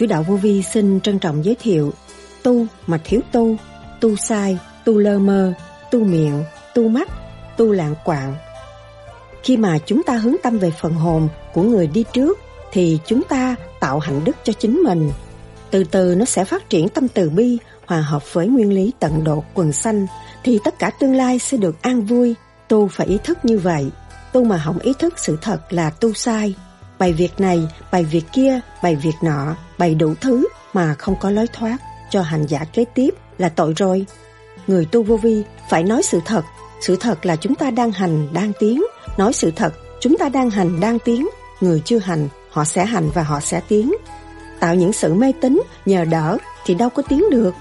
Sứ đạo vô vi xin trân trọng giới thiệu Tu mà thiếu tu, tu sai, tu lơ mơ, tu miệng, tu mắt, tu lạng quạng. Khi mà chúng ta hướng tâm về phần hồn của người đi trước thì chúng ta tạo hạnh đức cho chính mình. Từ từ nó sẽ phát triển tâm từ bi hòa hợp với nguyên lý tận độ quần xanh thì tất cả tương lai sẽ được an vui. Tu phải ý thức như vậy. Tu mà không ý thức sự thật là tu sai. Bày việc này, bày việc kia, bày việc nọ, bày đủ thứ mà không có lối thoát cho hành giả kế tiếp là tội rồi. Người tu vô vi phải nói sự thật. Sự thật là chúng ta đang hành, đang tiến. Nói sự thật, chúng ta đang hành, đang tiến. Người chưa hành, họ sẽ hành và họ sẽ tiến. Tạo những sự mê tín nhờ đỡ thì đâu có tiến được.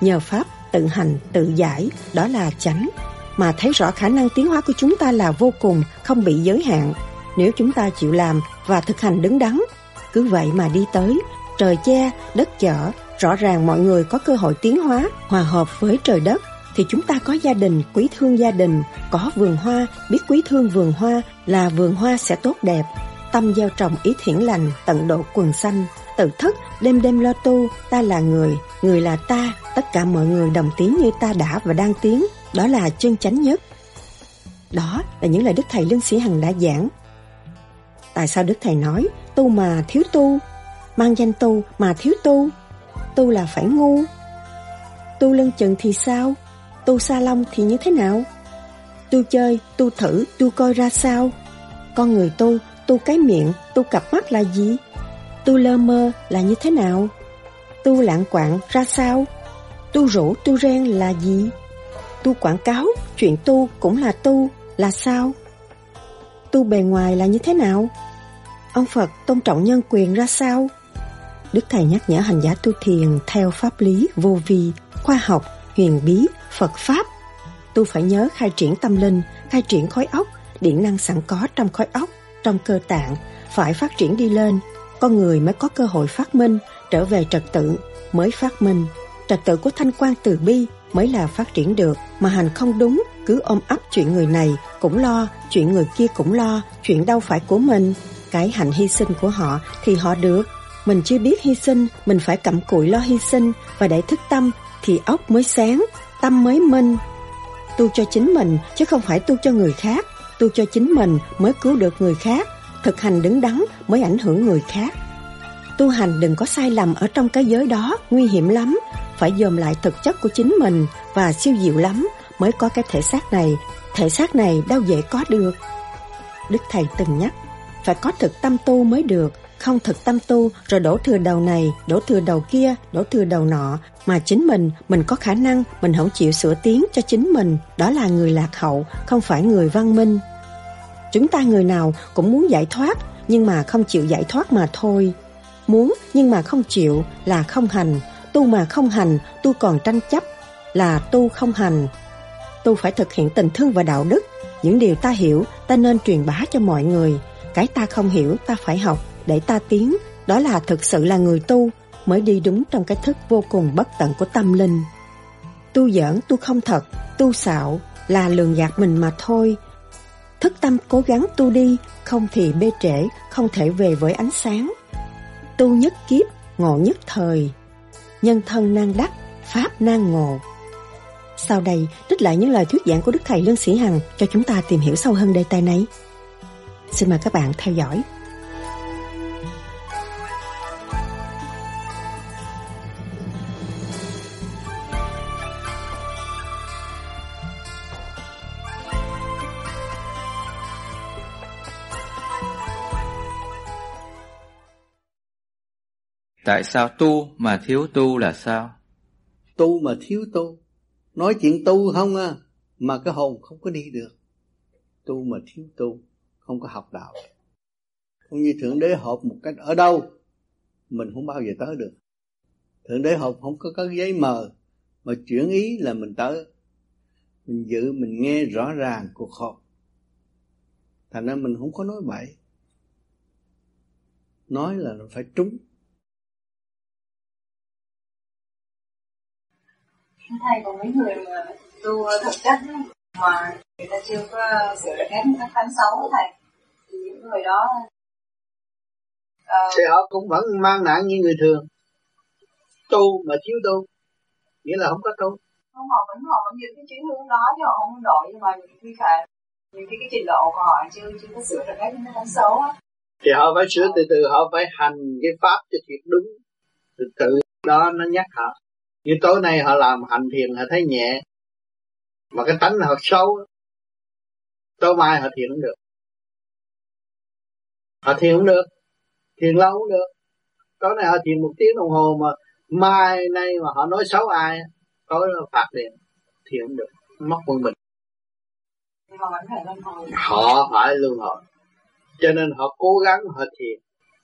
Nhờ Pháp tự hành, tự giải, đó là chánh. Mà thấy rõ khả năng tiến hóa của chúng ta là vô cùng, không bị giới hạn. Nếu chúng ta chịu làm và thực hành đứng đắn, cứ vậy mà đi tới, trời che, đất chở, rõ ràng mọi người có cơ hội tiến hóa, hòa hợp với trời đất, thì chúng ta có gia đình, quý thương gia đình, có vườn hoa, biết quý thương vườn hoa là vườn hoa sẽ tốt đẹp. Tâm gieo trồng ý thiển lành, tận độ quần xanh, tự thức, đêm đêm lo tu, ta là người, người là ta, tất cả mọi người đồng tiếng như ta đã và đang tiến, đó là chân chánh nhất. Đó là những lời Đức Thầy Lương Sĩ Hằng đã giảng. Tại sao Đức Thầy nói, tu mà thiếu tu, mang danh tu mà thiếu tu, tu là phải ngu. Tu lưng chừng thì sao? Tu sa long thì như thế nào? Tu chơi, tu thử, tu coi ra sao? Con người tu, tu cái miệng, tu cặp mắt là gì? Tu lơ mơ là như thế nào? Tu lạng quạng ra sao? Tu rủ, tu ren là gì? Tu quảng cáo, chuyện tu cũng là tu, là sao? Tu bề ngoài là như thế nào? Ông Phật tôn trọng nhân quyền ra sao? Đức Thầy nhắc nhở hành giả tu thiền theo pháp lý vô vi, khoa học, huyền bí, Phật Pháp. Tu phải nhớ khai triển tâm linh, khai triển khối óc, điện năng sẵn có trong khối óc, trong cơ tạng, phải phát triển đi lên. Con người mới có cơ hội phát minh, trở về trật tự, mới phát minh. Trật tự của thanh quan từ bi mới là phát triển được, mà hành không đúng, cứ ôm ấp chuyện người này cũng lo, chuyện người kia cũng lo, chuyện đâu phải của mình. Cái hạnh hy sinh của họ thì họ được, mình chưa biết hy sinh, mình phải cặm cụi lo hy sinh và để thức tâm thì óc mới sáng, tâm mới minh. Tu cho chính mình chứ không phải tu cho người khác, tu cho chính mình mới cứu được người khác, thực hành đứng đắn mới ảnh hưởng người khác. Tu hành đừng có sai lầm ở trong cái giới đó, nguy hiểm lắm, phải dòm lại thực chất của chính mình và siêu diệu lắm mới có cái thể xác này, thể xác này đâu dễ có được. Đức Thầy từng nhắc, phải có thực tâm tu mới được, không thực tâm tu rồi đổ thừa đầu này, đổ thừa đầu kia, đổ thừa đầu nọ, mà chính mình, mình có khả năng, mình không chịu sửa tiếng cho chính mình, đó là người lạc hậu, không phải người văn minh. Chúng ta người nào cũng muốn giải thoát, nhưng mà không chịu giải thoát mà thôi. Muốn nhưng mà không chịu là không hành, tu mà không hành, tu còn tranh chấp là tu không hành. Tu phải thực hiện tình thương và đạo đức, những điều ta hiểu ta nên truyền bá cho mọi người, cái ta không hiểu ta phải học để ta tiến, đó là thực sự là người tu, mới đi đúng trong cái thức vô cùng bất tận của tâm linh. Tu giỡn, tu không thật, tu xạo là lường gạt mình mà thôi. Thức tâm cố gắng tu đi, không thì bê trễ, không thể về với ánh sáng. Tu nhất kiếp, ngộ nhất thời. Nhân thân nan đắc, pháp nan ngộ. Sau đây, trích lại những lời thuyết giảng của Đức Thầy Lương Sĩ Hằng cho chúng ta tìm hiểu sâu hơn đề tài này. Xin mời các bạn theo dõi. Tại sao tu mà thiếu tu là sao? Tu mà thiếu tu. Nói chuyện tu không à, mà cái hồn không có đi được. Tu mà thiếu tu, không có học đạo. Cũng như Thượng Đế họp một cách ở đâu, mình không bao giờ tới được. Thượng Đế họp không có cái giấy mờ, mà chuyển ý là mình tới. Mình dự, mình nghe rõ ràng cuộc họp. Thành ra mình không có nói bậy. Nói là phải trúng thầy còn mấy người mà tu thực chất mà người ta chưa có sửa hết các tánh xấu thầy. Thì những người đó uh, thì họ cũng vẫn mang nạn như người thường. Tu mà thiếu tu nghĩa là không có tu. Không họ vẫn họ vẫn giữ cái chuyến hướng đó chứ họ không đổi nhưng mà nhiều khi phải nhiều khi cái trình độ của họ chưa chưa có sửa được cái nó đang xấu á. Thì họ phải sửa từ từ họ phải hành cái pháp cho thiệt đúng từ từ. Đó nó nhắc họ như tối nay họ làm hành thiền họ thấy nhẹ. Mà cái tánh họ xấu, tối mai họ thiền không được. Họ thiền không được, thiền lâu không được. Tối nay họ thiền một tiếng đồng hồ mà mai nay mà họ nói xấu ai, tối phạt liền, thiền không được, mất quân bình. Họ phải luôn họ phải luân hồi. Cho nên họ cố gắng họ thiền.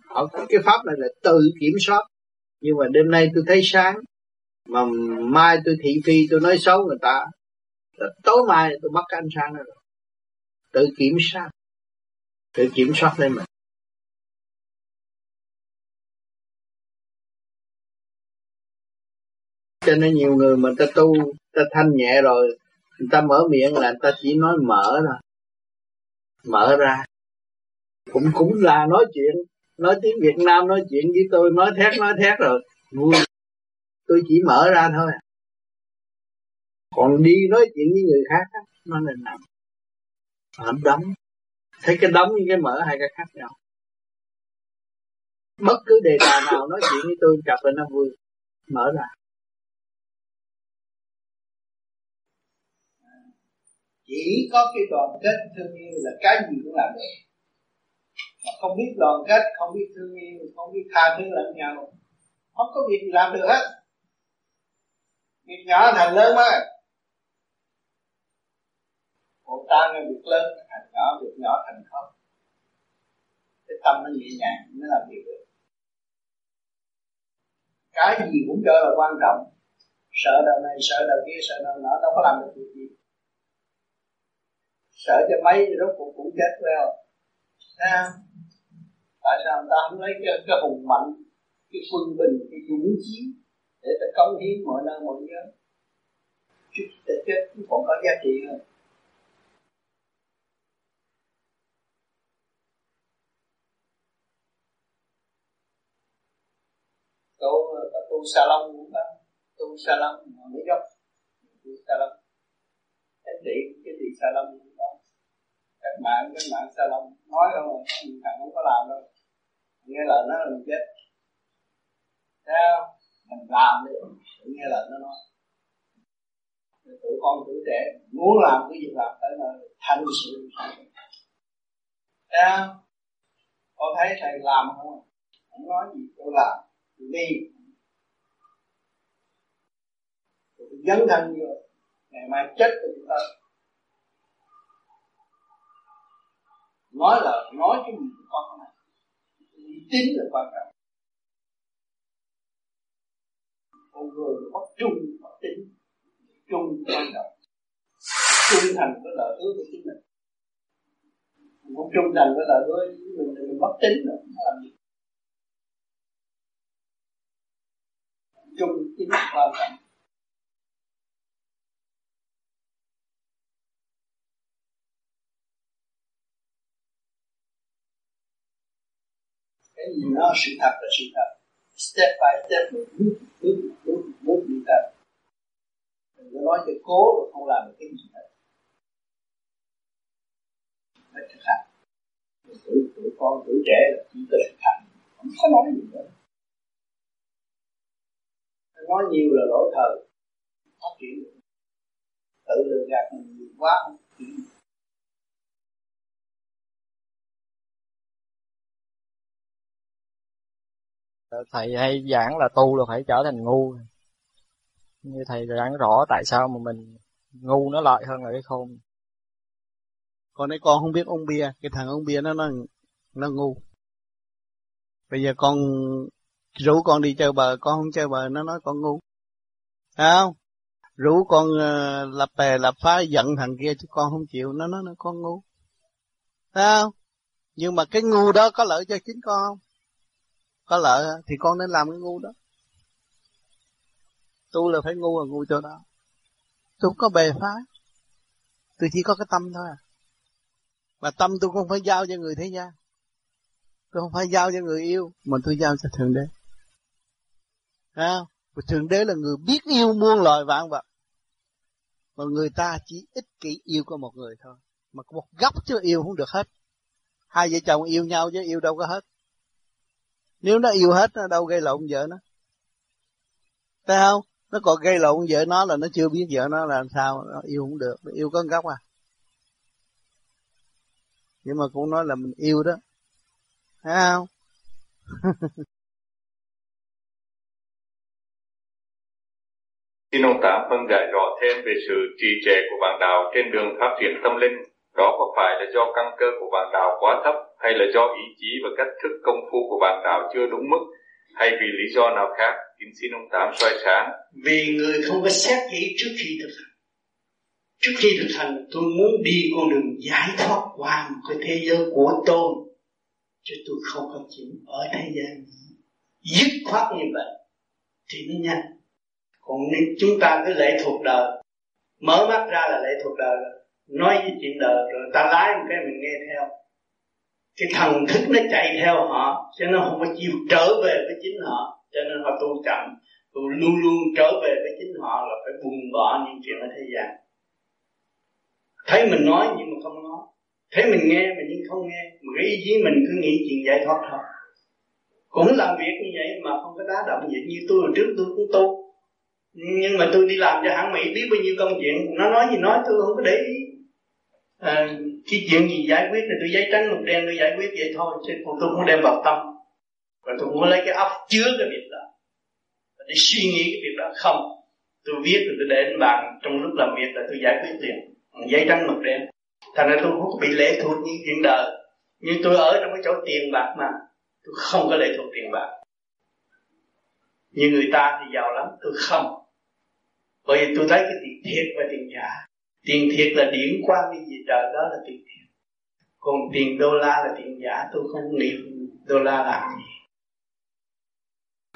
Họ cái pháp này là tự kiểm soát. Nhưng mà đêm nay tôi thấy sáng mà mai tôi thị phi, tôi nói xấu người ta, tối mai tôi bắt cái ánh sáng đó rồi. Tự kiểm soát. Tự kiểm soát lên mình. Cho nên nhiều người mà ta tu, ta thanh nhẹ rồi, người ta mở miệng là người ta chỉ nói mở thôi. Mở ra. Cũng cũng là nói chuyện, nói tiếng Việt Nam nói chuyện với tôi, nói thét nói thét rồi. Vui tôi chỉ mở ra thôi. Còn đi nói chuyện với người khác á, nó là nằm hãm đóng thấy cái đóng với cái mở hai cái khác nhau. Bất cứ đề tài nào nói chuyện với tôi gặp là nó vui. Mở ra. Chỉ có cái đoàn kết thương yêu là cái gì cũng làm được. Mà không biết đoàn kết không biết thương yêu không biết tha thứ lẫn nhau. Không có việc làm được hết nghiệp nhỏ thành lớn mà khổ ta nên việc lớn thành nhỏ việc nhỏ thành không. Cái tâm nó nhẹ nhàng nó làm việc được. Cái gì cũng cho là quan trọng. Sợ đầu này sợ đầu kia sợ đầu nọ đâu có làm được việc gì. Sợ cho mấy rốt cuộc cũng chết theo sao Tại sao người ta không lấy cái, cái hùng mạnh Cái quân bình, cái dũng chí? Để ta công hiến mọi nơi mọi nhớ. Chút ta chết cũng còn có giá trị hơn. Tu tu salon cũng có. Tu salon mà mới dốc, tu salon cái điện cái điện lâm cũng có. Các bạn các bạn salon nói không mà thằng không có làm đâu. Nghe lời nó là mình chết. Sao mình làm đi nghe lời nó nói. Tụi con tuổi trẻ muốn làm cái gì làm tới nơi thành sự. À, con thấy thầy làm không à? không nói gì tôi làm tôi đi. Tôi dấn thân vô. Ngày mai chết thì chúng ta nói là nói cái gì con này tin là quan trọng. Con người mất trung mất tính trung quan trọng. Trung thành với lời hứa của chính mình. Không trung thành với lời hứa của mình thì mình mất tính rồi, không làm gì. Trung tính quan trọng. Cái gì nó sự thật là sự thật step by step. Bước bước bước bước đi tới đừng có nói cho cố rồi không làm được cái gì hết. Phải thực hành. Tuổi tuổi con tuổi trẻ là chỉ có thực hành. Không có nói gì nữa nói nhiều là lỗi thời. Phát triển tự lừa gạt mình nhiều quá, không thầy hay giảng là tu là phải trở thành ngu. Như thầy giảng rõ tại sao mà mình ngu nó lợi hơn là cái khôn. Còn đấy con không biết ông bia cái thằng ông bia nó nó nó ngu. Bây giờ con rủ con đi chơi bờ con không chơi bờ nó nói con ngu. Thấy không? Rủ con uh, lập bè lập phá giận thằng kia chứ con không chịu nó nói nó con ngu. Thấy không? Nhưng mà cái ngu đó có lợi cho chính con không? Có lợi thì con nên làm cái ngu đó. Tu là phải ngu là ngu chỗ đó tôi không có bề phá tôi chỉ có cái tâm thôi à. Mà tâm tôi không phải giao cho người thế gian. Tôi không phải giao cho người yêu mà tôi giao cho thượng đế. À, thượng đế là người biết yêu muôn loài vạn vật. Mà người ta chỉ ích kỷ yêu có một người thôi. Mà có một góc chứ yêu không được hết. Hai vợ chồng yêu nhau chứ yêu đâu có hết nếu nó yêu hết, nó đâu gây lộn vợ nó. Thấy không? Nó còn gây lộn vợ nó là nó chưa biết vợ nó làm sao, nó yêu không được. Nó yêu có gốc à. Nhưng mà cũng nói là mình yêu đó. Thấy không? Xin ông Tám phân giải rõ thêm về sự trì trệ của bạn đạo trên đường phát triển tâm linh. Đó có phải là do căn cơ của bạn đạo quá thấp hay là do ý chí và cách thức công phu của bạn đạo chưa đúng mức, hay vì lý do nào khác? Kính xin ông Tám soi sáng. Vì người không có xét kỹ trước khi thực hành. Trước khi thực hành, tôi muốn đi con đường giải thoát qua một cái thế giới của tôi, chứ tôi không có chịu ở thế gian dứt khoát như vậy thì nó nhanh còn nếu chúng ta cứ lệ thuộc đời, mở mắt ra là lệ thuộc đời nói với chuyện đời rồi ta lái một cái mình nghe theo cái thần thức nó chạy theo họ cho nên không có chịu trở về với chính họ cho nên họ tu chậm tu luôn luôn trở về với chính họ là phải buông bỏ những chuyện ở thế gian. Thấy mình nói nhưng mà không nói. Thấy mình nghe mà nhưng không nghe. Mà cái ý chí mình cứ nghĩ chuyện giải thoát thôi. Cũng làm việc như vậy mà không có đá động gì. Như tôi hồi trước tôi cũng tu. Nhưng mà tôi đi làm cho hãng mỹ biết bao nhiêu công chuyện. Nó nói gì nói tôi không có để ý. À, cái chuyện gì giải quyết thì tôi giấy trắng lục đen, tôi giải quyết vậy thôi, chứ còn tôi không đem vào tâm. Và tôi muốn lấy cái óc chứa cái việc đó. Để suy nghĩ cái việc đó. Không, tôi viết rồi tôi để lên bàn, trong lúc làm việc là tôi giải quyết liền. Giấy trắng mực đen. Thành ra tôi không có bị lệ thuộc những chuyện đời. Nhưng tôi ở trong cái chỗ tiền bạc mà, tôi không có lệ thuộc tiền bạc. Như người ta thì giàu lắm, tôi không. Bởi vì tôi thấy cái tiền thiệt và tiền giả tiền thiệt là điển quang đi gì, trời đó là tiền thiệt. Còn tiền đô la là tiền giả, tôi không nghĩ đô la làm gì.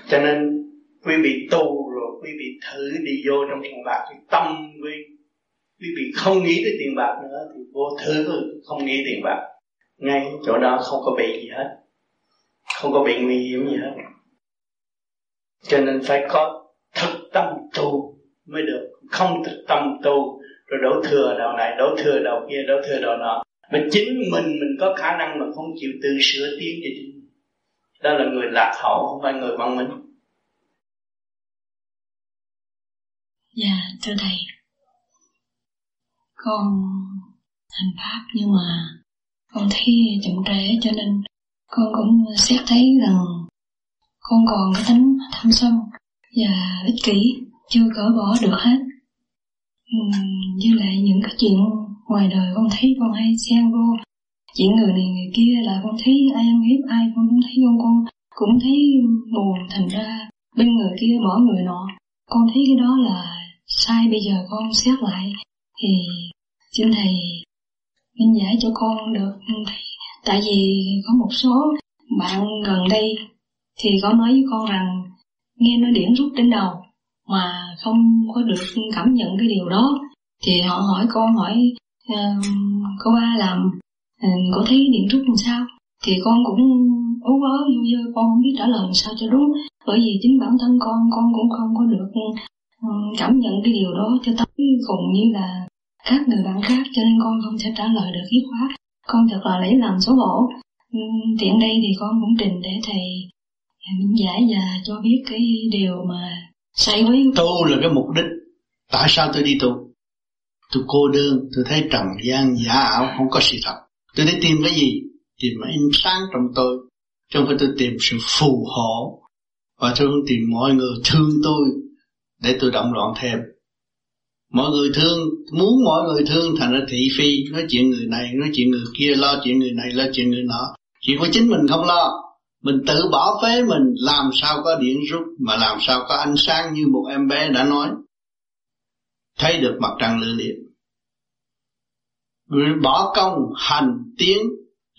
Cho nên, quý vị tu rồi, quý vị thử đi vô trong tiền bạc thì tâm quý quý vị không nghĩ tới tiền bạc nữa, thì vô thứ không nghĩ tiền bạc. Ngay chỗ đó không có bị gì hết. Không có bị nguy hiểm gì hết. Cho nên phải có thực tâm tu mới được. Không thực tâm tu rồi đổ thừa đầu này đổ thừa đầu kia đổ thừa đầu nọ. Mà chính mình mình có khả năng mà không chịu tự sửa tiến cho chính đó là người lạc hậu, không phải người văn minh. Dạ thưa thầy. Con hành pháp nhưng mà con thấy chậm trễ cho nên con cũng xét thấy rằng con còn cái tính tham sân và ích kỷ, chưa cỡ bỏ được hết với lại những cái chuyện ngoài đời con thấy con hay xen vô. Chuyện người này người kia là con thấy ai ăn hiếp, ai con cũng thấy con con cũng thấy buồn. Thành ra bên người kia bỏ người nọ. Con thấy cái đó là sai, bây giờ con xét lại. Thì xin thầy, minh giải cho con được tại vì có một số bạn gần đây thì có nói với con rằng nghe nó điểm rút đến đầu mà không có được cảm nhận cái điều đó thì họ hỏi con hỏi uh, cô ba làm uh, ừ, có thấy điện thuốc làm sao? Thì con cũng ú ớ vô vơ con không biết trả lời làm sao cho đúng. Bởi vì chính bản thân con con cũng không có được uh, cảm nhận cái điều đó cho tới cùng như là các người bạn khác cho nên con không thể trả lời được dứt khoát. Con thật là lấy làm xấu hổ. Um, tiện đây thì con cũng trình để thầy à, minh giải và cho biết cái điều mà sai với tu là cái mục đích. Tại sao tôi đi tu? Tôi cô đơn, tôi thấy trần gian, giả ảo, không có sự thật. Tôi đi tìm cái gì? Tìm ánh sáng trong tôi. Chứ không phải tôi tìm sự phù hộ. Và tôi không tìm mọi người thương tôi để tôi động loạn thêm. Mọi người thương, muốn mọi người thương thành ra thị phi. Nói chuyện người này, nói chuyện người kia, lo chuyện người này, lo chuyện người nọ. Chuyện của chính mình không lo. Mình tự bỏ phế mình, làm sao có điện rút, mà làm sao có ánh sáng như một em bé đã nói thấy được mặt trăng lưu liệt người bỏ công hành tiến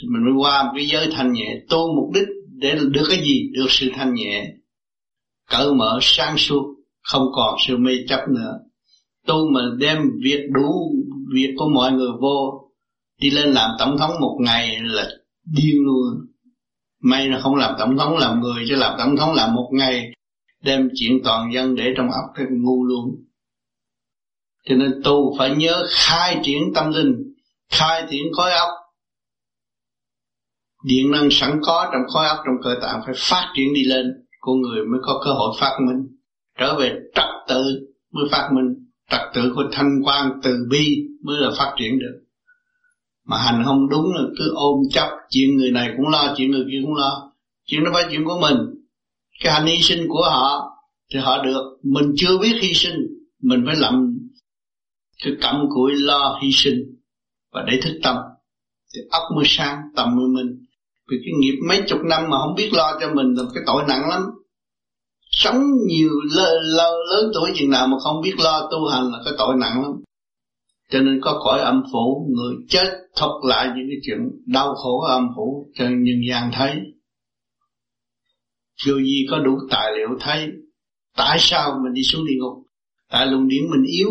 thì mình mới qua một cái giới thanh nhẹ tu mục đích để được cái gì? Được sự thanh nhẹ. Cởi mở sáng suốt, không còn sự mê chấp nữa. Tu mà đem việc đủ việc của mọi người vô, đi lên làm tổng thống một ngày là điên luôn. May là không làm tổng thống làm người, chứ làm tổng thống làm một ngày, đem chuyện toàn dân để trong óc cái ngu luôn cho nên tu phải nhớ khai triển tâm linh, khai triển khối óc. Điện năng sẵn có trong khối óc, trong cơ tạng phải phát triển đi lên, con người mới có cơ hội phát minh. Trở về trật tự mới phát minh. Trật tự của thanh quan từ bi mới là phát triển được. Mà hành không đúng là cứ ôm chấp chuyện người này cũng lo, chuyện người kia cũng lo. Chuyện đó phải chuyện của mình. Cái hành hy sinh của họ thì họ được. Mình chưa biết hy sinh, mình phải làm Thức tâm cụi lo hy sinh. Và để thức tâm thì ốc mới sáng tâm mới minh vì cái nghiệp mấy chục năm mà không biết lo cho mình là cái tội nặng lắm. Sống nhiều lơ, lơ, lớn tuổi chừng nào mà không biết lo tu hành là cái tội nặng lắm. Cho nên có cõi âm phủ người chết thuật lại những cái chuyện đau khổ âm phủ cho nhân gian thấy. Vô gì có đủ tài liệu thấy. Tại sao mình đi xuống địa ngục? Tại luồng điển mình yếu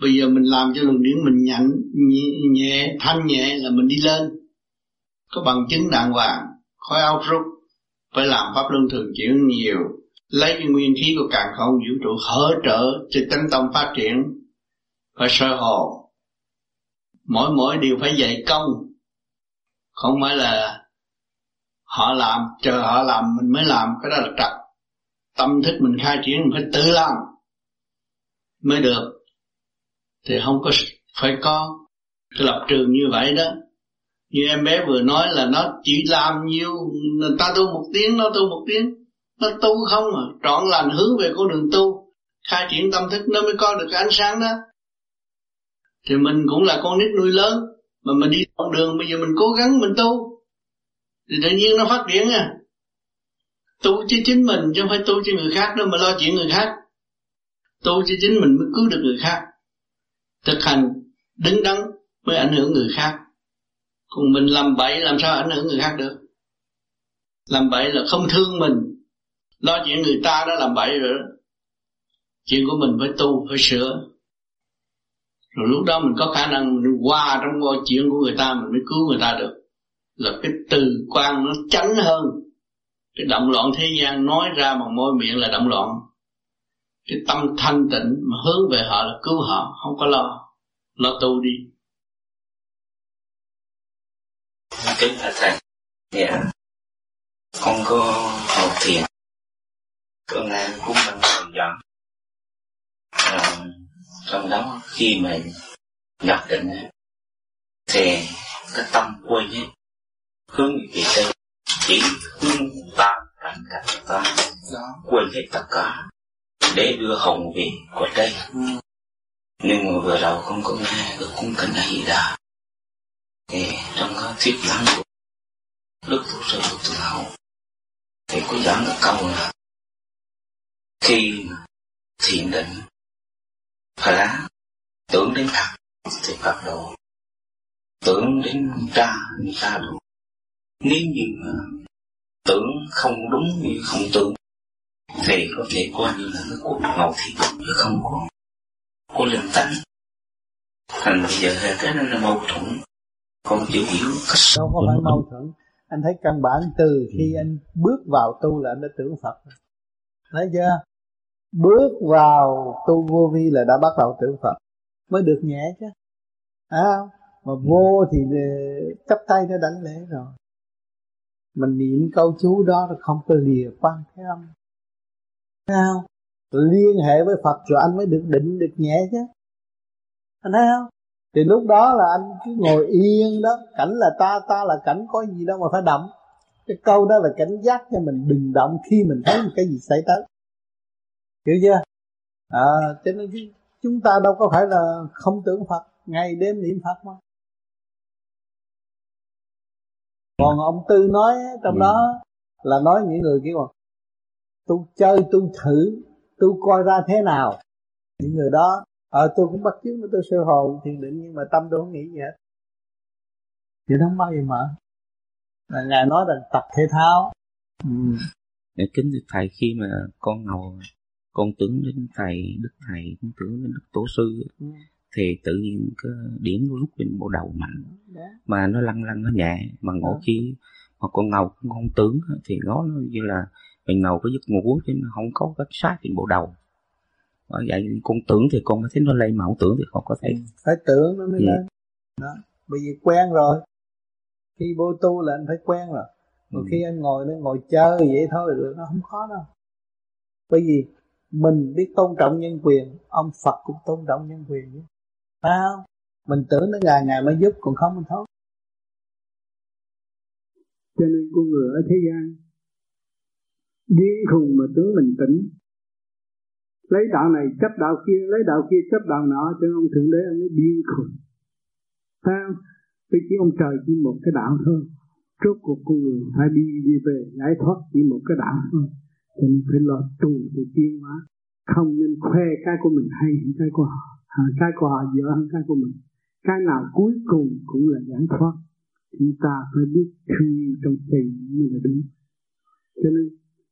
bây giờ mình làm cho luồng điển mình nhạnh nhẹ, nhẹ thanh nhẹ là mình đi lên. Có bằng chứng đàng hoàng khói áo rút phải làm pháp luân thường chuyển nhiều. Lấy cái nguyên khí của càng không vũ trụ hỗ trợ cho tánh tâm phát triển phải sơ hồ mỗi mỗi điều phải dạy công. Không phải là họ làm chờ họ làm mình mới làm cái đó là trật. Tâm thức mình khai triển mình phải tự làm mới được thì không có phải có cái lập trường như vậy đó. Như em bé vừa nói là nó chỉ làm nhiều, người ta tu một tiếng, nó tu một tiếng. Nó tu không à trọn lành hướng về con đường tu. Khai triển tâm thức nó mới có được cái ánh sáng đó. Thì mình cũng là con nít nuôi lớn, mà mình đi con đường, bây giờ mình cố gắng mình tu. Thì tự nhiên nó phát triển à. Tu cho chính mình chứ không phải tu cho người khác đâu mà lo chuyện người khác. Tu cho chính mình mới cứu được người khác thực hành đứng đắn mới ảnh hưởng người khác. Còn mình làm bậy làm sao ảnh hưởng người khác được? Làm bậy là không thương mình. Lo chuyện người ta đã làm bậy rồi đó. Chuyện của mình phải tu, phải sửa. Rồi lúc đó mình có khả năng mình qua trong ngôi chuyện của người ta, mình mới cứu người ta được. Là cái từ quan nó tránh hơn. Cái động loạn thế gian nói ra bằng môi miệng là động loạn cái tâm thanh tịnh mà hướng về họ là cứu họ không có lo lo tu đi kính thưa thầy dạ con có học thiền con nghe cũng đang dần dần à, trong đó khi mà nhập định thì cái tâm quên hết hướng về đây chỉ hướng ta cảnh cảnh ta quên hết tất cả để đưa hồn về của đây nhưng mà vừa đầu không có nghe được cũng cảnh này đã thì trong cái thuyết giảng của đức tổ sư tự hậu thì có giảng được câu là khi thiền định phá tưởng đến Phật thì Phật độ. Tưởng đến cha thì cha độ. Nếu như mà tưởng không đúng như không tưởng thì có thể coi như là cái cuộc ngầu thị chứ không có. Có linh tánh. Thành bây giờ cái đó là mâu thuẫn. Không chịu hiểu. Cách đâu có phải mâu thuẫn. Anh thấy căn bản từ khi anh bước vào tu là anh đã tưởng Phật. Thấy chưa? Bước vào tu vô vi là đã bắt đầu tưởng Phật. Mới được nhẹ chứ. À, mà vô thì chấp tay nó đánh lễ rồi. Mình niệm câu chú đó là không có lìa quan thế âm sao liên hệ với Phật rồi anh mới được định được nhẹ chứ. Anh thấy không? Thì lúc đó là anh cứ ngồi yên đó. Cảnh là ta ta là cảnh có gì đâu mà phải động cái câu đó là cảnh giác cho mình đừng động khi mình thấy một cái gì xảy tới. Hiểu chưa? À, cho nên chúng ta đâu có phải là không tưởng Phật ngày đêm niệm Phật mà. Còn ông tư nói trong ừ. đó là nói những người kia mà tôi chơi tôi thử tôi coi ra thế nào những người đó ờ à, tôi cũng bắt chước với tôi sơ hồn thiền định nhưng mà tâm tôi không nghĩ gì hết thì nó không bao giờ mở là ngài nói là tập thể thao ừ. để kính thưa thầy khi mà con ngồi con tưởng đến thầy đức thầy con tưởng đến đức tổ sư ừ. thì tự nhiên cái điểm nó rút lên bộ đầu mạnh Đó. mà nó lăn lăn nó nhẹ mà ngộ ừ. khi mà con ngầu con tưởng thì nó như là mình ngồi có giấc ngủ chứ nó không có cái sát trên bộ đầu. Bởi vậy con tưởng thì con mới thấy nó lên mà không tưởng thì không có thấy. Phải tưởng nó mới ừ. lên. Đó bởi vì quen rồi. Khi vô tu là anh phải quen rồi. Còn ừ. khi anh ngồi nó ngồi chơi vậy thôi là nó không khó đâu. Bởi vì mình biết tôn trọng nhân quyền ông Phật cũng tôn trọng nhân quyền chứ. Phải không? Mình tưởng nó ngày ngày mới giúp còn không mình thôi. Cho nên con người ở thế gian điên khùng mà tưởng mình tỉnh. Lấy đạo này chấp đạo kia, lấy đạo kia chấp đạo nọ, cho nên ông thượng đế ông mới điên khùng. Sao vì chỉ ông trời chỉ một cái đạo thôi. Rốt cuộc con người phải đi đi về, giải thoát chỉ một cái đạo thôi. Cho nên phải lo tu để tiến hóa. Không nên khoe cái của mình hay hơn cái của họ. Cái của họ dở hơn cái của mình. Cái nào cuối cùng cũng là giải thoát. Chúng ta phải biết truy trong thầy như là đúng. Cho nên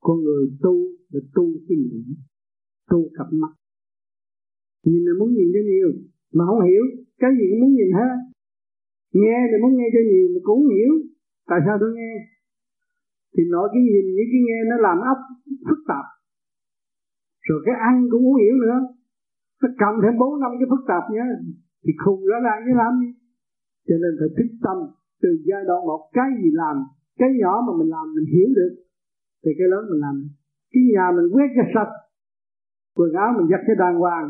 con người tu là tu cái miệng tu cặp mắt. Nhìn là muốn nhìn cho nhiều, mà không hiểu cái gì cũng muốn nhìn hết. Nghe thì muốn nghe cho nhiều mà cũng hiểu. Tại sao tôi nghe? Thì nói cái nhìn với cái nghe nó làm ấp phức tạp. Rồi cái ăn cũng muốn hiểu nữa. Nó cầm thêm bốn năm cái phức tạp nhé thì khùng rõ ràng cái làm gì? Cho nên phải thức tâm từ giai đoạn một. Cái gì làm, cái nhỏ mà mình làm mình hiểu được thì cái lớn mình làm. Cái nhà mình quét cho sạch. Quần áo mình giặt cho đàng hoàng.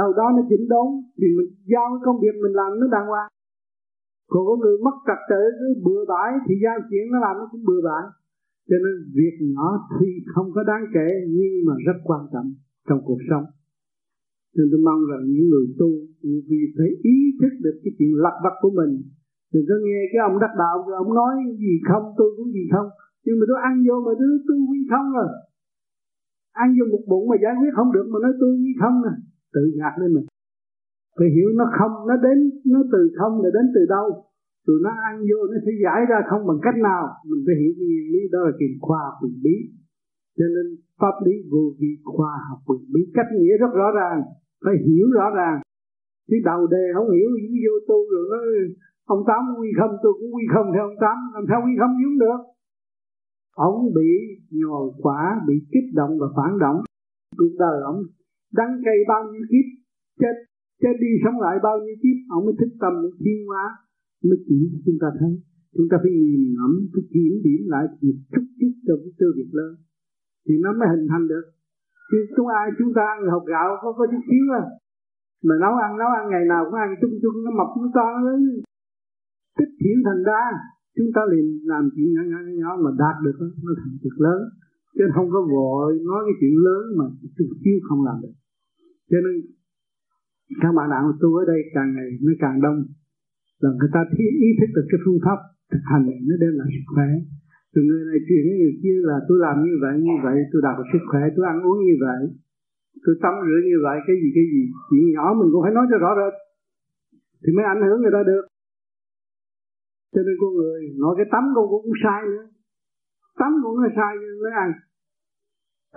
Đầu đó nó chỉnh đốn. Thì mình giao cái công việc mình làm nó đàng hoàng. Còn có người mất trật tự, cứ bừa bãi, thì giao chuyện nó làm nó cũng bừa bãi. Cho nên việc nhỏ thì không có đáng kể, nhưng mà rất quan trọng trong cuộc sống. Nên tôi mong rằng những người tu vì phải ý thức được cái chuyện lặt vặt của mình. Đừng có nghe cái ông đắc đạo, ông nói gì không, tôi cũng gì không nhưng mà tôi ăn vô mà tôi tôi quy không rồi à. ăn vô một bụng mà giải quyết không được mà nói tôi quy không nè à. tự gạt lên mình. Phải hiểu nó không, nó đến, nó từ không là đến từ đâu. Rồi nó ăn vô nó sẽ giải ra không bằng cách nào. Mình phải hiểu nguyên lý đó là chuyện khoa học quyền bí. Cho nên pháp lý vô vi khoa học quyền bí cách nghĩa rất rõ ràng. Phải hiểu rõ ràng. Chứ đầu đề không hiểu gì vô tu rồi nó, ông tám quy không? Tôi cũng quy không. Theo ông tám làm sao quy không? Giống được ông bị nhồi quả bị kích động và phản động. Cuộc đời ông đắng cây bao nhiêu kiếp, chết chết đi sống lại bao nhiêu kiếp, ông mới thích tâm, mới thiên hóa, mới chỉ chúng ta thấy. Chúng ta phải nhìn ngẫm phải kiểm điểm lại việc chút chút cho cái cơ việc lớn. Thì nó mới hình thành được. Chứ chúng ai, chúng ta ăn hộp gạo có có chút xíu à. Mà nấu ăn nấu ăn ngày nào cũng ăn chung chung, nó mập nó to, nó lớn. Tích thiện thành ra chúng ta liền làm chuyện nhỏ nhỏ nhỏ mà đạt được đó, nó thành việc lớn. Chứ không có vội nói cái chuyện lớn mà chút xíu không làm được. Cho nên các bạn đạo tu ở đây càng ngày nó càng đông. Là người ta thiết ý thức được cái phương pháp thực hành này nó đem lại sức khỏe. Từ người này truyền với người kia là tôi làm như vậy như vậy tôi đạt được sức khỏe tôi ăn uống như vậy tôi tắm rửa như vậy cái gì cái gì chuyện nhỏ mình cũng phải nói cho rõ rệt. Thì mới ảnh hưởng người ta được cho nên con người nói cái tắm con cũng sai nữa. Tắm cũng nó sai nhưng mới ăn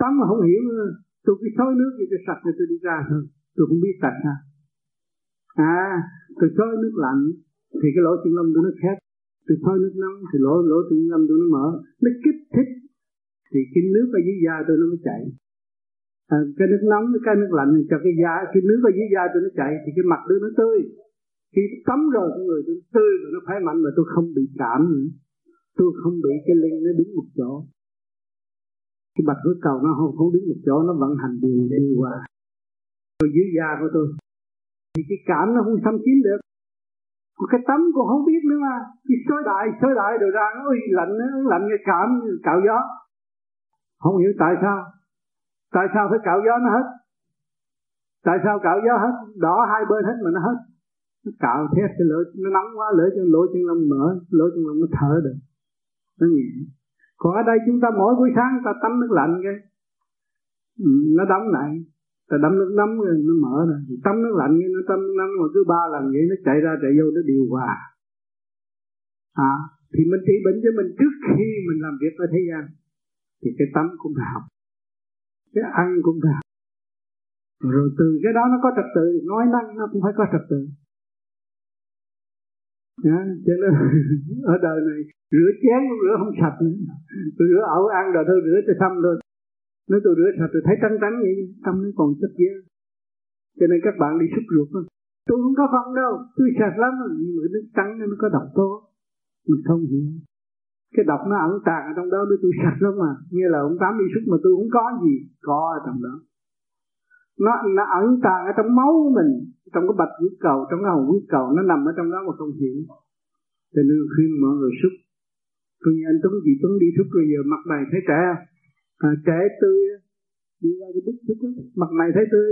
tắm mà không hiểu nữa. Tôi cứ xối nước thì tôi sạch rồi tôi đi ra. Thôi tôi không biết sạch ha à tôi xối nước lạnh thì cái lỗ chân lông tôi nó khép tôi soi nước nóng thì lỗ lỗ chân lông tôi nó mở. Nó kích thích. Thì cái nước ở dưới da tôi nó mới chảy. À, cái nước nóng cái nước lạnh cho cái da cái nước ở dưới da tôi nó chảy thì cái mặt tôi nó tươi khi tắm rồi con người tôi tươi rồi nó khỏe mạnh mà tôi không bị cảm nữa. Tôi không bị cái linh nó đứng một chỗ. Cái bạch huyết cầu nó không không đứng một chỗ nó vận hành điều đi qua, tôi dưới da của tôi. Thì cái cảm nó không xâm chiếm được. Cái tắm cũng không biết nữa mà. Cái sôi đại sôi đại rồi ra nó ơi lạnh nó lạnh cái cảm cạo gió. Không hiểu tại sao. Tại sao phải cạo gió nó hết? Tại sao cạo gió hết? Đỏ hai bên hết mà nó hết? Nó cạo thét cái lỗ, nó nóng quá, lỗ chân lỗ chân lông mở, lỗ chân lông nó thở được. Nó nhẹ. Còn ở đây chúng ta mỗi buổi sáng ta tắm nước lạnh cái ừ, nó đóng lại. Ta đâm nước nóng rồi nó mở rồi tắm nước lạnh như nó tắm nước nóng mà cứ ba lần vậy nó chạy ra, chạy vô, nó điều hòa. À thì mình trị bệnh cho mình trước khi mình làm việc ở thế gian, thì cái tắm cũng phải học, cái ăn cũng phải học. Rồi từ cái đó nó có trật tự. Nói năng nó cũng phải có trật tự à, cho nên ở đời này rửa chén cũng rửa không sạch nữa. Tôi rửa ẩu ăn rồi tôi rửa cho xong thôi. Nếu tôi rửa sạch tôi thấy trắng trắng vậy tâm nó còn chất dơ cho nên các bạn đi xúc ruột thôi tôi không có phân đâu tôi sạch lắm. Nhưng mà nước trắng nó có độc tố. Mình không hiểu. Cái độc nó ẩn tàng ở trong đó để tôi sạch lắm mà. Như là ông tám đi xúc mà tôi không có gì có ở trong đó nó nó ẩn tàng ở trong máu của mình trong cái bạch huyết cầu trong cái hồng huyết cầu nó nằm ở trong đó mà không hiểu. Cho nên khuyên mọi người xúc tôi như anh Tuấn chị Tuấn đi xúc rồi giờ mặt mày thấy trẻ à, trẻ tươi đi ra cái bức xúc mặt mày thấy tươi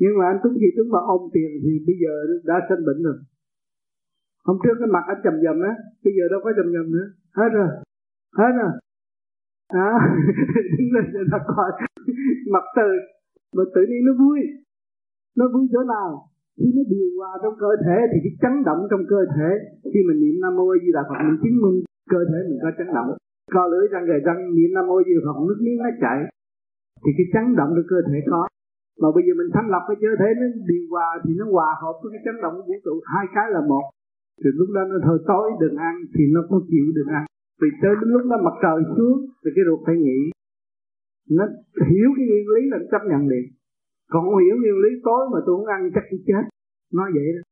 nhưng mà anh Tuấn chị Tuấn mà ôm tiền thì bây giờ đã sinh bệnh rồi. Hôm trước cái mặt anh trầm dầm á bây giờ đâu có trầm dầm nữa. Hết rồi. Hết rồi. À, đứng lên cho nó coi. Mặt tươi mà tự nhiên nó vui. Nó vui chỗ nào? Khi nó điều hòa trong cơ thể thì cái chấn động trong cơ thể. Khi mình niệm nam mô a di đà phật, mình chứng minh cơ thể mình có chấn động. Co lưỡi răng, gầy răng, niệm nam mô a di đà phật, nước miếng nó chảy. Thì cái chấn động trong cơ thể có. Mà bây giờ mình thanh lập cái cơ thể nó điều hòa thì nó hòa hợp với cái chấn động của vũ trụ. Hai cái là một. Thì lúc đó nó thôi tối đừng ăn thì nó có chịu đừng ăn. Vì tới đến lúc đó mặt trời xuống thì cái ruột phải nghỉ nó hiểu cái nguyên lý là chấp nhận liền. Còn không hiểu nguyên lý tối mà tôi không ăn chắc tôi chết. Nó vậy đó.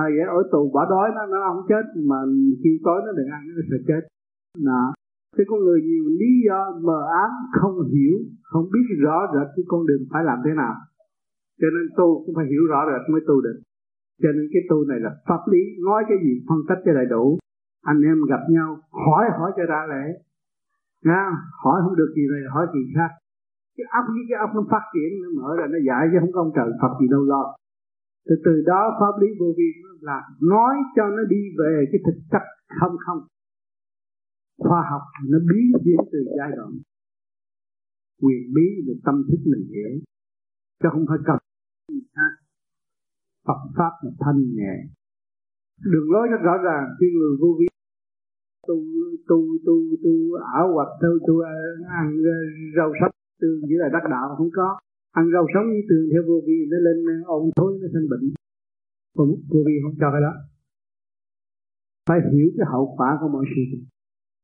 À vậy ở tù bỏ đói nó nó không chết, mà khi tối nó đừng ăn nó sẽ chết. Đó cái con người nhiều lý do mờ ám, không hiểu, không biết rõ rệt cái con đường phải làm thế nào. Cho nên tu cũng phải hiểu rõ rệt mới tu được. Cho nên cái tu này là pháp lý, nói cái gì phân tích cho đầy đủ. Anh em gặp nhau, hỏi hỏi cho ra lẽ. Nha, hỏi không được gì này hỏi gì khác. Cái óc với cái óc nó phát triển nó mở ra nó giải chứ không có ông trời Phật gì đâu lo. Từ từ đó pháp lý vô vi là nói cho nó đi về cái thực chất không không. Khoa học nó biến diễn từ giai đoạn quyền bí được tâm thức mình hiểu. Chứ không phải cần khác. Phật pháp là thanh nhẹ. Đường lối rất rõ ràng khi người vô vi tu tu tu tu ảo hoặc tu tu à, ăn à, rau sống. Tương chỉ là đắc đạo, không có. Ăn rau sống như tương theo vô vi nó lên ôn thối, nó sinh bệnh. Còn vô vi không cho cái đó. Phải hiểu cái hậu quả của mọi sự.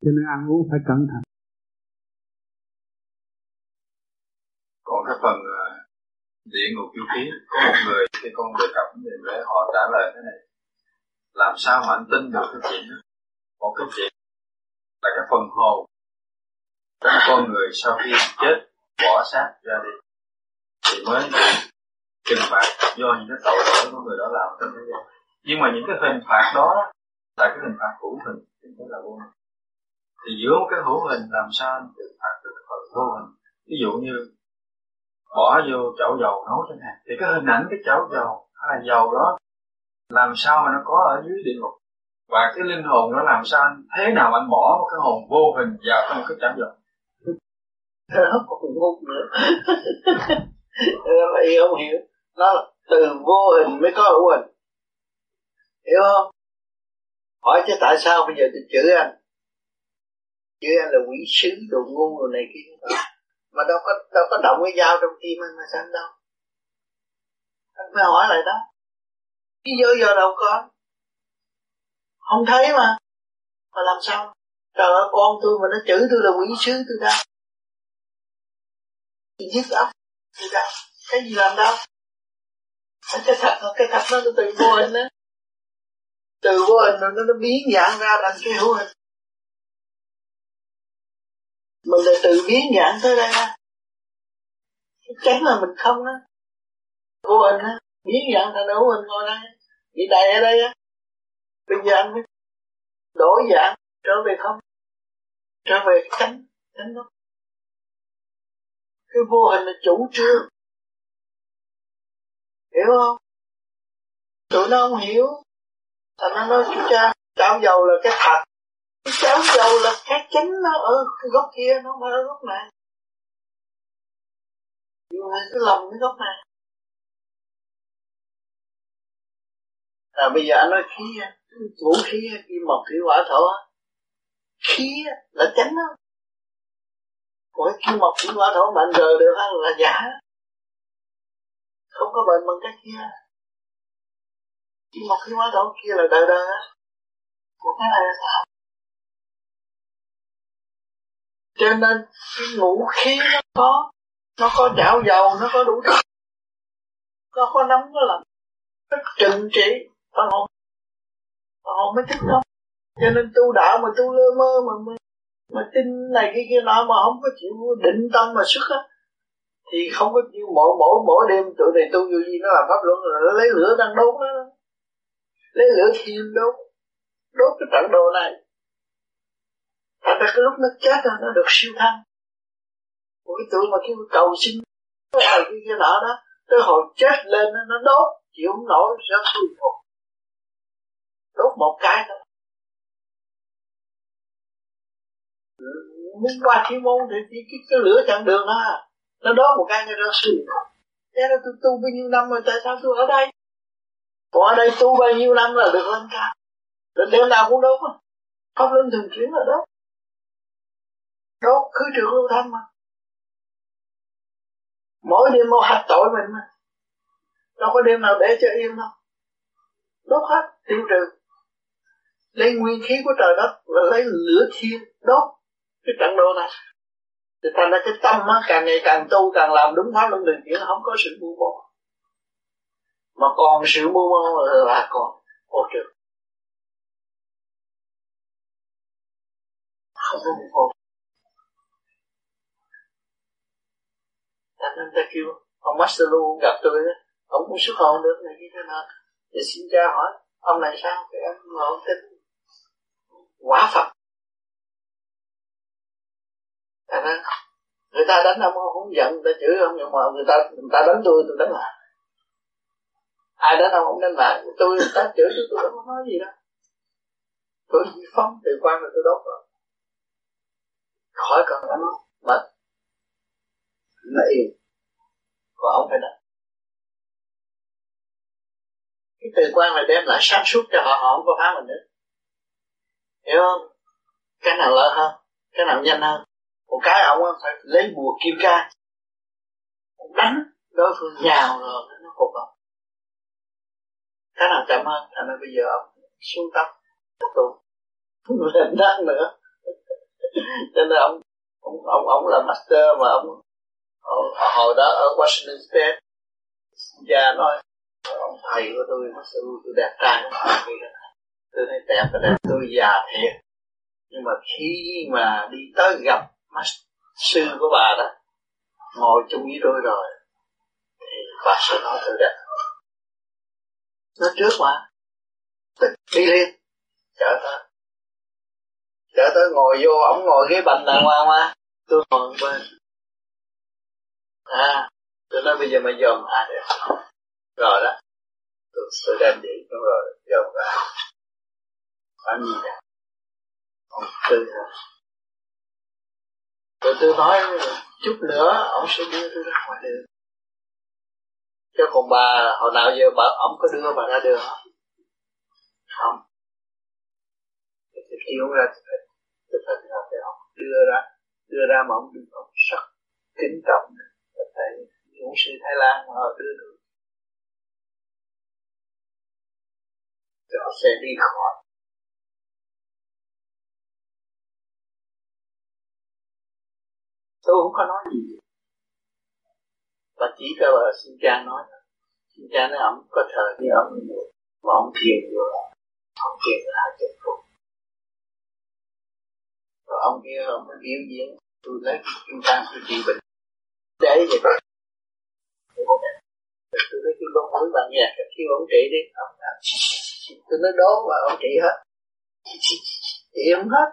Cho nên ăn uống phải cẩn thận. Còn cái phần à, địa ngục yêu khí có một người khi con đề cập về họ trả lời thế này. Làm sao mà anh tin được cái chuyện đó? Một cái chuyện là cái phần hồn của con người sau khi chết, bỏ xác ra đi. Thì mới trừng phạt do những cái tội lỗi của người đó làm trong thế gian. Nhưng mà những cái hình phạt đó là cái hình phạt hữu hình chứ không là vô hình. Thì giữa một cái hữu hình làm sao anh trừng phạt được phần vô hình? Ví dụ như bỏ vô chảo dầu nấu chẳng hạn. Thì cái hình ảnh cái chảo dầu hay là dầu đó, làm sao mà nó có ở dưới địa ngục? Và cái linh hồn nó làm sao anh thế nào anh bỏ một cái hồn vô hình vào trong cái cảm giác? Nó còn ngu nữa. Vậy không? Hiểu. Nó từ vô hình mới có hữu hình hiểu không? Hỏi chứ tại sao bây giờ tôi chửi anh? Chửi anh là quỷ sứ, đồ ngu, đồ này kia. Mà đâu có đâu có động cái dao trong tim anh mà sao anh đâu? Anh mới hỏi lại đó. Cái do do đâu có? Không thấy mà. Mà làm sao? Trời ơi, con tôi mà nó chửi tôi là quỷ sứ tôi đâu giết ốc thì đâu cái gì làm đâu? Cái thật cái thật nó từ vô hình đó. Từ vô hình nó nó biến dạng ra thành cái hữu hình. Mình là tự biến dạng tới đây á chắn là mình không á. Vô hình á. Biến dạng thành hữu hình ngồi đây bị đầy ở đây á bây giờ anh mới đổi dạng, trở về không trở về cánh cánh nó cái vô hình là chủ trương. Hiểu không? Tụi nó không hiểu. Thành nó nói chú cha chảo dầu là cái thật cái chảo dầu là cái chính nó ở cái góc kia, nó không phải ở góc này. Nhưng mà cứ lầm cái góc này. À bây giờ anh nói khí vũ khí kim mộc thủy hỏa thổ khí là chánh đó. Còn cái kim mộc thủy hỏa thổ mạnh rồi được là giả. Không có bệnh bằng cách kia. Kim mà khí hóa thổ kia là đời đời á. Cái này là thật cho nên, cái ngũ khí nó có nó có chảo dầu, nó có đủ thứ. Nó có nóng nó lạnh nó trừng trị phần không Ờ, họ hồn mới thức không. Cho nên tu đạo mà tu lơ mơ mà mà, mà tin này cái kia nọ mà không có chịu định tâm mà xuất á thì không có chịu mỗi mỗi mỗi đêm tụi này tu vô gì nó làm pháp luận rồi nó lấy lửa đang đốt nó lấy lửa thiêu đốt đốt cái trận đồ này. Thành ra cái lúc nó chết rồi nó được siêu thăng. Một cái tượng mà kêu cầu xin Cái này kia kia nọ đó Tới hồi chết lên nó đốt Chịu không nổi sẽ xuôi phục Đốt một cái thôi. Muốn qua thiên môn thì chỉ cái, cái lửa chặn đường đó à. Nó đốt một cái nó ra xuôi Thế là tôi tu bao nhiêu năm rồi tại sao tôi ở đây? Còn ở đây tu bao nhiêu năm là được lên cao? Rồi đêm nào cũng đốt không lên thường chuyển là đốt. Đốt khứ trừ lưu thanh mà. Mỗi đêm một hạt tội mình mà. Đâu có đêm nào để cho yên đâu. Đốt hết tiêu trừ lấy nguyên khí của trời đất và lấy lửa thiên đốt cái trận đồ này. Thì thành ra cái tâm á, càng ngày càng tu càng làm đúng pháp luân thường chuyển không có sự mưu mô mà còn sự mưu mô là còn ô trừ không có mưu mô thành nên ta kêu ông Master luôn gặp tôi đó ông cũng xuất hồn được này như thế nào thì xin cha hỏi ông này sao? Thì ông ngồi tin quả Phật. Thành ra người ta đánh ông không giận, người ta chửi ông, nhưng mà người ta người ta đánh tôi tôi đánh lại. Ai đánh ông không đánh lại. Tôi người ta chửi tôi tôi không nói gì đâu. Tôi chỉ phóng từ quan là tôi đốt rồi. Khỏi cần đánh mất nó yên còn ông phải đánh. Cái từ quan là đem lại sáng suốt cho họ họ không có phá mình nữa hiểu không? Cái nào lợi hơn? Cái nào nhanh hơn? Một cái ông phải lấy bùa kim ca đánh đối phương nhào rồi nó phục ông. Cái nào chậm hơn? Thành ra bây giờ ông xuống tóc, tiếp tục không lên đất nữa. Cho nên ông ông ông ông là master mà ông, hồi đó ở Washington State cha nói, ông thầy của tôi nó sư tôi đẹp trai tôi thấy đẹp và đẹp tôi già thiệt. Nhưng mà khi mà đi tới gặp sư của bà đó ngồi chung với tôi rồi thì bà sẽ nói tôi đẹp nó trước mà tức đi liền. Chở tới. Chở tới ngồi vô ổng ngồi ghế bành đàng hoàng mà. Tôi ngồi bên. À tôi nói bây giờ mày dòm à được rồi đó. Tôi, tôi đem đi đúng rồi dòm ra anh gì nè ông tư rồi rồi tôi nói chút nữa, ông sẽ đưa tôi ra ngoài đường. Chứ còn bà, hồi nào giờ bà, ông có đưa bà ra đường không? Không. Thì kêu ra, tôi phải ông, đưa ra đưa ra mà ông đừng ông sắc kính trọng. Tại những sư Thái Lan mà họ đưa được. Thì họ sẽ đi khỏi. Tôi không có nói gì và chỉ có là xin cha nói xin cha nói ông có thờ như ông mà ông thiền vô ông thiền là hai chục phút rồi ông kia ông biểu diễn tôi lấy kim Trang tôi trị bệnh để vậy đó, tôi nói kêu con mũi bằng nhạc kêu ông trị đi ông tôi nói đố mà ông trị hết trị không hết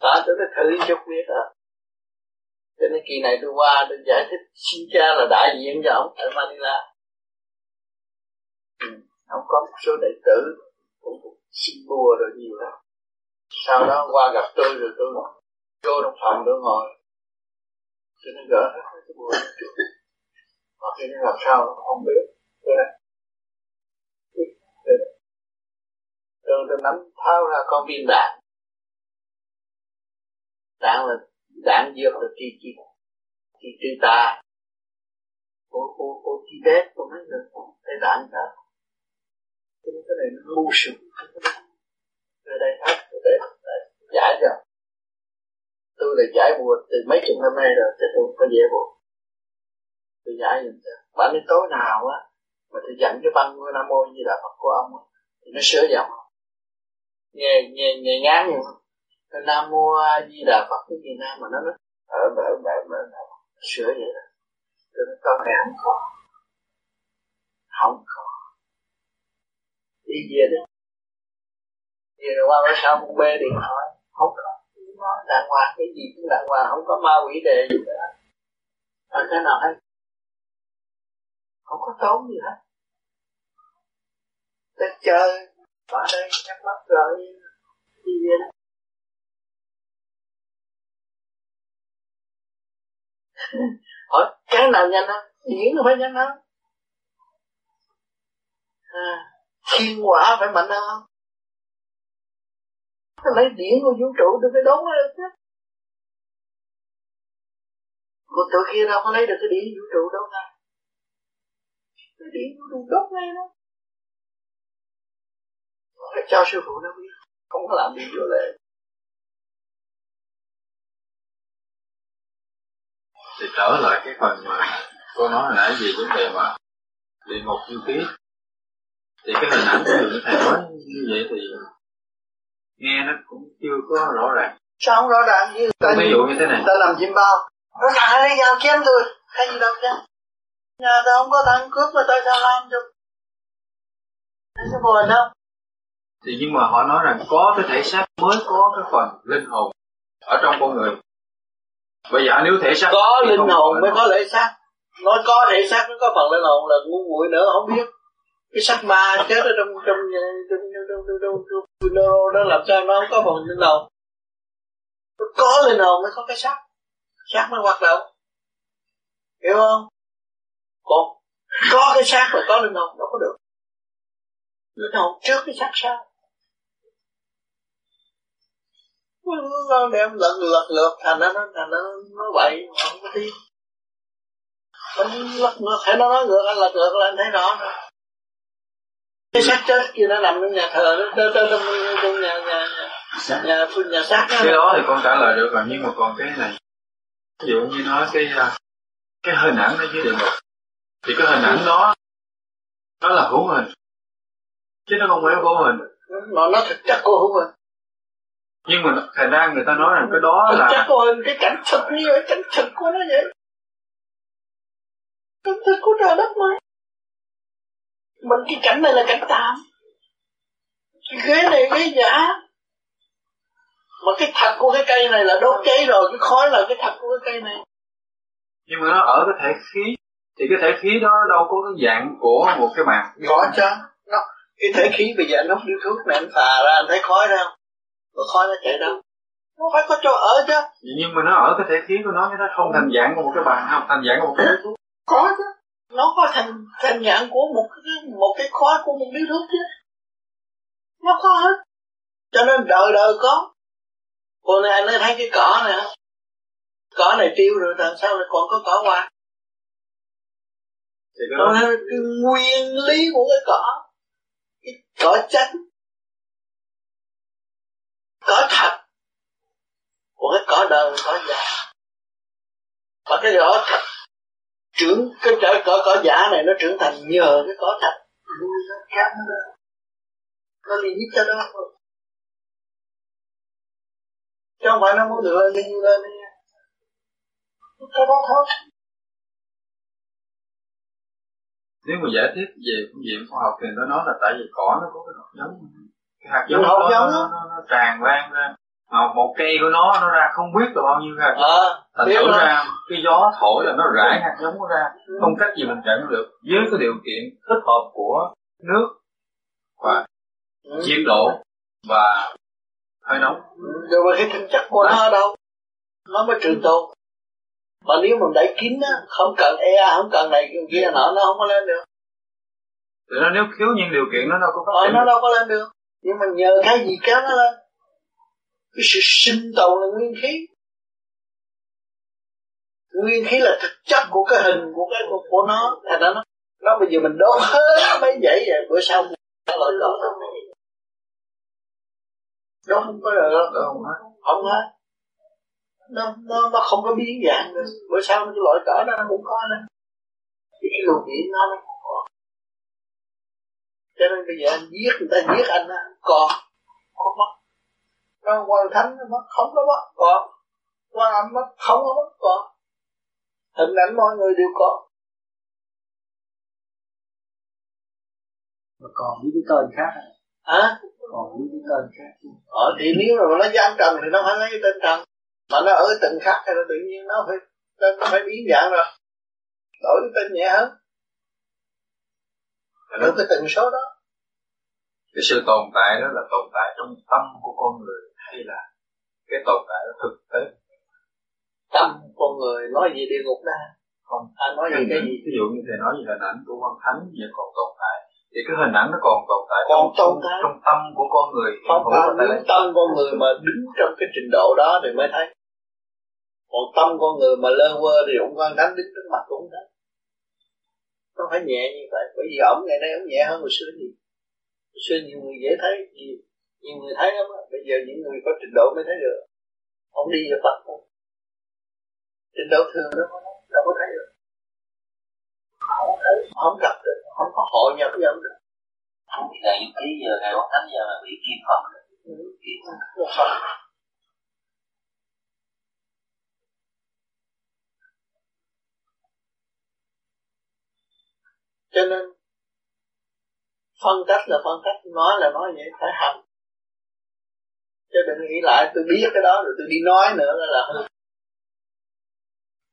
đó tôi nó thử chút biết hả cho nên kỳ này tôi qua tôi giải thích xin cha là đại diện cho ông ở Manila. Ừ, ông có một số đệ tử cũng xin bùa rồi nhiều lắm. Sau đó qua gặp tôi rồi tôi vô trong phòng tôi ngồi. Cho nên gỡ hết cái bùa mà khi nó làm sao không biết. Tôi nói tôi nắm tháo ra con viên đạn đạn là đạn dược là chi chi chi trừ tà của của của Tibet tạng đó cái này nó ngu sự về đây hết để giải rồi tôi là giải buồn từ mấy chục năm nay rồi thì tôi có dễ buồn tôi giải rồi bạn đến tối nào á, mà tôi dặn cái băng nam mô như là phật của ông á, thì nó sửa giọng nghe nghe nghe ngán như không nam mô a di đà phật, cái gì nam mà nó nó ở mở mở mở sửa vậy đó. Tôi nói con này không có không có đi về đi. Về rồi qua bữa sau cũng bê điện thoại. Không có nói đàng hoàng, cái gì cũng đàng hoàng, không có ma quỷ đề gì cả. Ở cái nào hết không có tốn gì hết. Ta chơi ở đây nhắm mắt rồi, đi về đó. hỏi cái nào nhanh hơn điển phải nhanh hơn à, thiên quả phải mạnh hơn. Nó lấy điển của vũ trụ tôi phải đốn nó được chứ. Còn tụi kia đâu có lấy được cái điển vũ trụ đâu ngay cái điển vũ trụ đốt ngay đó. Phải cho sư phụ nó biết. Không có làm gì vô lệ thì trở lại cái phần mà cô nói hồi nãy về vấn đề mà địa ngục như ký thì cái hình ảnh của người thầy nói như vậy thì nghe nó cũng chưa có rõ ràng. Sao không rõ ràng như ta, ví dụ như thế này. Ta làm chim bao. Nó thằng lấy dao chém tôi hay gì đâu chứ. Nhà ta không có thằng cướp mà tại sao làm được. Nó sẽ buồn đâu. Thì nhưng mà họ nói rằng có cái thể xác mới có cái phần linh hồn ở trong con người bây giờ nếu thể xác có linh hồn mới có lễ xác nói có thể xác nó có phần linh hồn là ngu muội nữa không biết cái sắc ma chết ở trong trong trong trong trong trong trong trong nó làm sao nó không có phần linh hồn nó có linh hồn mới có cái xác xác mới hoạt động hiểu không còn có cái xác là có linh hồn đâu có được linh hồn trước cái xác sao nó đem lật lật lượt thành nó thành nó nó bậy không có mình lật ngược thấy nó nói ngược anh lật ngược là anh thấy rõ nữa cái xác chết kia nó nằm trong nhà thờ nó trong trong trong nhà nhà nhà nhà nhà, nhà xác cái đó thì con trả lời được rồi nhưng mà còn cái này. Ví dụ như nói cái à, cái hình ảnh ở dưới địa ngục. Thì cái hình ảnh đó đó là hữu hình. Chứ nó không phải vô hình. Nó nó thực chất của hữu hình nhưng mà thành ra người ta nói rằng cái đó là của hình cái cảnh thực như vậy cảnh thực của nó vậy. Cảnh thực của trời đất mà. Mình cái cảnh này là cảnh tạm. Cái ghế này ghế giả. Mà cái thật của cái cây này là đốt cháy rồi cái khói là cái thật của cái cây này. Nhưng mà nó ở cái thể khí. Thì cái thể khí đó đâu có cái dạng của một cái bàn có chứ. Nó cái thể khí bây giờ anh hút điếu thuốc này anh phà ra anh thấy khói ra. không có khói nó chạy đâu. Nó phải có chỗ ở chứ. Nhưng mà nó ở cái thể khí của nó nó không thành dạng của một cái bàn không thành dạng của một cái thuốc có chứ. Nó có thành thành dạng của một cái một cái khói của một điếu thuốc chứ. Nó có hết. Cho nên đời đời có. Còn này anh thấy cái cỏ này cỏ này tiêu rồi làm sao lại còn có cỏ hoa? Thì cái là nguyên lý của cái cỏ. Cái cỏ chánh cỏ thật. Của cái cỏ đời cỏ giả. Và cái cỏ thật. Trưởng, cái trở cỏ cỏ giả này nó trưởng thành nhờ cái cỏ thật. Nuôi nó cám nó nó. Đi hết cho đó thôi chứ không phải nó muốn được lên đi lên. Đi cái đó thôi. Nếu mà giải thích về phương diện khoa học thì nó nói là tại vì cỏ nó có cái hạt giống cái hạt giống Nó hạt giống nó, nó, nó tràn lan ra. Mà một cây của nó nó ra không biết là bao nhiêu hạt ờ thành thử ra cái gió thổi là nó rải hạt giống nó ra. Không cách gì mình chặn được. Với cái điều kiện thích hợp của nước và Ừ. nhiệt độ và hơi nóng. Rồi mà cái thực chất của nó đâu. Nó mới trường tồn. Mà nếu mình đẩy kín á không cần e không cần này kia nọ nó không có lên được. Thì nó nếu thiếu những điều kiện nó đâu có phát ờ nó được. đâu có lên được nhưng mà nhờ cái gì kéo nó lên? Cái sự sinh tồn là nguyên khí. Nguyên khí là thực chất của cái hình của cái của, của nó. Thành ra nó nó bây giờ mình đốt hết mấy dãy vậy bữa sau nó lại đốt nó không có được đâu không hết nó nó nó không có biến dạng nữa. Bữa sau cái loại cỡ đó nó cũng có nữa. Thì cái luồng điện nó cho nên bây giờ anh giết người ta giết anh á còn có mất. Nó quan thánh nó mất không có mất còn. Quan âm mất không có mất còn. Hình ảnh mọi người đều có. Mà còn những cái tên khác à? còn những cái tên khác ờ thì nếu mà nó giam trần thì nó phải lấy tên trần. Mà nó ở từng khác thì nó tự nhiên nó phải nó phải biến dạng rồi. Đổi tên nhẹ hơn ở cái tần số đó cái sự tồn tại đó là tồn tại trong tâm của con người hay là cái tồn tại đó thực tế? Tâm con người nói gì địa ngục đó không. Anh nói gì cái gì? ví dụ như thầy nói về hình ảnh của quan thánh vẫn còn tồn tại thì cái hình ảnh nó còn tồn tại còn trong, tồn tại. trong tâm của con người không phải nếu tâm con người mà đứng trong cái trình độ đó thì mới thấy. Còn tâm con người mà lơ quơ thì ông quan thánh đứng trước mặt nó phải nhẹ như vậy bởi vì ổng ngày nay ổng nhẹ hơn hồi xưa gì hồi xưa nhiều người dễ thấy nhiều, nhiều người thấy lắm bây giờ những người có trình độ mới thấy được. Ông đi vào Phật không trình độ thường đó đâu có thấy được. Không thấy không gặp được không có hội nhập với ông được. Không thì ngày ký giờ ngày quốc thánh giờ là bị kim phật ừ. kim phật cho nên, phân cách là phân cách, nói là nói vậy, phải hành. Chứ đừng nghĩ lại, tôi biết cái đó rồi, tôi đi nói nữa là là hư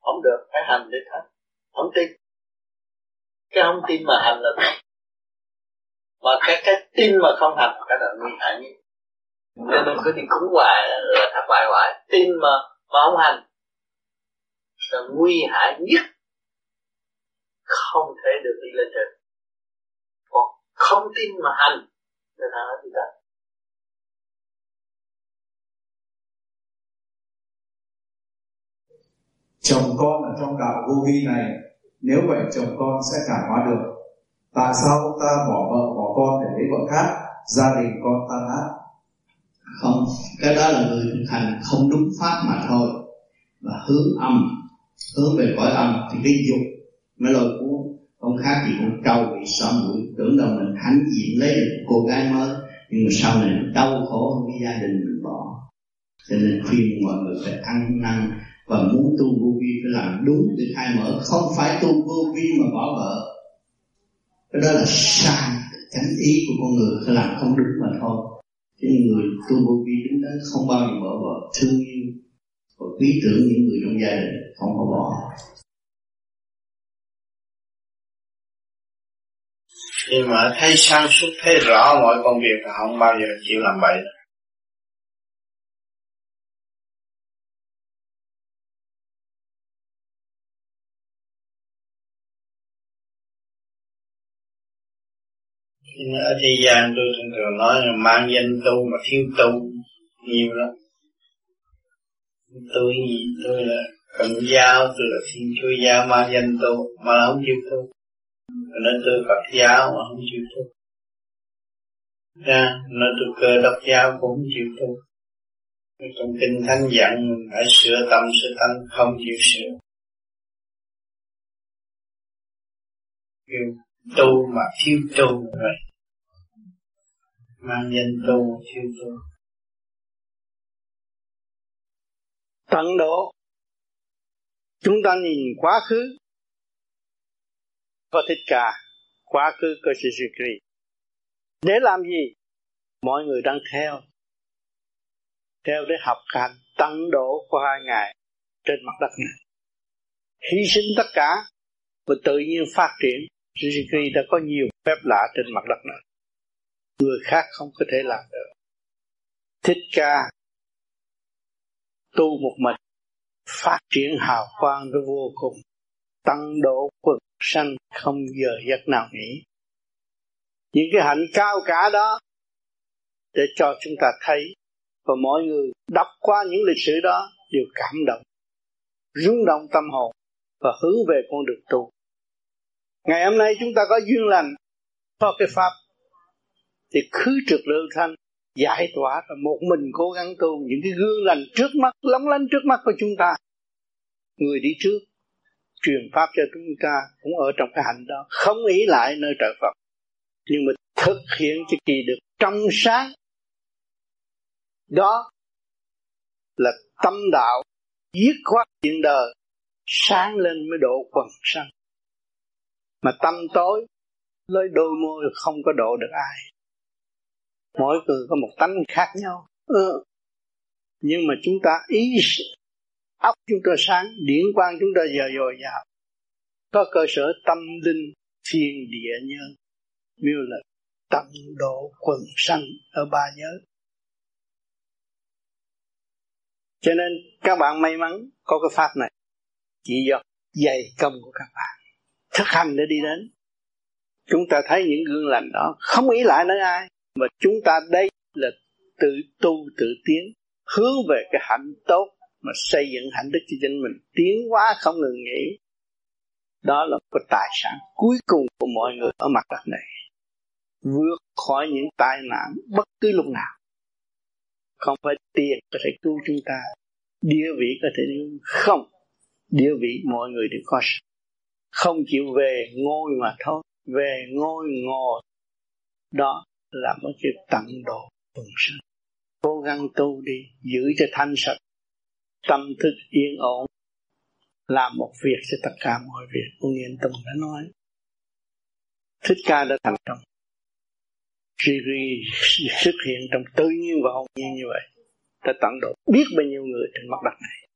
không được, phải hành để thành không tin. Cái không tin mà hành là thật mà cái cái tin mà không hành cái là nguy hại nhất. Nên nên cứ đi cúng hoài là thất bại hoài. Tin mà mà không hành là nguy hại nhất không thể được đi lên trên. Còn không tin mà hành thì thằng ở gì ta chồng con ở trong đạo vô vi này nếu vậy chồng con sẽ cảm hóa được. Tại sao ta bỏ vợ bỏ con để lấy vợ khác? Gia đình con tan nát không cái đó là người thực hành không đúng pháp mà thôi. Và hướng âm hướng về cõi âm thì cái dục mới lôi cuốn không khác gì con trâu bị xỏ mũi. Tưởng đâu mình hãnh diện lấy được cô gái mới, nhưng mà sau này nó đau khổ hơn cái gia đình mình bỏ. Cho nên khuyên mọi người phải ăn năn và muốn tu vô vi, phải làm đúng để khai mở. Không phải tu vô vi mà bỏ vợ. Cái đó là sai, chánh ý của con người, phải làm không đúng mà thôi. Chứ người tu vô vi đứng đó không bao giờ bỏ vợ. Thương yêu và quý tưởng những người trong gia đình không có bỏ. Khi mà thấy sáng suốt, thấy rõ mọi công việc là không bao giờ chịu làm bậy nữa. ở thế gian, tôi thường thường nói là mang danh tu mà thiếu tu, nhiều lắm tôi gì tôi là cần giáo, tôi là thiên chúa giáo, mang danh tu mà là không chịu tu nên tôi Phật giáo mà không chịu tu. Nha nên tôi cơ đốc giáo cũng không chịu tu. Trong kinh thánh dặn phải sửa tâm, sửa thân, không chịu sửa. Kêu, tu mà thiếu tu rồi. Mang danh tu thiếu tu. Tận độ, chúng ta nhìn quá khứ có thích ca, quá khứ của sự suy để làm gì? Mọi người đang theo. Theo để học hành tăng độ của hai ngày trên mặt đất này. Hy sinh tất cả và tự nhiên phát triển. Suzuki đã có nhiều phép lạ trên mặt đất này. Người khác không có thể làm được. Thích ca tu một mình, phát triển hào quang nó vô cùng, tăng độ quần sanh không giờ giấc nào nghỉ. Những cái hạnh cao cả đó, để cho chúng ta thấy và mọi người đọc qua những lịch sử đó đều cảm động, rung động tâm hồn và hướng về con đường tu. Ngày hôm nay chúng ta có duyên lành, có cái pháp, thì khứ trực lưu thanh, giải tỏa và một mình cố gắng tu những cái gương lành trước mắt, lóng lánh trước mắt của chúng ta. Người đi trước truyền pháp cho chúng ta cũng ở trong cái hành đó, không ý lại nơi trời Phật. Nhưng mà thực hiện cho kỳ được trong sáng, đó là tâm đạo dứt khoát chuyện đời, sáng lên mới độ quần sanh. Mà tâm tối, lấy đôi môi không có độ được ai. Mỗi người có một tánh khác nhau. Ừ. nhưng mà chúng ta ý óc chúng ta sáng, điển quang chúng ta giờ dồi dào. Có cơ sở tâm linh thiên địa nhân như là tâm độ quần sanh ở ba giới cho nên các bạn may mắn có cái pháp này. Chỉ do dày công của các bạn thực hành để đi đến. Chúng ta thấy những gương lành đó, không ý lại nói ai, mà chúng ta đây là tự tu tự tiến, hướng về cái hạnh tốt mà xây dựng hạnh đức cho chính mình. Tiến hóa không ngừng nghỉ. Đó là cái tài sản cuối cùng của mọi người ở mặt đất này. Vượt khỏi những tai nạn bất cứ lúc nào. Không phải tiền có thể cứu chúng ta. Địa vị có thể cứu không. Địa vị mọi người đều có không chịu về ngôi mà thôi. Về ngôi ngồi đó là một cái tận độ phần sinh cố gắng tu đi, giữ cho thanh sạch tâm thức yên ổn. Làm một việc cho tất cả mọi việc, của Nghiên Tùng đã nói. Thích Ca đã thành công. Khi xuất hiện trong tự nhiên và hồn nhiên như vậy ta tận độ biết bao nhiêu người trên mặt đất này,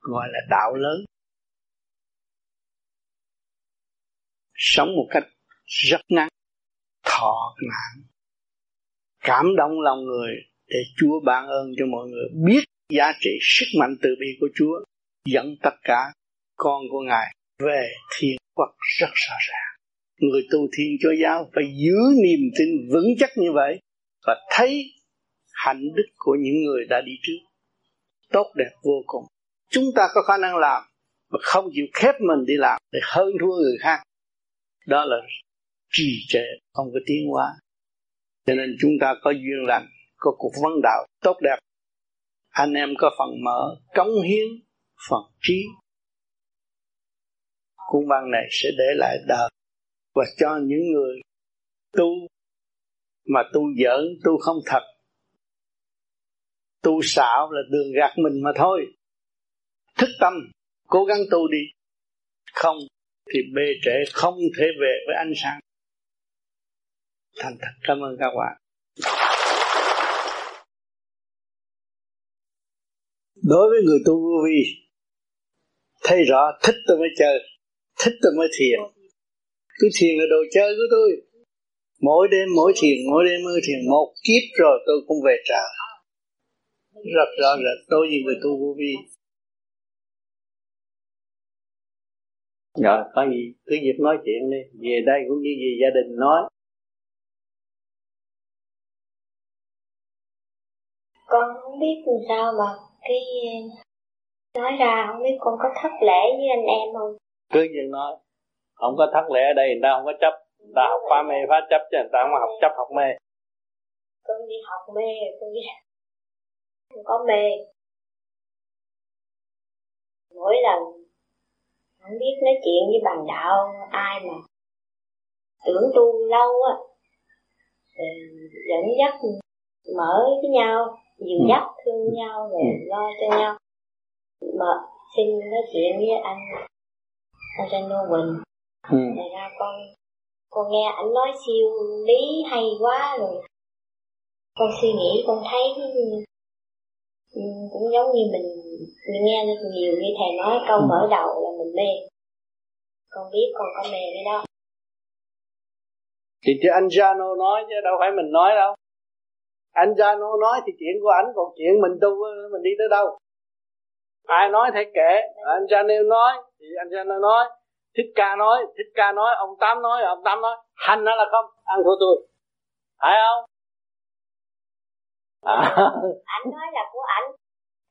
gọi là đạo lớn. Sống một cách rất ngắn, thọ nạn cảm động lòng người để Chúa ban ơn cho mọi người biết giá trị sức mạnh từ bi của Chúa dẫn tất cả con của Ngài về thiên quốc rất rõ ràng. Người tu thiên chúa giáo phải giữ niềm tin vững chắc như vậy và thấy hạnh đức của những người đã đi trước tốt đẹp vô cùng. Chúng ta có khả năng làm mà không chịu khép mình đi làm để hơn thua người khác. Đó là trì trệ, không có tiến hóa. Cho nên chúng ta có duyên lành, có cuộc vấn đạo tốt đẹp. Anh em có phần mở, cống hiến, phần trí. Cung văn này sẽ để lại đời và cho những người tu mà tu giỡn, tu không thật. Tu xạo là đường gạt mình mà thôi. Thức tâm, cố gắng tu đi. Không thì bê trễ không thể về với ánh sáng thành thật cảm ơn các bạn đối với người tu vô vi thấy rõ thích tôi mới chơi thích tôi mới thiền. Cứ thiền là đồ chơi của tôi. Mỗi đêm mỗi thiền mỗi đêm mỗi thiền một kiếp rồi tôi cũng về trả rất rõ rệt tôi như người tu vô vi. Rồi có gì? Cứ việc nói chuyện đi. Về đây cũng như gì gia đình nói. Con không biết làm sao mà cái nói ra không biết con có thất lễ với anh em không? Cứ như nói không có thất lễ ở đây người ta không có chấp. Người ta học phá mê phá chấp chứ người ta không học chấp học mê. Con đi học mê con đi không có mê. Mỗi lần không biết nói chuyện với bằng đạo ai mà tưởng tu lâu á dẫn dắt mở với nhau dìu ừ. dắt thương nhau rồi ừ. lo cho nhau mà xin nói chuyện với anh anh Rano Quỳnh ừ. ra con con nghe anh nói siêu lý hay quá rồi con suy nghĩ con thấy ừ, cũng giống như mình mình nghe được nhiều như thầy nói câu ừ. mở đầu là mình mê con biết con có mê cái đó thì chứ anh Jano nói chứ đâu phải mình nói đâu anh ra nó nói thì chuyện của anh còn chuyện mình tu mình đi tới đâu. Ai nói thấy kệ. Anh ra nêu nói thì anh ra nêu nói. Thích ca nói thích ca nói ông tám nói ông tám nói. Hành nó là không ăn thua tôi. Phải không? À. anh nói là của anh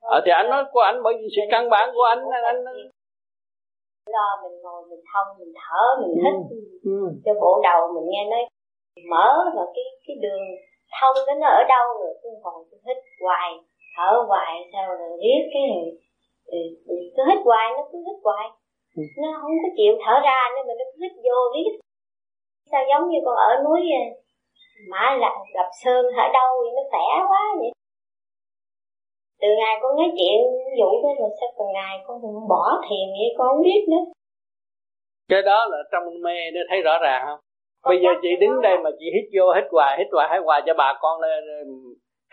à, thì anh nói của anh bởi vì sự căn bản của anh anh, anh lo mình ngồi mình thông mình thở mình hít. Ừ. cho bộ đầu mình nghe nói mở và cái cái đường thông đó nó ở đâu rồi? Tôi ngồi tôi hít hoài thở hoài sao rồi riết cái rồi cứ hít hoài nó cứ hít hoài. Ừ. nó không có chịu thở ra nên mà nó cứ hít vô riết. Sao giống như con ở núi mã lập, lập sơn ở đâu vậy? Nó khỏe quá vậy. Từ ngày con nói chuyện dụ đó rồi sao từ ngày con bỏ thiền vậy? Con không biết nữa. Cái đó là trong mê nó thấy rõ ràng không bây giờ chị đứng đây mà chị hít vô hít hoài hít hoài hít hoài cho bà con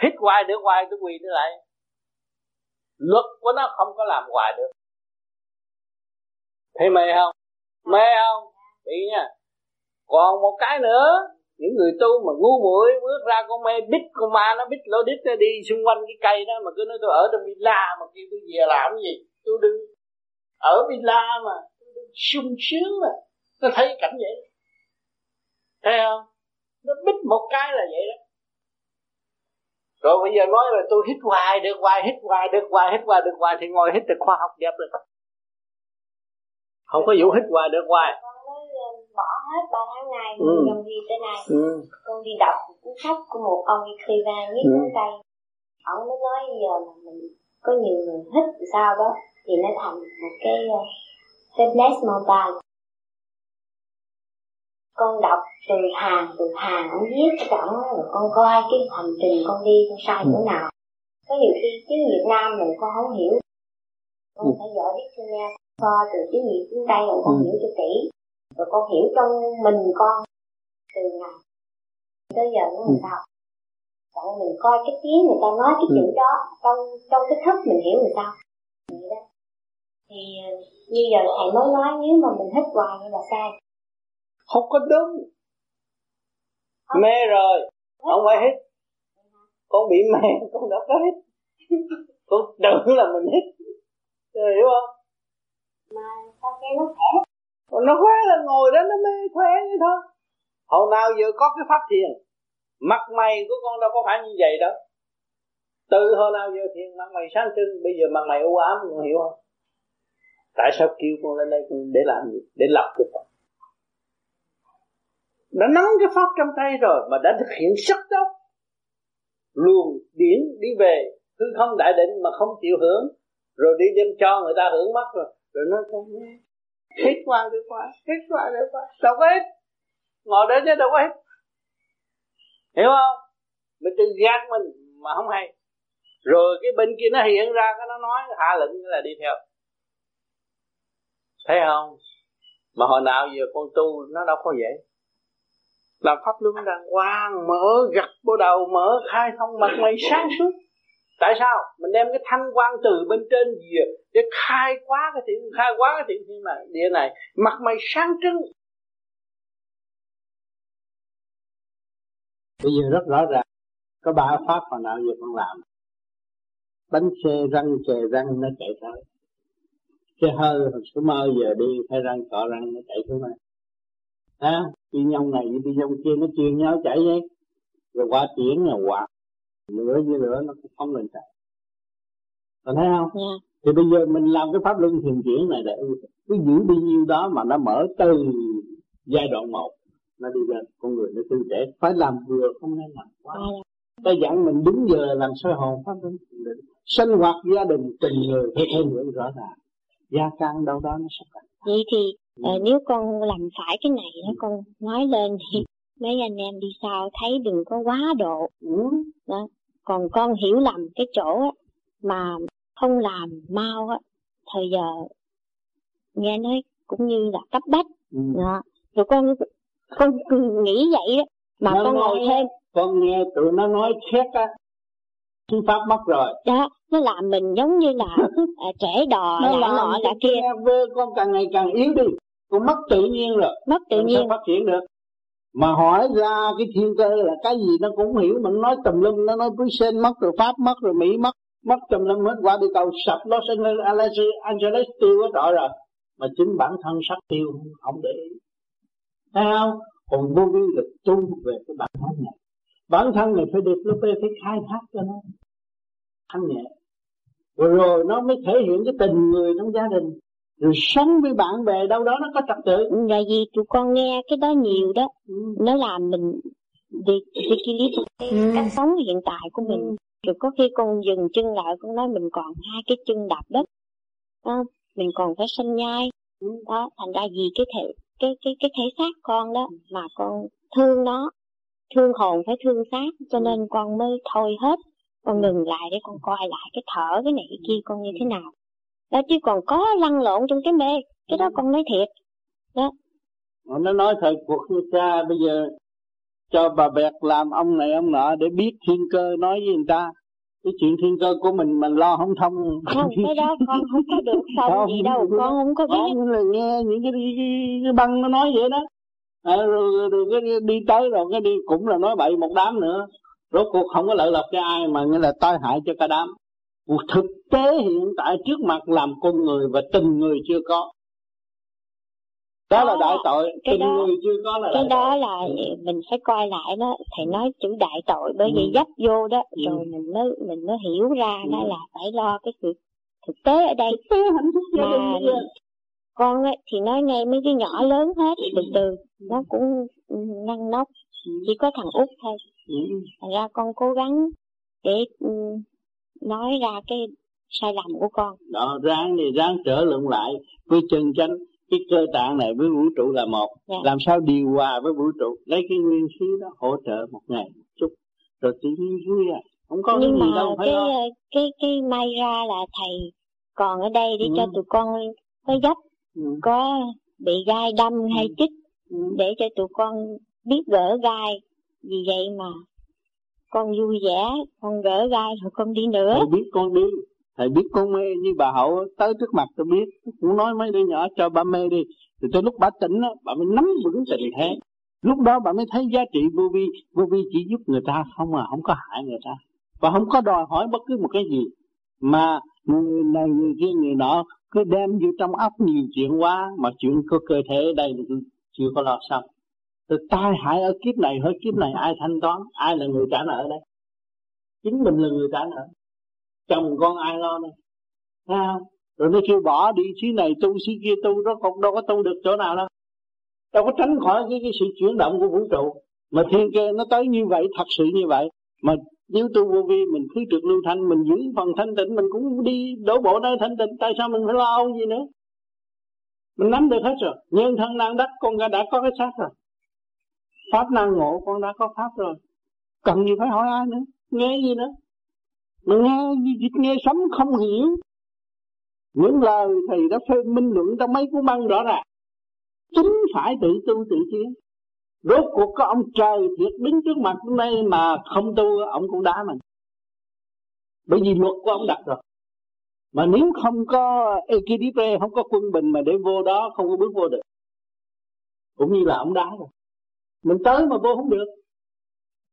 hít hoài nữa hoài cái quỳ nữa lại. Luật của nó không có làm hoài được. Thấy mê không? Mê không? Bị nha. Còn một cái nữa những người tu mà ngu muội bước ra con mê bít con ma nó bít lỗ đít nó đi xung quanh cái cây đó mà cứ nói tôi ở trong villa mà kêu tôi về làm cái gì? Tôi đừng ở villa mà tôi đừng sung sướng mà. Nó thấy cảnh vậy thấy không? Nó bít một cái là vậy đó. Rồi bây giờ nói là tôi hít hoài được hoài hít hoài được hoài hít hoài được hoài thì ngồi hít được khoa học đẹp rồi không có vụ hít hoài được hoài. Bỏ hết ba tháng ngày ừ. đồng gì tới này ừ. con đi đọc cuốn sách của một ông Kriva viết ừ. tay. Ông mới nói giờ là mình có nhiều người hít sao đó thì nó thành một cái uh, fitness mobile con đọc từ hàng từ hàng ông viết trọng rồi con coi cái hành trình con đi con sai chỗ nào. Có nhiều khi tiếng Việt Nam mình con không hiểu. Con phải giỏi biết cho nghe co từ tiếng Việt tiếng Tây rồi con hiểu cho kỹ. Rồi con hiểu trong mình con từ ngày tới giờ nó làm sao Chẳng mình coi cái tiếng người ta nói cái chữ đó trong trong cái thức mình hiểu người ta. Vậy đó. Thì như giờ thầy mới nói nếu mà mình hít hoài như là sai không có đúng. Mê rồi. Không phải hít con bị mê con đã có hít con tưởng là mình hít hiểu không? Mà sao nghe nó khỏe? Nó khỏe là ngồi đó nó mê khỏe như thôi. Hồi nào giờ có cái pháp thiền mặt mày của con đâu có phải như vậy đâu. Từ hồi nào giờ thiền mặt mày sáng trưng bây giờ mặt mày u ám con hiểu không? Tại sao kêu con lên đây để làm gì? Để lập cái đã nắm cái pháp trong tay rồi mà đã thực hiện sắc tốc. Luồng điển đi về, hư không đại định mà không chịu hưởng. Rồi đi đem cho người ta hưởng mất rồi. Rồi nó không hết qua được qua, hết qua được qua. Đâu có hết. Ngồi đấy chứ đâu có hết. Hiểu không? Mình tự giác mình mà không hay. Rồi cái bên kia nó hiện ra, cái nó nói, hạ lệnh là đi theo. Thấy không? Mà hồi nào giờ con tu, nó đâu có vậy làm pháp luân đàng hoàng mở gặt bộ đầu, mở khai thông mặt mày sáng suốt. Tại sao? Mình đem cái thanh quan từ bên trên về để khai quá cái thiện, khai quá cái thiện thiên này địa này mặt mày sáng trưng. Bây giờ rất rõ ràng, có ba pháp mà nào giờ con làm. Bánh xe răng, chè răng, nó chạy tới. Xe hơi, hồi số mơ giờ đi thay răng, cọ răng, nó chạy xuống này à, đi nhông này đi nhông kia nó truyền nhau chạy vậy rồi qua tiếng là quạt lửa với lửa nó cũng không lên chạy còn thấy không yeah. Dạ. thì bây giờ mình làm cái pháp luân thiền chuyển này để cứ giữ bao nhiêu đó mà nó mở từ giai đoạn một nó đi lên con người nó tư trẻ phải làm vừa không nên làm quá. Dạ. ta dặn mình đúng giờ làm soi hồn pháp luân sinh hoạt gia đình tình người phải thêm nữa rõ ràng gia can đâu đó nó sắp cạnh vậy thì uh, nếu con làm phải cái này con nói lên thì mấy anh em đi sau thấy đừng có quá độ ừ. đó. còn con hiểu lầm cái chỗ á, mà không làm mau á thời giờ nghe nói cũng như là cấp bách ừ. đó. rồi con con nghĩ vậy đó mà nó con ngồi thêm con nghe tụi nó nói xét á phương pháp mất rồi đó nó làm mình giống như là à, trẻ đò nó làm nọ cả kia vơ con càng ngày càng yếu đi con mất tự nhiên rồi. Mất tự nhiên. phát triển được. Mà hỏi ra cái thiên cơ là cái gì nó cũng hiểu mà nó nói tùm lum nó nói Bruxelles mất rồi Pháp mất rồi Mỹ mất mất tùm lum hết qua đi tàu sập Los Angeles tiêu hết rõ rồi. Mà chính bản thân sắc tiêu không để ý. Thấy không? Còn vô vi được tu về cái bản thân này. Bản thân này phải được lúc phải khai thác cho nó thanh nhẹ. Rồi, rồi nó mới thể hiện cái tình người trong gia đình rồi sống với bạn bè đâu đó nó có trật tự là vì tụi con nghe cái đó nhiều đó ừ. nó làm mình đi đi cái ừ. cách sống hiện tại của mình ừ. rồi có khi con dừng chân lại con nói mình còn hai cái chân đạp đất đó, mình còn phải sanh nhai ừ. đó thành ra vì cái thể cái cái cái thể xác con đó mà con thương nó thương hồn phải thương xác cho ừ. nên con mới thôi hết con ngừng lại để con coi lại cái thở cái này cái kia con như thế nào đó chứ còn có lăn lộn trong cái mê cái đó con nói thiệt. Đó. Nó nói thời cuộc như cha bây giờ cho bà bẹt làm ông này ông nọ để biết thiên cơ nói với người ta. Cái chuyện thiên cơ của mình mình lo không thông. Không cái đó con không có được xong gì đâu. con không có biết. con là nghe những cái, cái, cái băng nó nói vậy đó. À, rồi, rồi, rồi đi tới rồi cái đi cũng là nói bậy một đám nữa. Rốt cuộc không có lợi lộc cho ai mà nghĩa là tai hại cho cả đám thực tế hiện tại trước mặt làm con người và tình người chưa có đó, đó là đại tội cái tình đó, người chưa có là cái đó tội. là mình phải coi lại đó thầy nói chữ đại tội bởi ừ. vì dấp vô đó ừ. rồi mình mới mình mới hiểu ra ừ. đó là phải lo cái sự thực tế ở đây thực tế hạnh phúc gia mà con ấy, thì nói ngay mấy cái nhỏ lớn hết từ từ nó cũng ngăn nóc ừ. chỉ có thằng út thôi ừ. thành ra con cố gắng để nói ra cái sai lầm của con đó ráng thì ráng trở lộn lại với chân chánh cái cơ tạng này với vũ trụ là một yeah. Dạ. làm sao điều hòa với vũ trụ lấy cái nguyên khí đó hỗ trợ một ngày một chút rồi tự nhiên vui à không có nhưng cái gì mà đâu phải cái, lo. cái cái may ra là thầy còn ở đây để ừ. cho tụi con có dấp ừ. có bị gai đâm ừ. hay chích ừ. để cho tụi con biết gỡ gai vì vậy mà con vui vẻ, con gỡ gai rồi con đi nữa. Thầy biết con đi, thầy biết con mê như bà hậu tới trước mặt tôi biết cũng nói mấy đứa nhỏ cho bà mê đi. Rồi tới lúc bà tỉnh đó bà mới nắm vững tình thế. Lúc đó bà mới thấy giá trị vô vi vô vi chỉ giúp người ta không à không có hại người ta. Và không có đòi hỏi bất cứ một cái gì, mà người, này, người kia, người nọ cứ đem vô trong óc nhiều chuyện quá mà chuyện có cơ thể ở đây chưa có lo xong rồi tai hại ở kiếp này hơi kiếp này ai thanh toán ai là người trả nợ đây? Chính mình là người trả nợ. Chồng con ai lo đây? Thấy không? Rồi nó kêu bỏ đi xí này tu xứ kia tu đó còn đâu có tu được chỗ nào đâu. Đâu có tránh khỏi cái, cái sự chuyển động của vũ trụ. Mà thiên cơ nó tới như vậy thật sự như vậy. Mà nếu tu vô vi mình cứ trực lưu thanh mình giữ phần thanh tịnh mình cũng đi đổ bộ nơi thanh tịnh tại sao mình phải lo âu gì nữa? Mình nắm được hết rồi. Nhân thân năng đất con đã có cái xác rồi pháp năng ngộ, con đã có pháp rồi. Cần gì phải hỏi ai nữa? Nghe gì nữa? Mà nghe nghe sấm không hiểu. Những lời thầy đã phê minh luận trong mấy cuốn băng rõ ràng. Chính phải tự tu tự tiến. Rốt cuộc có ông trời thiệt đứng trước mặt hôm nay mà không tu, ông cũng đá mình bởi vì luật của ông đặt rồi. Mà nếu không có equilibre không có quân bình mà để vô đó không có bước vô được. Cũng như là ông đá rồi mình tới mà vô không được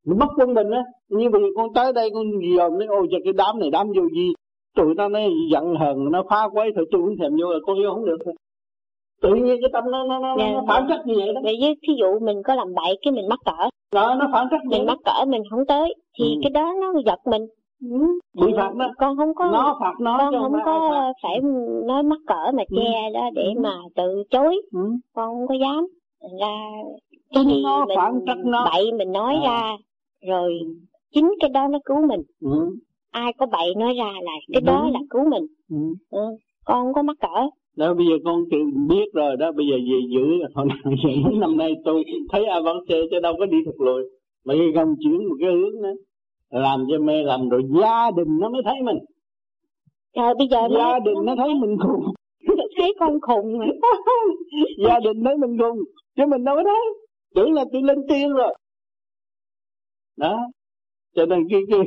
mình mất quân bình á như bây giờ con tới đây con dòm nói ôi cho cái đám này đám vô gì tụi nó nói giận hờn nó phá quấy thôi tôi cũng thèm vô là con vô không được tự nhiên cái tâm nó nó nó, yeah. nó dạ. phản trắc như vậy đó vậy với thí dụ mình có làm bậy cái mình mắc cỡ đó nó phản trắc mình mắc cỡ mình không tới thì ừ. cái đó nó giật mình ừ. bị phạt đó con không có nó phạt nó con không có phải nói mắc cỡ mà che ừ. đó để ừ. mà tự chối ừ. con không có dám ra cái gì nó phản trắc nó bậy mình nói à. ra rồi chính cái đó nó cứu mình ừ. ai có bậy nói ra là cái Đúng. đó là cứu mình ừ. Ừ. con không có mắc cỡ đó bây giờ con tự biết rồi đó bây giờ về giữ hồi nào mấy năm nay tôi thấy a vẫn xe chứ đâu có đi thật lùi mà cái gồng chuyển một cái hướng đó làm cho mê làm rồi gia đình nó mới thấy mình Trời bây giờ gia nó, đình nó, thấy mình khùng thấy con khùng gia đình thấy mình khùng chứ mình đâu có thấy tưởng là tôi lên tiên rồi. Đó. Cho nên cái cái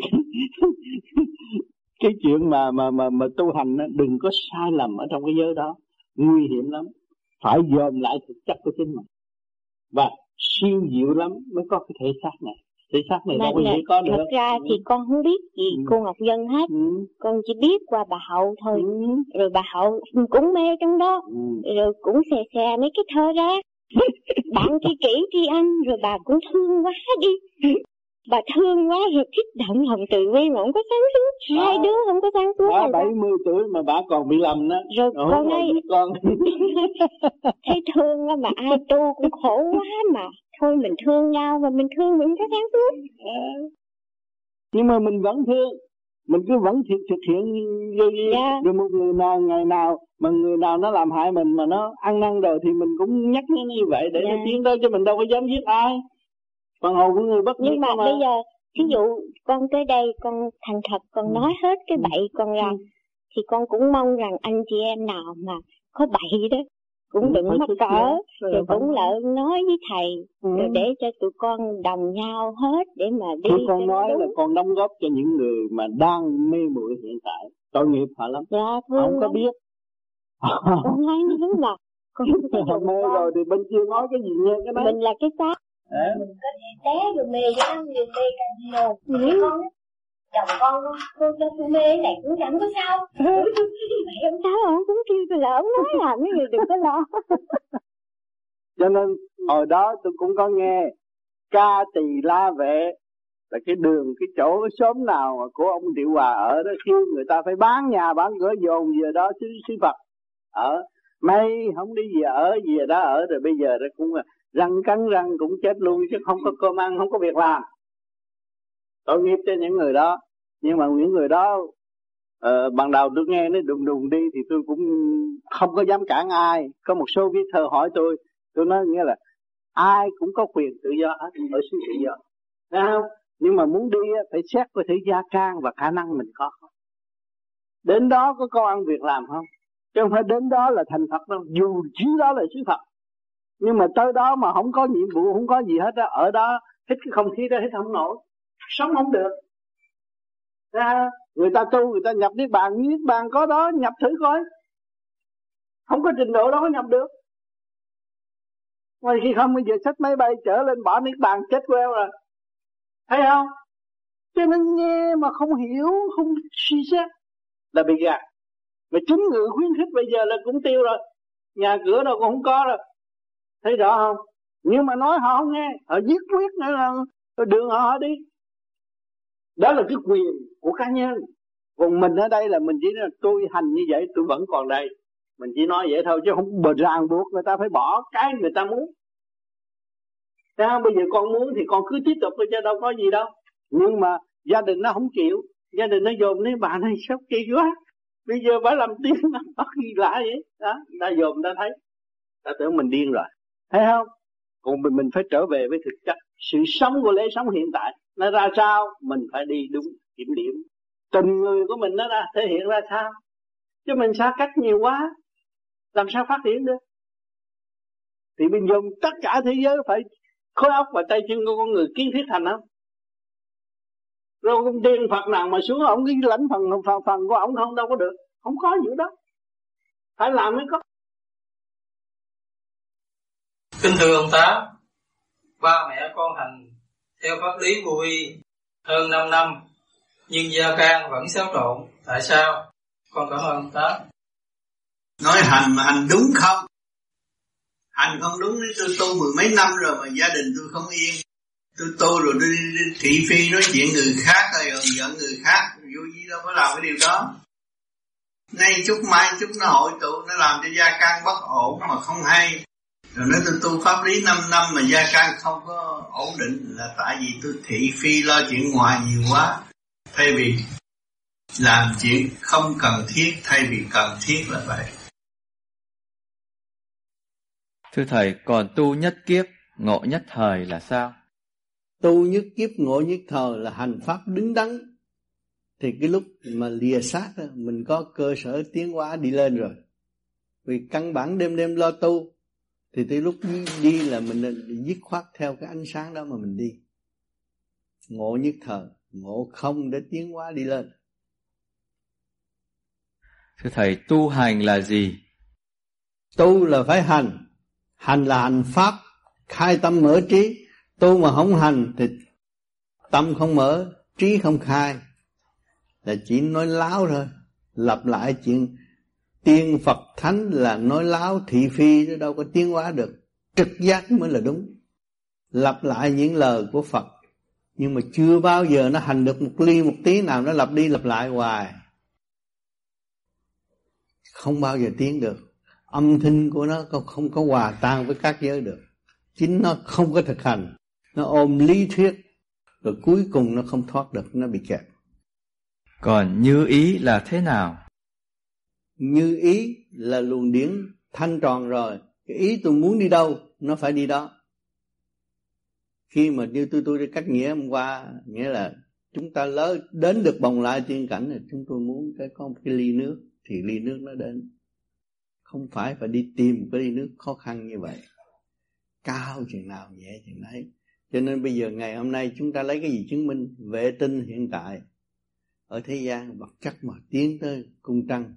cái chuyện mà mà mà mà tu hành đó, đừng có sai lầm ở trong cái giới đó. Nguy hiểm lắm. Phải dòm lại thực chất của chính mình. Và siêu diệu lắm mới có cái thể xác này. Thể xác này đâu có dễ có được thật ra thì ừ. con không biết gì ừ. cô ngọc dân hết. Ừ. con chỉ biết qua bà hậu thôi. Ừ. rồi bà hậu cũng mê trong đó. Ừ. rồi cũng xè xè mấy cái thơ ra bạn tri kỷ tri anh rồi bà cũng thương quá đi. Bà thương quá rồi kích động lòng từ bi mà không có sáng suốt. Hai đứa không có sáng suốt bà bảy mươi tuổi mà bà còn bị lầm đó rồi Ủa, con ơi. con. Thấy thương á mà ai tu cũng khổ quá mà. Thôi mình thương nhau và mình thương mình có sáng suốt. Nhưng mà mình vẫn thương mình cứ vẫn thực, thực hiện vô Dạ. rồi một người nào ngày nào mà người nào nó làm hại mình mà nó ăn năn rồi thì mình cũng nhắc nó như vậy để Dạ. nó tiến tới chứ mình đâu có dám giết ai phần hồn của người bất diệt nhưng mà mà bây giờ thí dụ con tới đây con thành thật con Ừ. nói hết cái bậy con ra thì con cũng mong rằng anh chị em nào mà có bậy đó cũng đừng mắc cỡ rồi cũng lợn nói với thầy Ừ. rồi để cho tụi con đồng nhau hết để mà đi cho con nó nói đúng. là con đóng góp cho những người mà đang mê muội hiện tại. Tội nghiệp họ lắm. Dạ không có biết. Con nói đúng là con mê rồi thì bên kia nói cái gì nghe cái đó. Mình là cái xác. Mình có thể té rồi mê với nó nhiều mê càng nhiều. Ừ. con chồng con cô cho tôi mê này cũng chẳng có sao. Mày không sao ông cũng kêu tôi là ông nói làm cái gì đừng có lo. Cho nên hồi đó tôi cũng có nghe ca tỳ la vệ là cái đường cái chỗ cái xóm nào mà của ông Triệu Hòa ở đó khi người ta phải bán nhà bán cửa dồn về đó sư sư Phật. Ở may không đi về ở về đó ở rồi bây giờ đó cũng là răng cắn răng cũng chết luôn chứ không có cơm ăn không có việc làm tội nghiệp cho những người đó. Nhưng mà những người đó uh, ban đầu tôi nghe nó đùng đùng đi thì tôi cũng không có dám cản ai. Có một số viết thơ hỏi tôi tôi nói nghĩa là ai cũng có quyền tự do ở xứ tự do. Đấy không? Nhưng mà muốn đi á, phải xét coi thử gia can và khả năng mình có không. Đến đó có công ăn việc làm không? Chứ không phải đến đó là thành Phật đâu. Dù chứ đó là sứ Phật. Nhưng mà tới đó mà không có nhiệm vụ không có gì hết á ở đó hít cái không khí đó hít không nổi sống không được. Ra, người ta tu, người ta nhập niết bàn niết bàn có đó, nhập thử coi. Không có trình độ đó có nhập được. Ngoài khi không, bây giờ sách máy bay trở lên, bỏ niết bàn, chết queo rồi. Thấy không? Cho nên nghe mà không hiểu, không suy xét. Là bị gạt mà chính người khuyến khích bây giờ là cũng tiêu rồi. Nhà cửa đâu cũng không có rồi. Thấy rõ không? Nhưng mà nói họ không nghe, họ giết quyết nữa là đường họ đi đó là cái quyền của cá nhân còn mình ở đây là mình chỉ là tôi hành như vậy tôi vẫn còn đây mình chỉ nói vậy thôi chứ không bờ ràng buộc người ta phải bỏ cái người ta muốn Thấy không? Bây giờ con muốn thì con cứ tiếp tục thôi chứ đâu có gì đâu. Nhưng mà gia đình nó không chịu. Gia đình nó dồn lấy bà này sốc kỳ quá. Bây giờ bà làm tiếng nó có gì lạ vậy. Đó, ta dồn ta thấy. Ta tưởng mình điên rồi. Thấy không? Còn mình, mình phải trở về với thực chất. Sự sống của lễ sống hiện tại. Nó ra sao? Mình phải đi đúng kiểm điểm. Tình người của mình nó ra thể hiện ra sao? Chứ mình xa cách nhiều quá. Làm sao phát triển được? Thì mình dùng tất cả thế giới phải khối óc và tay chân của con người kiến thiết thành không? Rồi con tiên Phật nào mà xuống ông cái lãnh phần phần phần của ông không đâu có được, không có gì đó. Phải làm mới có. Kính thưa ông tá ba mẹ con hành theo pháp lý vô vi hơn 5 năm, nhưng gia can vẫn xáo trộn. Tại sao? Con cảm ơn Tám. nói hành mà hành đúng không hành không đúng nếu tôi tu mười mấy năm rồi mà gia đình tôi không yên tôi tu rồi đi, đi, đi thị phi nói chuyện người khác rồi rồi giận người khác vô gì đâu có làm cái điều đó nay chút mai chút nó hội tụ nó làm cho gia can bất ổn mà không hay rồi nói tôi tu pháp lý 5 năm mà gia can không có ổn định là tại vì tôi thị phi lo chuyện ngoài nhiều quá thay vì làm chuyện không cần thiết thay vì cần thiết là vậy Thưa Thầy, còn tu nhất kiếp, ngộ nhất thời là sao? Tu nhất kiếp ngộ nhất thời là hành pháp đứng đắn. Thì cái lúc mà lìa xác mình có cơ sở tiến hóa đi lên rồi. Vì căn bản đêm đêm lo tu thì tới lúc đi, đi là mình dứt khoát theo cái ánh sáng đó mà mình đi. Ngộ nhất thời, ngộ không để tiến hóa đi lên. Thưa Thầy, tu hành là gì? Tu là phải hành, hành là hành pháp, khai tâm mở trí. Tu mà không hành thì tâm không mở, trí không khai. Là chỉ nói láo thôi, lặp lại chuyện tiên Phật Thánh là nói láo thị phi nó đâu có tiến hóa được. Trực giác mới là đúng. Lặp lại những lời của Phật, nhưng mà chưa bao giờ nó hành được một ly một tí nào nó lặp đi lặp lại hoài. Không bao giờ tiến được. Âm thanh của nó không có hòa tan với các giới được. Chính nó không có thực hành. Nó ôm lý thuyết. Rồi cuối cùng nó không thoát được nó bị kẹt. Còn như ý là thế nào? Như ý là luồng điển thanh tròn rồi. Cái ý tôi muốn đi đâu, nó phải đi đó. Khi mà như tôi tôi đi cách nghĩa hôm qua, nghĩa là chúng ta lớn đến được bồng lai tiên cảnh thì chúng tôi muốn cái có một cái ly nước, thì ly nước nó đến. Không phải phải đi tìm cái ly nước khó khăn như vậy. Cao chừng nào, nhẹ chừng đấy cho nên bây giờ ngày hôm nay chúng ta lấy cái gì chứng minh vệ tinh hiện tại ở thế gian, vật chất mà tiến tới cung trăng?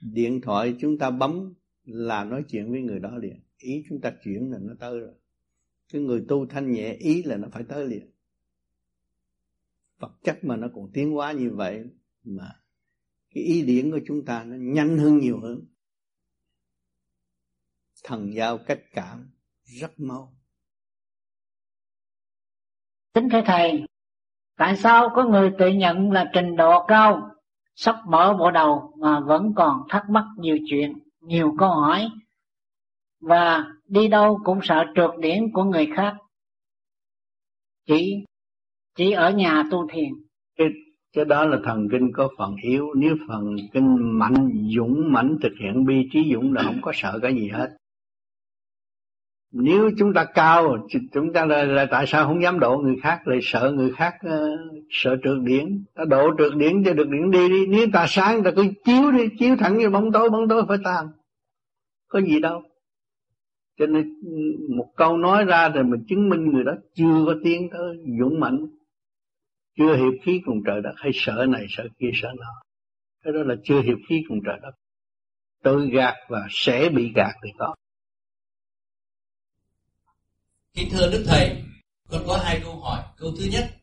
Điện thoại chúng ta bấm là nói chuyện với người đó liền. Ý chúng ta chuyển là nó tới rồi. Cái người tu thanh nhẹ ý là nó phải tới liền. Vật chất mà nó còn tiến hóa như vậy mà cái ý điển của chúng ta nó nhanh hơn nhiều hơn. Thần giao cách cảm rất mau. Kính thưa Thầy, tại sao có người tự nhận là trình độ cao, sắp mở bộ đầu mà vẫn còn thắc mắc nhiều chuyện, nhiều câu hỏi, và đi đâu cũng sợ trượt điển của người khác. Chỉ chỉ ở nhà tu thiền. Cái, cái đó là thần kinh có phần yếu, nếu phần kinh mạnh, dũng mãnh thực hiện bi trí dũng là không có sợ cái gì hết nếu chúng ta cao chúng ta là, là tại sao không dám độ người khác lại sợ người khác uh, sợ trượt điển? Ta độ trượt điển cho được điển đi đi. Nếu ta sáng ta cứ chiếu đi chiếu thẳng như bóng tối bóng tối phải tan. Có gì đâu. Cho nên một câu nói ra rồi mình chứng minh người đó chưa có tiến tới dũng mạnh chưa hiệp khí cùng trời đất hay sợ này sợ kia sợ nọ. Cái đó là chưa hiệp khí cùng trời đất. Tự gạt và sẽ bị gạt thì có. Kính thưa Đức Thầy, con có hai câu hỏi. Câu thứ nhất,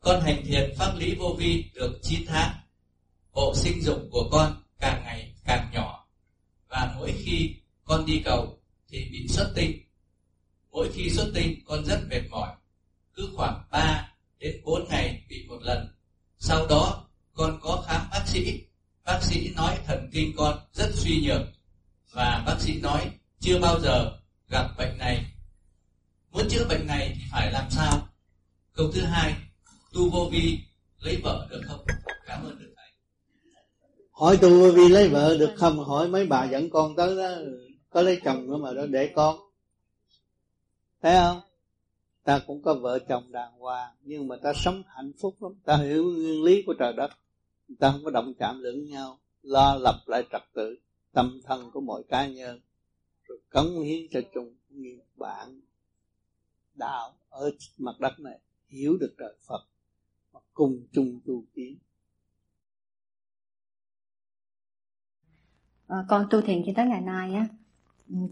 con hành thiền pháp lý vô vi được 9 tháng. Bộ sinh dục của con càng ngày càng nhỏ. Và mỗi khi con đi cầu thì bị xuất tinh. Mỗi khi xuất tinh con rất mệt mỏi. Cứ khoảng 3 đến 4 ngày bị một lần. Sau đó con có khám bác sĩ. Bác sĩ nói thần kinh con rất suy nhược. Và bác sĩ nói chưa bao giờ gặp bệnh này Muốn chữa bệnh này thì phải làm sao? Câu thứ hai, tu vô vi lấy vợ được không? Cảm ơn được Thầy. Hỏi tu vô vi lấy vợ được không? Hỏi mấy bà dẫn con tới đó, có lấy chồng nữa mà đó để con. Thấy không? Ta cũng có vợ chồng đàng hoàng, nhưng mà ta sống hạnh phúc lắm. Ta hiểu nguyên lý của trời đất. Ta không có động chạm lẫn nhau, lo lập lại trật tự, tâm thân của mọi cá nhân, rồi cống hiến cho chung như bạn đạo ở mặt đất này hiểu được trời Phật và cùng chung tu tiến. À, ờ, con tu thiền cho tới ngày nay á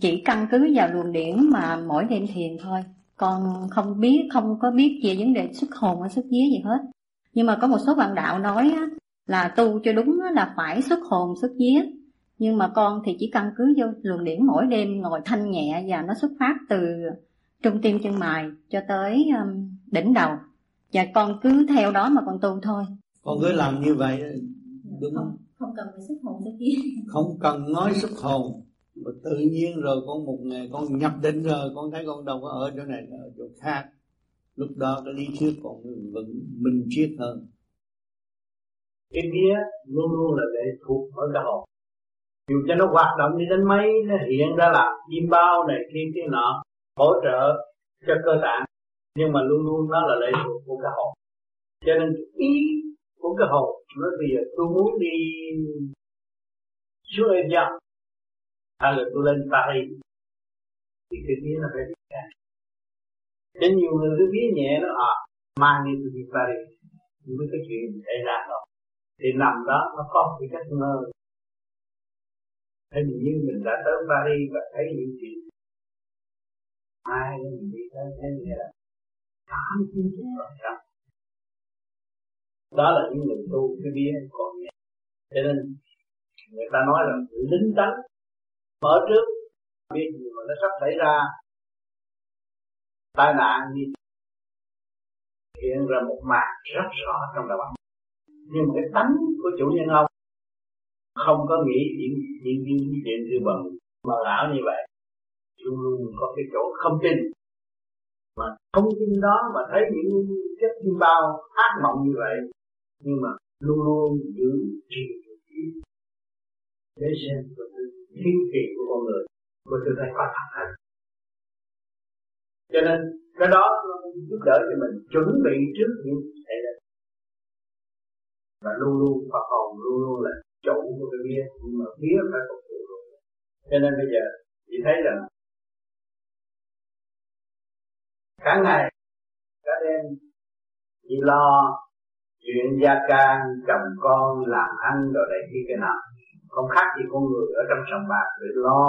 chỉ căn cứ vào luồng điển mà mỗi đêm thiền thôi. Con không biết không có biết về vấn đề xuất hồn hay xuất vía gì hết. Nhưng mà có một số bạn đạo nói á, là tu cho đúng là phải xuất hồn xuất vía. Nhưng mà con thì chỉ căn cứ vô luồng điển mỗi đêm ngồi thanh nhẹ và nó xuất phát từ trung tim chân mày cho tới um, đỉnh đầu. Và con cứ theo đó mà con tu thôi. Con cứ làm như vậy đúng không? Không cần phải xuất hồn xuất vía không cần nói xuất hồn. Mà tự nhiên rồi con một ngày con nhập định rồi con thấy con đâu có ở chỗ này ở chỗ khác. Lúc đó cái lý thuyết còn vững minh triết hơn. Cái vía luôn luôn là lệ thuộc ở cái hồn dù cho nó hoạt động đi đến mấy nó hiện ra là chim bao này kia kia nọ hỗ trợ cho cơ tạng, nhưng mà luôn luôn nó là lệ thuộc của cái hồn. Cho nên ý của cái hồn nó bây giờ tôi muốn đi xuống em nhau hay là tôi lên Paris. Thì cái vía nó phải đi ra. Cho nhiều người cứ vía nhẹ nó à mai đi tôi đi Paris. Nhưng cái chuyện xảy ra rồi thì nằm đó, nó có cái cách ngơ hình như mình đã tới Paris và thấy những chuyện ai mình đi tới thế nghĩa là tám chín chục phần trăm đó là những người tu cái bia còn nhẹ. Cho nên người ta nói là lính tấn mở trước biết gì mà nó sắp xảy ra, tai nạn gì. Hiện ra một màn rất rõ trong đầu ông nhưng cái tánh của chủ nhân ông không có nghĩ những những những chuyện tư bận mà lão như vậy luôn luôn có cái chỗ không tin. Mà không tin đó mà thấy những chất kim bao ác mộng như vậy, nhưng mà luôn luôn giữ trì để xem thiên kỳ của con người của sự thay có thật hành. Cho nên, cái đó giúp đỡ cho mình chuẩn bị trước những xảy ra và luôn luôn Phật hồn luôn luôn là chủ của cái bia nhưng mà bia phải phục vụ luôn cho nên bây giờ, chị thấy rằng cả ngày, cả đêm, chỉ lo chuyện gia can, chồng con, làm ăn rồi này kia cái nào không khác gì con người ở trong sòng bạc để lo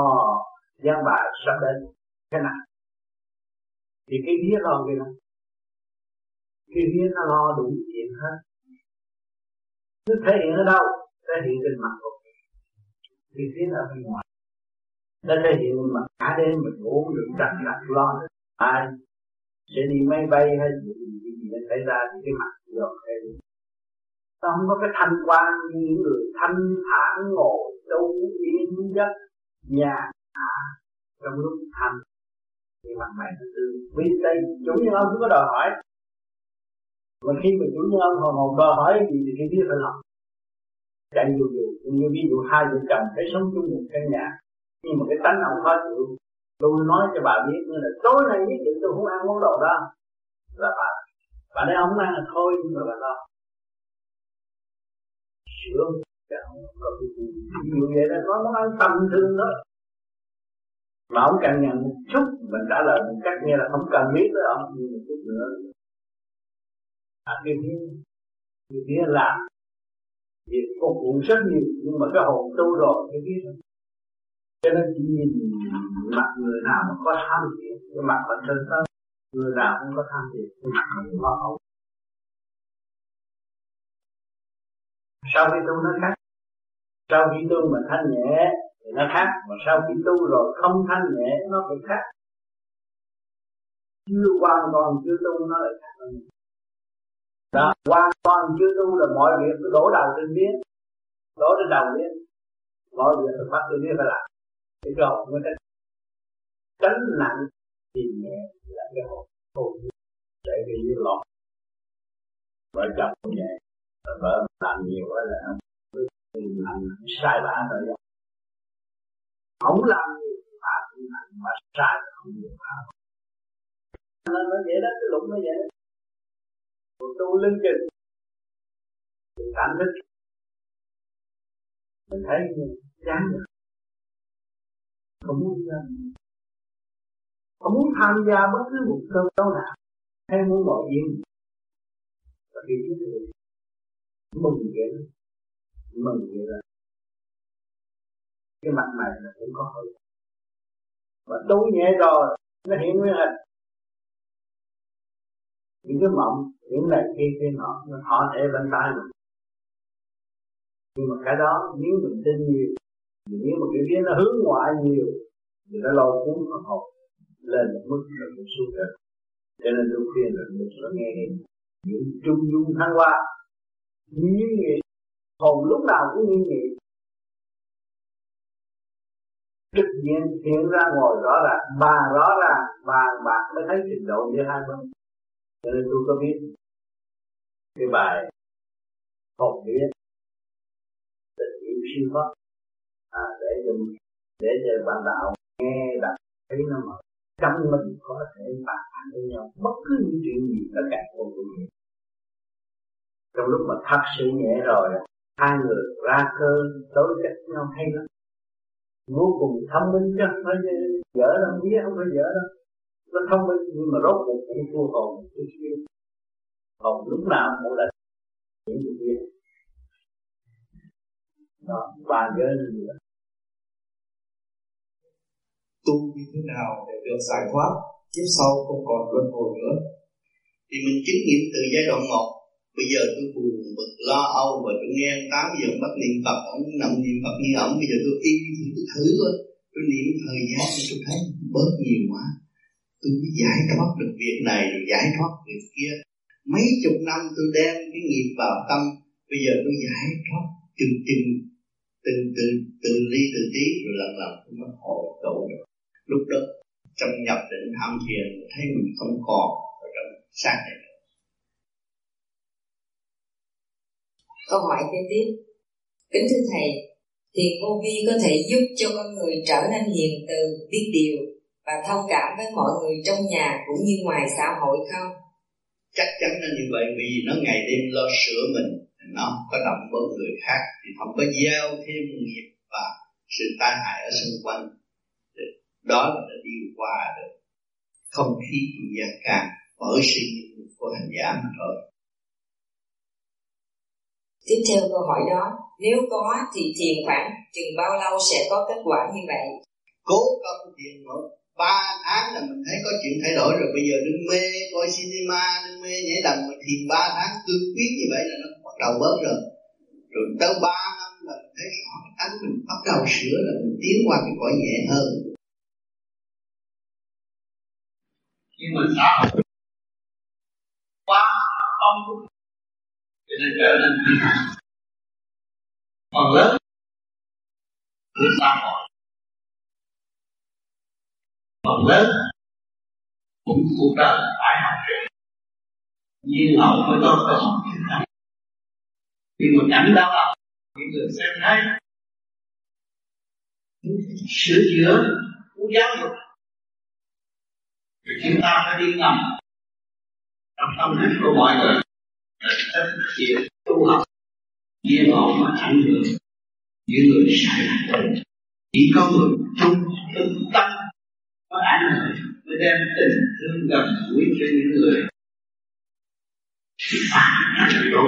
gián bài sắp đến. Cái nào? Thì cái vía lo cái nào cái vía nó lo đủ chuyện hết. Nó thể hiện ở đâu? Thể hiện trên mặt của cái vía là bên ngoài? Nó thể hiện mặt cả đêm mình ngủ được đặt đặt lo. Ai? Sẽ đi máy bay hay gì gì gì xảy ra thì cái mặt rồi hay nó không có cái thanh quan như những người thanh thản ngồi tu yên giấc, nhà à, trong lúc thanh thì mặt mày nó tươi vì đây chủ nhân ông cũng có đòi hỏi. Mà khi mà chủ nhân ông hồn hồn đòi hỏi gì thì cái biết phải làm. Chạy dù dù, như ví dụ hai vợ chồng phải sống chung một căn nhà, nhưng mà cái tánh ông khó chịu tôi nói cho bà biết nữa là tối nay nhất định tôi không ăn món đồ đó. Là bà bà nói không ăn là thôi nhưng mà bà lo. Sướng có ví vậy đó có món ăn tâm thương đó mà ông cần nhận một chút mình trả lời một cách như là không cần biết tới ông nhưng một chút nữa. À, cái phía cái phía làm việc phục vụ rất nhiều nhưng mà cái hồn tu rồi cái phía cho nên chỉ nhìn mặt người nào mà có tham thiện cái mặt bản thân đó người nào cũng có tham thiện cái mặt mình lo âu sau khi tu nó khác, sau khi tu mà thanh nhẹ thì nó khác, mà sau khi tu rồi không thanh nhẹ nó cũng khác. Chưa hoàn toàn chưa tu nó lại khác. Hơn đó, hoàn toàn chưa tu là mọi việc cứ đổ đầu trên biết đổ trên đầu biết mọi việc phải bắt trên biết phải làm thì rồi người ta tránh nặng thì nhẹ là cái hồn hồn để đi như lọt. Vợ chồng nhẹ vợ làm nhiều quá là làm sai bả rồi không làm gì mà cũng làm mà sai không nhiều phá nó nó vậy đó, cái lụng nó vậy đó. Một tu linh trình. Mình cảm thức mình thấy chán rồi không muốn à, ra không muốn tham gia bất cứ một cơn đau nào, hay muốn mọi yên và khi chúng tôi mừng vậy đó. Mừng vậy là cái mặt này là cũng có hơi. Và tu nhẹ rồi nó hiện nguyên hình. Những cái mộng, những này kia kia nọ, nó họ thể bên tai mình. Nhưng mà cái đó, nếu mình tin nhiều nếu mà cái vía nó hướng ngoại nhiều thì nó lo cuốn phần hồn lên mức là cũng suốt rồi. Cho nên tôi khuyên là mình phải nghe những trung dung thăng hoa như nghĩ hồn lúc nào cũng như nghĩ trực diện hiện ra ngồi rõ ràng, mà rõ ràng vàng bạc mới thấy trình độ giữa hai bên. Cho nên tôi có biết cái bài hồn biết tình yêu siêu thoát à, để cho để bạn đạo nghe đặt thấy nó mà trong mình có thể bàn thẳng với nhau bất cứ những chuyện gì ở cả con người trong lúc mà thật sự nhẹ rồi hai người ra cơ đối chất nhau hay lắm. Vô cùng thông minh chứ không phải dở đâu biết không phải dở đâu. Nó thông minh nhưng mà rốt cuộc cũng thua hồn cái kia hồn lúc nào cũng là những cái kia. Đó ba giới như vậy tu như thế nào để được giải thoát, kiếp sau không còn luân hồi nữa. Thì mình chứng nghiệm từ giai đoạn một. Bây giờ tôi buồn, bực, lo âu và tôi nghe ông tám giờ bắt niệm phật, ông nằm niệm phật như ông bây giờ tôi im thì tôi thử thôi. Tôi niệm thời gian thì tôi thấy bớt nhiều quá. Tôi mới giải thoát được việc này, rồi giải thoát việc kia. Mấy chục năm tôi đem cái nghiệp vào tâm. Bây giờ tôi giải thoát từng từng từ từ từ ly, từ tí, rồi lần lần tôi mới hồi tụ được lúc đó trong nhập định tham thiền thấy mình không còn ở trong xác này câu hỏi kế tiếp. Kính thưa thầy thiền vô vi có thể giúp cho con người trở nên hiền từ biết điều và thông cảm với mọi người trong nhà cũng như ngoài xã hội không? Chắc chắn là như vậy vì nó ngày đêm lo sửa mình nó không có động với người khác thì không có gieo thêm nghiệp và sự tai hại ở xung quanh đó là đã điều hòa được không khí của gia càng bởi sự của hành giả mà thôi. Tiếp theo câu hỏi đó, nếu có thì thiền khoảng chừng bao lâu sẽ có kết quả như vậy? Cố công thiền một ba tháng là mình thấy có chuyện thay đổi rồi. Bây giờ đừng mê coi cinema đừng mê nhảy đầm mà thiền ba tháng cương quyết như vậy là nó bắt đầu bớt rồi. Rồi tới ba năm là mình thấy rõ tánh mình bắt đầu sửa là mình tiến qua cái cõi nhẹ hơn nhưng mà xã hội. Quá ông cho nên trở nên phần lớn của xã hội. Phần lớn cũng cuộc đời phải học nhiên hậu mới có cơ hội chiến thắng khi mà cảnh đau lòng những người xem thấy. Sửa chữa muốn giáo dục thì chúng ta phải đi ngầm. Trong tâm thức của mọi người để thực hiện tu học. Như họ mà ảnh hưởng, những người sai chỉ có người trung thực tâm có ảnh hưởng mới đem tình thương gần gũi cho những người. Thì phản nó là tốt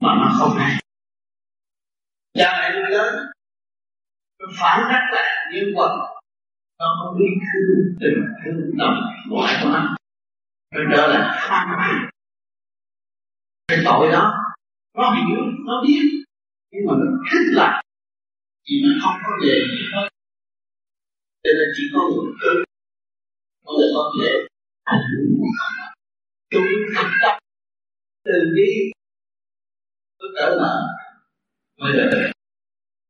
mà nó không hay. Cha mẹ người lớn phản đắc lại những quần nó không biết thương tình thương đồng ngoại quá nó. Nó trở lại. Phản cái tội đó, nó hiểu, nó biết. Nhưng mà nó thích lại. Thì nó không có về gì hết. Cho nên chỉ có một thứ. Có mới có thể ảnh hưởng chúng thực tập. Từ đi tôi trở lại. Mới được.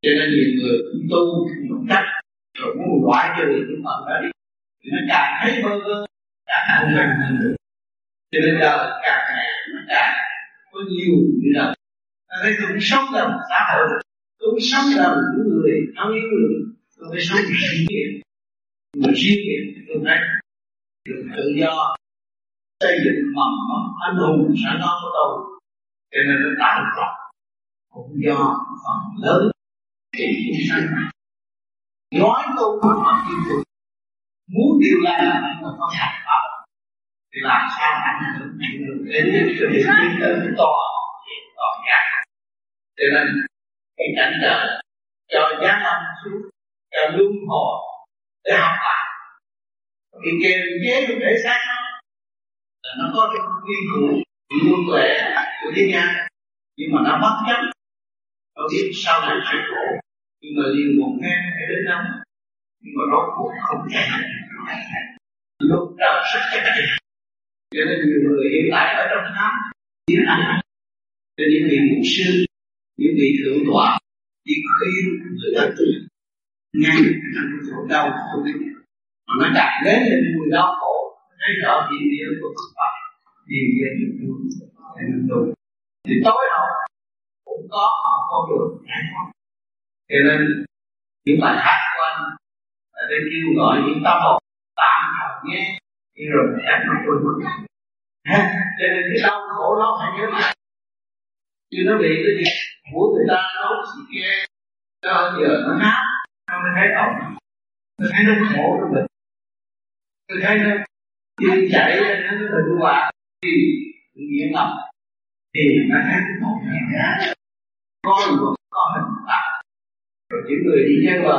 Cho nên nhiều người cũng tu một cách rồi muốn loại trừ những phần đó đi. Thì nó càng thấy bơ vơ, càng không gần hơn nữa cho nên giờ càng ngày nó càng có nhiều như là ta thấy cũng sống trong xã hội cũng sống trong những người không yêu người tôi phải sống riêng biệt mà riêng biệt tôi thấy được tự do. Xây dựng mầm mống anh hùng sẵn có của tôi. Cho nên nó tạo ra cũng do phần lớn thì chúng sanh nói tôi không có tiêu cực muốn điều lành mà có hành pháp thì làm sao ảnh hưởng đến tiến tới to hiện toàn giác cho nên cái cảnh trời cho giá lâm xuống cho luân hồi để học bài thì kiềm chế được thể xác nó. Là nó có cái quy củ luôn tuệ của thế gian. Nhưng mà nó bất chấp. Nó biết sau này sẽ khổ nhưng mà liền một ngang để đến năm nhưng mà rốt cuộc không thể lúc nào sức chạy cho nên nhiều người hiện tại ở trong tháp tiếng ăn cho những vị mục sư, những vị thượng tọa đi khuyên người ta tu, ngay trong cái chỗ đau khổ mà nó đặt đến lên mùi đau khổ thấy rõ hiện địa của Phật pháp. Hiện địa được tu, để mình tu. Thì tối hậu, cũng có một con đường giải thoát cho nên, những bài hát của anh à, để kêu gọi những tâm hồn tạm thời nghe nhưng rồi chắc nó quên mất cho nên cái đau khổ nó phải nhớ lại. Chứ nó bị cái gì? Của người ta nó chỉ nghe cho giờ nó hát nó mới thấy ổn nó thấy nó khổ nó bệnh. Nó thấy nó đi chạy nó nó bệnh hoạn. Thì nghiện ngập thì nó thấy cái khổ này con luật có hình phạt rồi những người đi theo bờ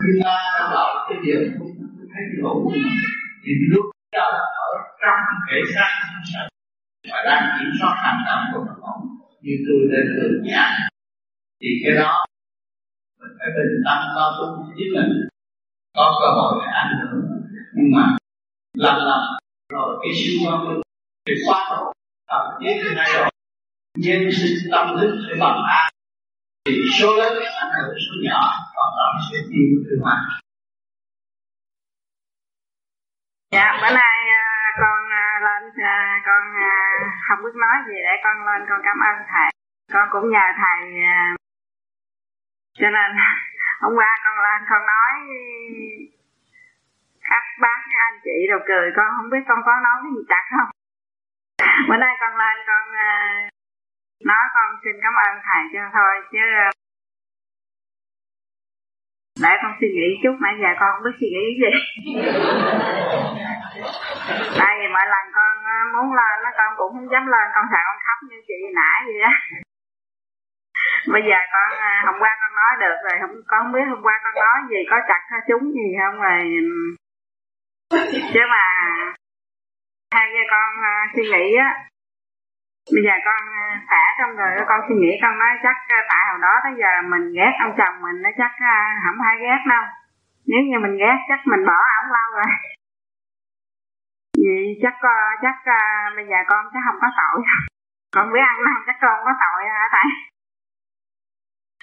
khi ta đang bảo cái giờ không thấy cái lỗ thì lúc đó ở trong thể xác và đang kiểm soát hành động của mình như tôi lên thường nhà thì cái đó mình phải bình tâm lo tu chính mình. Có cơ hội để ảnh hưởng, nhưng mà lần lần rồi cái siêu quan minh thì quá độ tập giết thứ hai rồi, nhân sinh tâm thức sẽ bằng ác thì số lớn ảnh hưởng số nhỏ còn đó sẽ tiêu thứ hai dạ bữa nay à, con à, lên à, con không biết nói gì để con lên, con cảm ơn thầy. Con cũng nhờ thầy cho nên hôm qua con lên, con nói các bác, các anh chị đều cười, con không biết con có nói cái gì chặt không? Bữa nay con lên, con nói con xin cảm ơn thầy cho thôi chứ để con suy nghĩ chút nãy giờ con không biết suy nghĩ gì. Tại vì mỗi lần con ờ, muốn lên nó con cũng không dám lên con sợ con khóc như chị nãy vậy đó bây giờ con ờ, hôm qua con nói được rồi không con không biết hôm qua con nói gì có chặt hay trúng gì không rồi chứ mà theo như con ờ, suy nghĩ á bây giờ con thả trong người con suy nghĩ con nói chắc tại hồi đó tới giờ mình ghét ông chồng mình nó chắc không ai ghét đâu. Nếu như mình ghét chắc mình bỏ ổng lâu rồi. Vì chắc chắc bây giờ con chắc không có tội. Con biết ăn năn chắc con có tội hả thầy?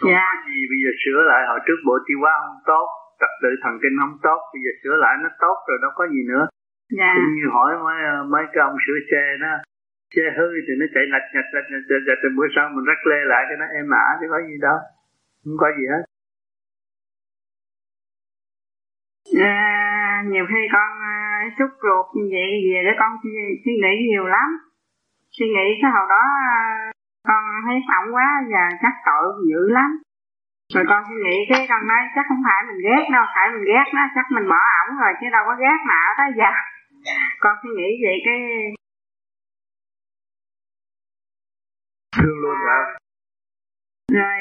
Dạ. gì bây giờ sửa lại hồi trước bộ tiêu hóa không tốt trật tự thần kinh không tốt bây giờ sửa lại nó tốt rồi đâu có gì nữa. Dạ. cũng như hỏi mấy mấy cái ông sửa xe đó xe hư thì nó chạy lạch nhạch lạch nhạch lạch nhạch bữa sau mình rắc lê lại cái nó êm ả chứ có gì đâu. Không có gì hết. À, nhiều khi con à, xúc ruột như vậy về để con suy, suy nghĩ nhiều lắm. Suy nghĩ cái hồi đó à, con thấy phỏng quá và chắc tội dữ lắm. Rồi con suy nghĩ cái con nói chắc không phải mình ghét đâu phải mình ghét nó chắc mình bỏ ổng rồi chứ đâu có ghét nào tới giờ. Con suy nghĩ vậy cái thương luôn hả? Rồi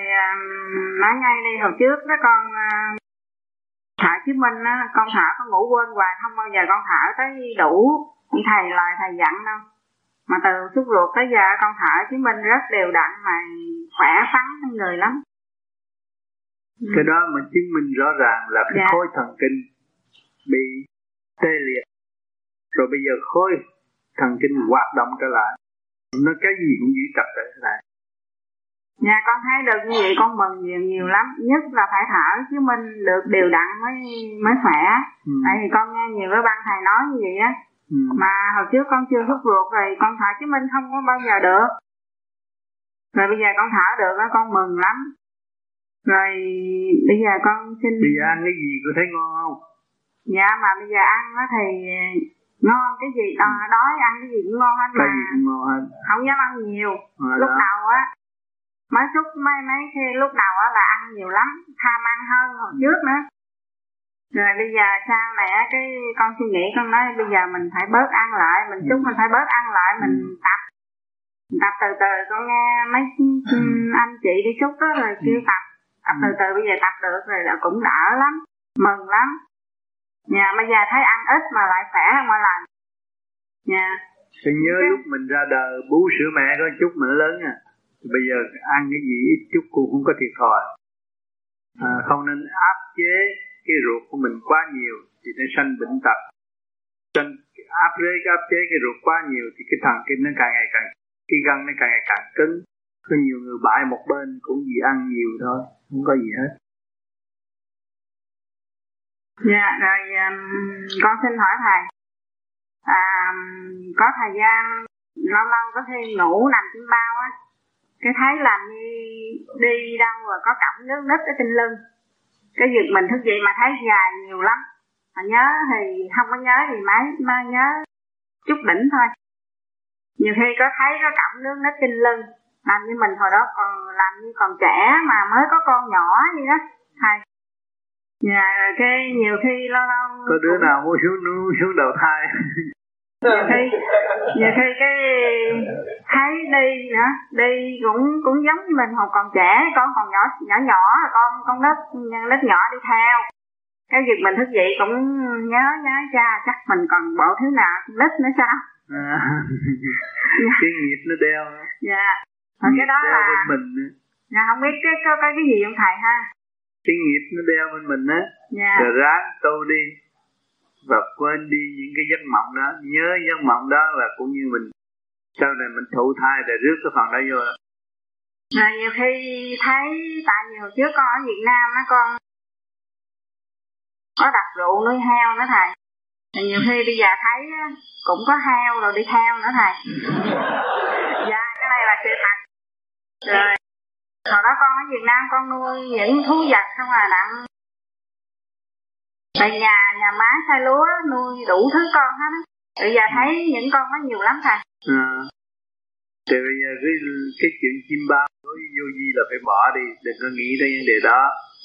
nói ngay đi hồi trước đó con uh, thở chứ minh á con thở con ngủ quên hoài không bao giờ con thở tới đủ. Như thầy lời thầy dặn đâu. Mà từ xúc ruột tới giờ con thở chứng minh rất đều đặn mà khỏe khoắn người lắm. Cái đó mà chứng minh rõ ràng là cái dạ. khối thần kinh bị tê liệt. Rồi bây giờ khối thần kinh hoạt động trở lại nó cái gì cũng giữ trật trở lại Dạ con thấy được như vậy con mừng nhiều nhiều lắm Nhất là phải thở chứ mình được đều đặn mới mới khỏe ừ. Tại vì con nghe nhiều cái băng thầy nói như vậy á ừ. Mà hồi trước con chưa hút ruột rồi con thở chứ mình không có bao giờ được Rồi bây giờ con thở được á con mừng lắm Rồi bây giờ con xin Bây giờ ăn cái gì cô thấy ngon không? Dạ mà bây giờ ăn á thì ngon cái gì? Đó, đói ăn cái gì cũng ngon hết mà. ngon không dám ăn nhiều. À, lúc đó. đầu á mấy lúc mấy mấy khi lúc đầu á là ăn nhiều lắm tham ăn hơn hồi trước nữa. Rồi bây giờ sao này cái con suy nghĩ con nói bây giờ mình phải bớt ăn lại mình chút mình phải bớt ăn lại mình ừ. tập. Tập từ từ con nghe mấy ừ. anh chị đi chút đó rồi ừ. kêu tập. Tập từ từ bây giờ tập được rồi là cũng đỡ lắm mừng lắm nhà bây giờ thấy ăn ít mà lại khỏe hơn mọi lần nhà. Tôi nhớ lúc mình ra đời bú sữa mẹ có chút mình lớn à. Bây giờ ăn cái gì ít chút cũng không có thiệt thòi. À, không nên áp chế cái ruột của mình quá nhiều thì nó sanh bệnh tật. Sanh áp chế áp chế cái ruột quá nhiều thì cái thần kinh nó càng ngày càng cái gân nó càng ngày càng cứng. Có nhiều người bại một bên cũng vì ăn nhiều thôi không có gì hết dạ rồi um, con xin hỏi thầy. À, có thời gian lâu lâu có khi ngủ nằm trên bao á cái thấy làm đi đi đâu rồi có cọng nước nứt ở trên lưng. Cái việc mình thức dậy mà thấy dài nhiều lắm. Mà nhớ thì không có nhớ gì mấy mà nhớ chút đỉnh thôi. Nhiều khi có thấy có cọng nước nứt trên lưng làm như mình hồi đó còn làm như còn trẻ mà mới có con nhỏ gì đó thầy nhà cái nhiều khi lâu lâu có đứa cũng... nào muốn xuống xuống đầu thai? Nhiều khi nhiều khi cái thấy đi nữa đi cũng cũng giống như mình hồi còn trẻ con còn nhỏ nhỏ nhỏ con con đất đất nhỏ đi theo. Cái việc mình thức dậy cũng nhớ nhớ cha chắc mình còn bộ thứ nào lít nữa sao? À, cái nghiệp nó đeo. Dạ. Yeah. cái đó là mình dạ không biết cái có, có cái gì không thầy ha cái nghiệp nó đeo bên mình á dạ. rồi ráng tu đi và quên đi những cái giấc mộng đó. Nhớ giấc mộng đó là cũng như mình sau này mình thụ thai để rước cái phần đó vô. Rồi nhiều khi thấy tại nhiều trước con ở Việt Nam á con có đặt rượu nuôi heo nữa thầy. Thì nhiều khi bây giờ thấy cũng có heo rồi đi theo nữa thầy. Dạ cái này là sự thật. Rồi hồi đó con ở Việt Nam con nuôi những thú vật không à đặng tại nhà nhà má xay lúa nuôi đủ thứ con hết. Bây giờ thấy những con nó nhiều lắm thầy. À. thì bây giờ cái, cái chuyện chim bao đối với vô vi là phải bỏ đi đừng có nghĩ tới vấn đề đó.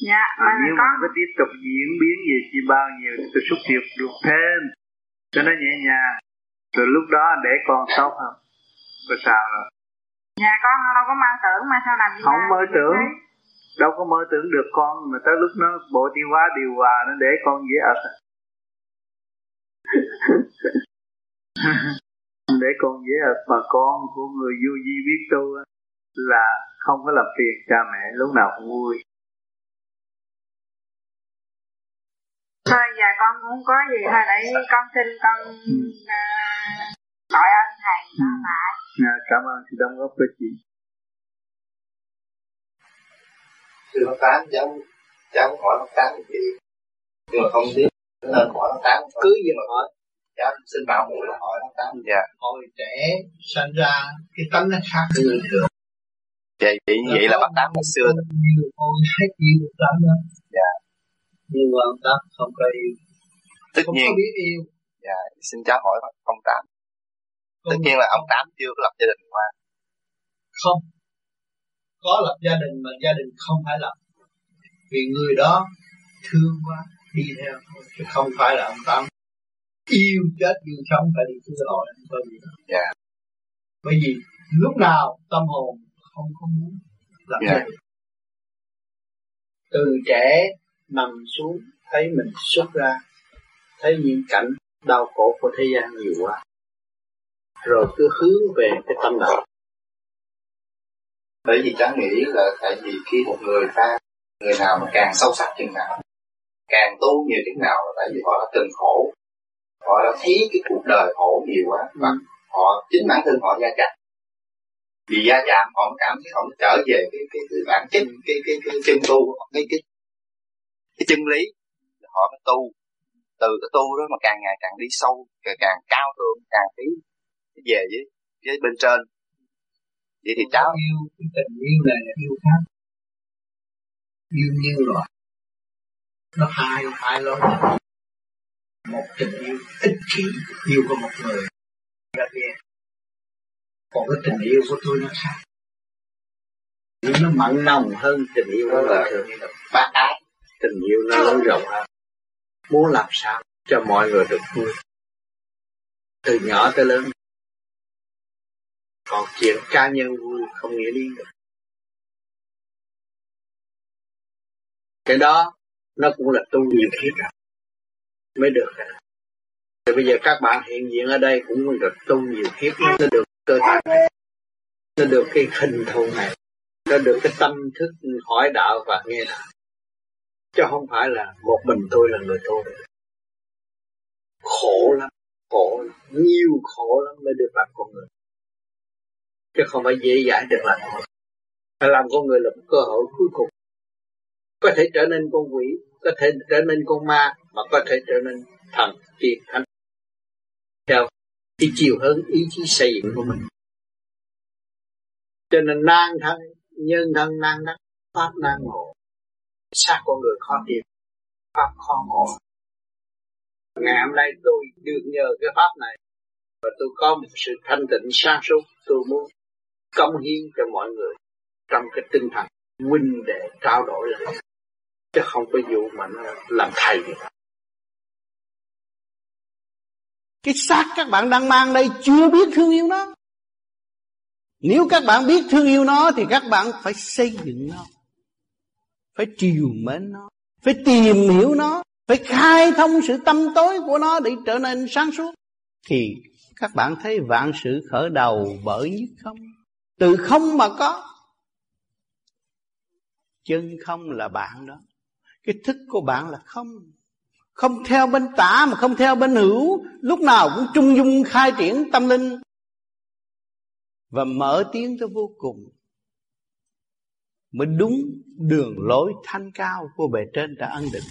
Dạ à, nếu con... mà nó tiếp tục diễn biến về chim bao nhiều thì tôi xúc tiệp được thêm. Cho nó nhẹ nhàng. Rồi lúc đó để con tốt không? Có sao rồi nhà con đâu có mơ tưởng mà sao làm không mơ tưởng. đâu có mơ tưởng được con mà tới lúc nó bộ tiêu hóa điều hòa nó để con dễ ật để con dễ ật mà con của người vô vi biết tu là không có làm phiền cha mẹ lúc nào cũng vui. Thôi giờ con muốn có gì thôi để con xin con ừ. uh, ơn thầy đó ừ. lại à, cảm ơn sự đóng góp của chị. Sư nó tán cháu cháu hỏi nó tán gì nhưng mà không biết nên hỏi nó tán cứ gì mà hỏi. Cháu xin bảo hộ là hỏi nó tán dạ. Hồi trẻ sinh ra cái tánh nó khác với người thường. Vậy vậy, vậy là bác tám hồi xưa. Nhiều con hết nhiều một lắm đó. Dạ. Nhưng mà ông tám không có yêu. Tất không nhiên. có biết yêu. Dạ xin cháu hỏi ông tám tất nhiên là ông tám chưa có lập gia đình qua. Không. Có lập gia đình mà gia đình không phải lập. Vì người đó thương quá đi theo thôi chứ không phải là ông tám. Yêu chết yêu sống phải đi cứu họ không có gì đâu. Yeah. bởi vì lúc nào tâm hồn không có muốn lập yeah. gia đình. Từ trẻ nằm xuống thấy mình xuất ra thấy những cảnh đau khổ của thế gian nhiều quá rồi cứ hướng về cái tâm đạo. Bởi vì cháu nghĩ là tại vì khi một người ta người nào mà càng sâu sắc chừng nào càng tu nhiều chừng nào tại vì họ đã từng khổ họ đã thấy cái cuộc đời khổ nhiều quá và ừ. họ chính bản thân họ gia chạm vì gia chạm họ cảm thấy họ trở về cái cái, cái bản chất cái cái cái chân tu cái cái cái chân lý. Họ mới tu. Từ cái tu đó mà càng ngày càng đi sâu càng càng cao thượng càng thấy về với với bên trên. Vậy thì cháu yêu cái tình yêu này là yêu khác. Yêu như rồi nó hai hai lối một tình yêu ích kỷ yêu của một người. Ra kia. Còn cái tình yêu của tôi nó khác. Nó mặn nồng hơn tình yêu đó là thường như là bác ái tình yêu nó lớn rộng hơn. Muốn làm sao cho mọi người được vui. Từ nhỏ tới lớn còn chuyện cá nhân vui, không nghĩa lý được. Cái đó, nó cũng là tu nhiều kiếp rồi. Mới được rồi thì bây giờ các bạn hiện diện ở đây cũng được tu nhiều kiếp, nó được cơ thể nó được cái hình thù này. Nó được cái tâm thức hỏi đạo và nghe đạo. Chứ không phải là một mình tôi là người tu khổ lắm khổ lắm, nhiều khổ lắm mới được làm con người chứ không phải dễ dãi được lành phải làm con người là một cơ hội cuối cùng. Có thể trở nên con quỷ, có thể trở nên con ma, mà có thể trở nên thần tiên thánh. Theo cái chiều hướng, ý chí xây dựng của mình. Cho nên nan thân, nhân thân nan đắc pháp nan ngộ. Xác con người khó tìm, pháp khó ngộ. Ngày hôm nay tôi được nhờ cái pháp này. Và tôi có một sự thanh tịnh sáng suốt, tôi muốn công hiến cho mọi người trong cái tinh thần huynh để trao đổi lại chứ không có vụ mà nó làm thầy gì cái xác các bạn đang mang đây chưa biết thương yêu nó. Nếu các bạn biết thương yêu nó thì các bạn phải xây dựng nó, phải triều mến nó, phải tìm hiểu nó, phải khai thông sự tâm tối của nó để trở nên sáng suốt. Thì các bạn thấy vạn sự khởi đầu bởi nhất không? Từ không mà có. Chân không là bạn đó. Cái thức của bạn là không. Không theo bên tả mà không theo bên hữu. Lúc nào cũng trung dung khai triển tâm linh. Và mở tiếng tới vô cùng. Mới đúng đường lối thanh cao của bề trên đã ân định.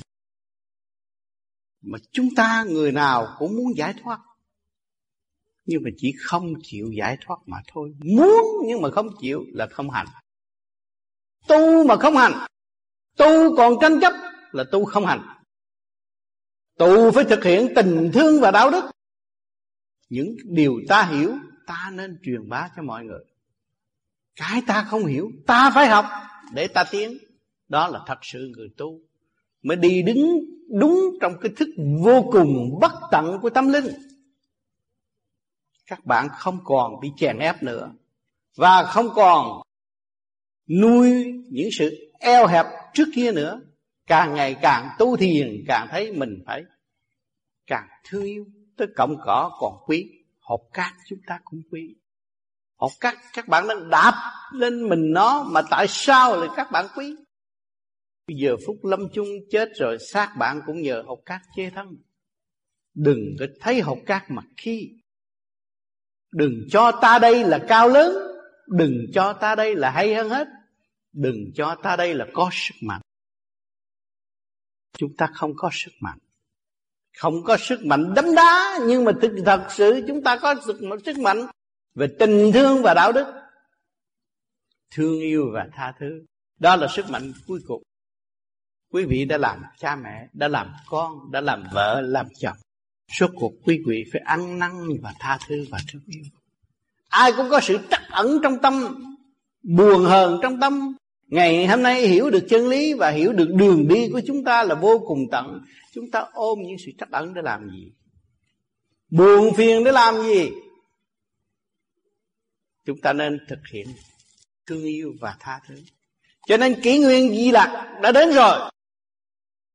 Mà chúng ta người nào cũng muốn giải thoát nhưng mà chỉ không chịu giải thoát mà thôi. Muốn nhưng mà không chịu là không hành. Tu mà không hành, tu còn tranh chấp là tu không hành. Tu phải thực hiện tình thương và đạo đức. Những điều ta hiểu, ta nên truyền bá cho mọi người. Cái ta không hiểu, ta phải học để ta tiến. Đó là thật sự người tu. Mới đi đứng đúng trong cái thức vô cùng bất tận của tâm linh các bạn không còn bị chèn ép nữa. Và không còn nuôi những sự eo hẹp trước kia nữa. Càng ngày càng tu thiền, càng thấy mình phải càng thương yêu tới cộng cỏ còn quý. Hộp cát chúng ta cũng quý. Hộp cát các bạn đang đạp lên mình nó mà tại sao lại các bạn quý? Bây giờ phút lâm chung chết rồi, xác bạn cũng nhờ hộp cát chê thân đừng có thấy hộp cát mà khi đừng cho ta đây là cao lớn đừng cho ta đây là hay hơn hết đừng cho ta đây là có sức mạnh. Chúng ta không có sức mạnh. Không có sức mạnh đấm đá nhưng mà thực thật sự chúng ta có sức, sức mạnh về tình thương và đạo đức thương yêu và tha thứ. Đó là sức mạnh cuối cùng. Quý vị đã làm cha mẹ đã làm con đã làm vợ làm chồng suốt cuộc quý vị phải ăn năn và tha thứ và thương yêu. Ai cũng có sự trắc ẩn trong tâm, buồn hờn trong tâm. Ngày hôm nay hiểu được chân lý và hiểu được đường đi của chúng ta là vô cùng tận. Chúng ta ôm những sự trắc ẩn để làm gì? Buồn phiền để làm gì? Chúng ta nên thực hiện thương yêu và tha thứ. Cho nên kỷ nguyên di lạc đã đến rồi.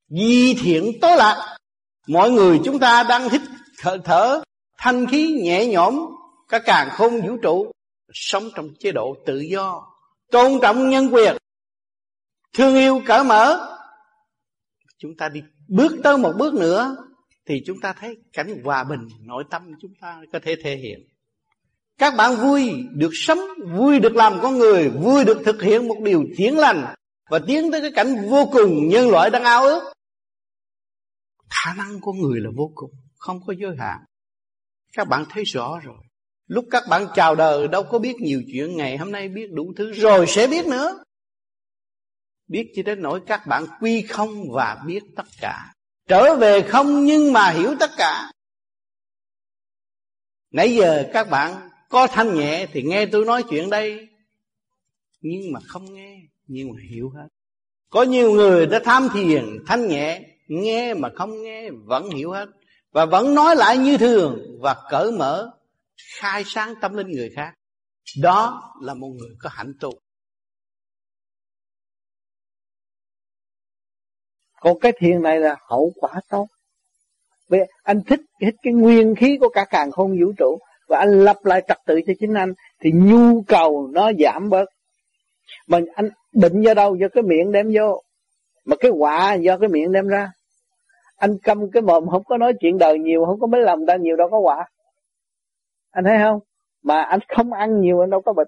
Di thiện tối lạc mọi người chúng ta đang hít thở, thở thanh khí nhẹ nhõm các càng không vũ trụ sống trong chế độ tự do tôn trọng nhân quyền thương yêu cởi mở. Chúng ta đi bước tới một bước nữa thì chúng ta thấy cảnh hòa bình nội tâm chúng ta có thể thể hiện. Các bạn vui được sống vui được làm con người vui được thực hiện một điều thiện lành và tiến tới cái cảnh vô cùng nhân loại đang ao ước khả năng của người là vô cùng, không có giới hạn. Các bạn thấy rõ rồi. Lúc các bạn chào đời, đâu có biết nhiều chuyện, ngày hôm nay biết đủ thứ rồi sẽ biết nữa. Biết chỉ đến nỗi các bạn quy không và biết tất cả. Trở về không nhưng mà hiểu tất cả. Nãy giờ các bạn có thanh nhẹ thì nghe tôi nói chuyện đây. Nhưng mà không nghe nhưng mà hiểu hết. Có nhiều người đã tham thiền thanh nhẹ nghe mà không nghe vẫn hiểu hết. Và vẫn nói lại như thường và cởi mở khai sáng tâm linh người khác. Đó là một người có hạnh tu. Còn cái thiền này là hậu quả tốt. Vì anh thích thích cái nguyên khí của cả càng không vũ trụ và anh lập lại trật tự cho chính anh thì nhu cầu nó giảm bớt. Mà anh bệnh do đâu? Do cái miệng đem vô. Mà cái quả do cái miệng đem ra anh câm cái mồm, không có nói chuyện đời nhiều, không có mấy lòng ta nhiều, đâu có quả. Anh thấy không? Mà anh không ăn nhiều, anh đâu có bệnh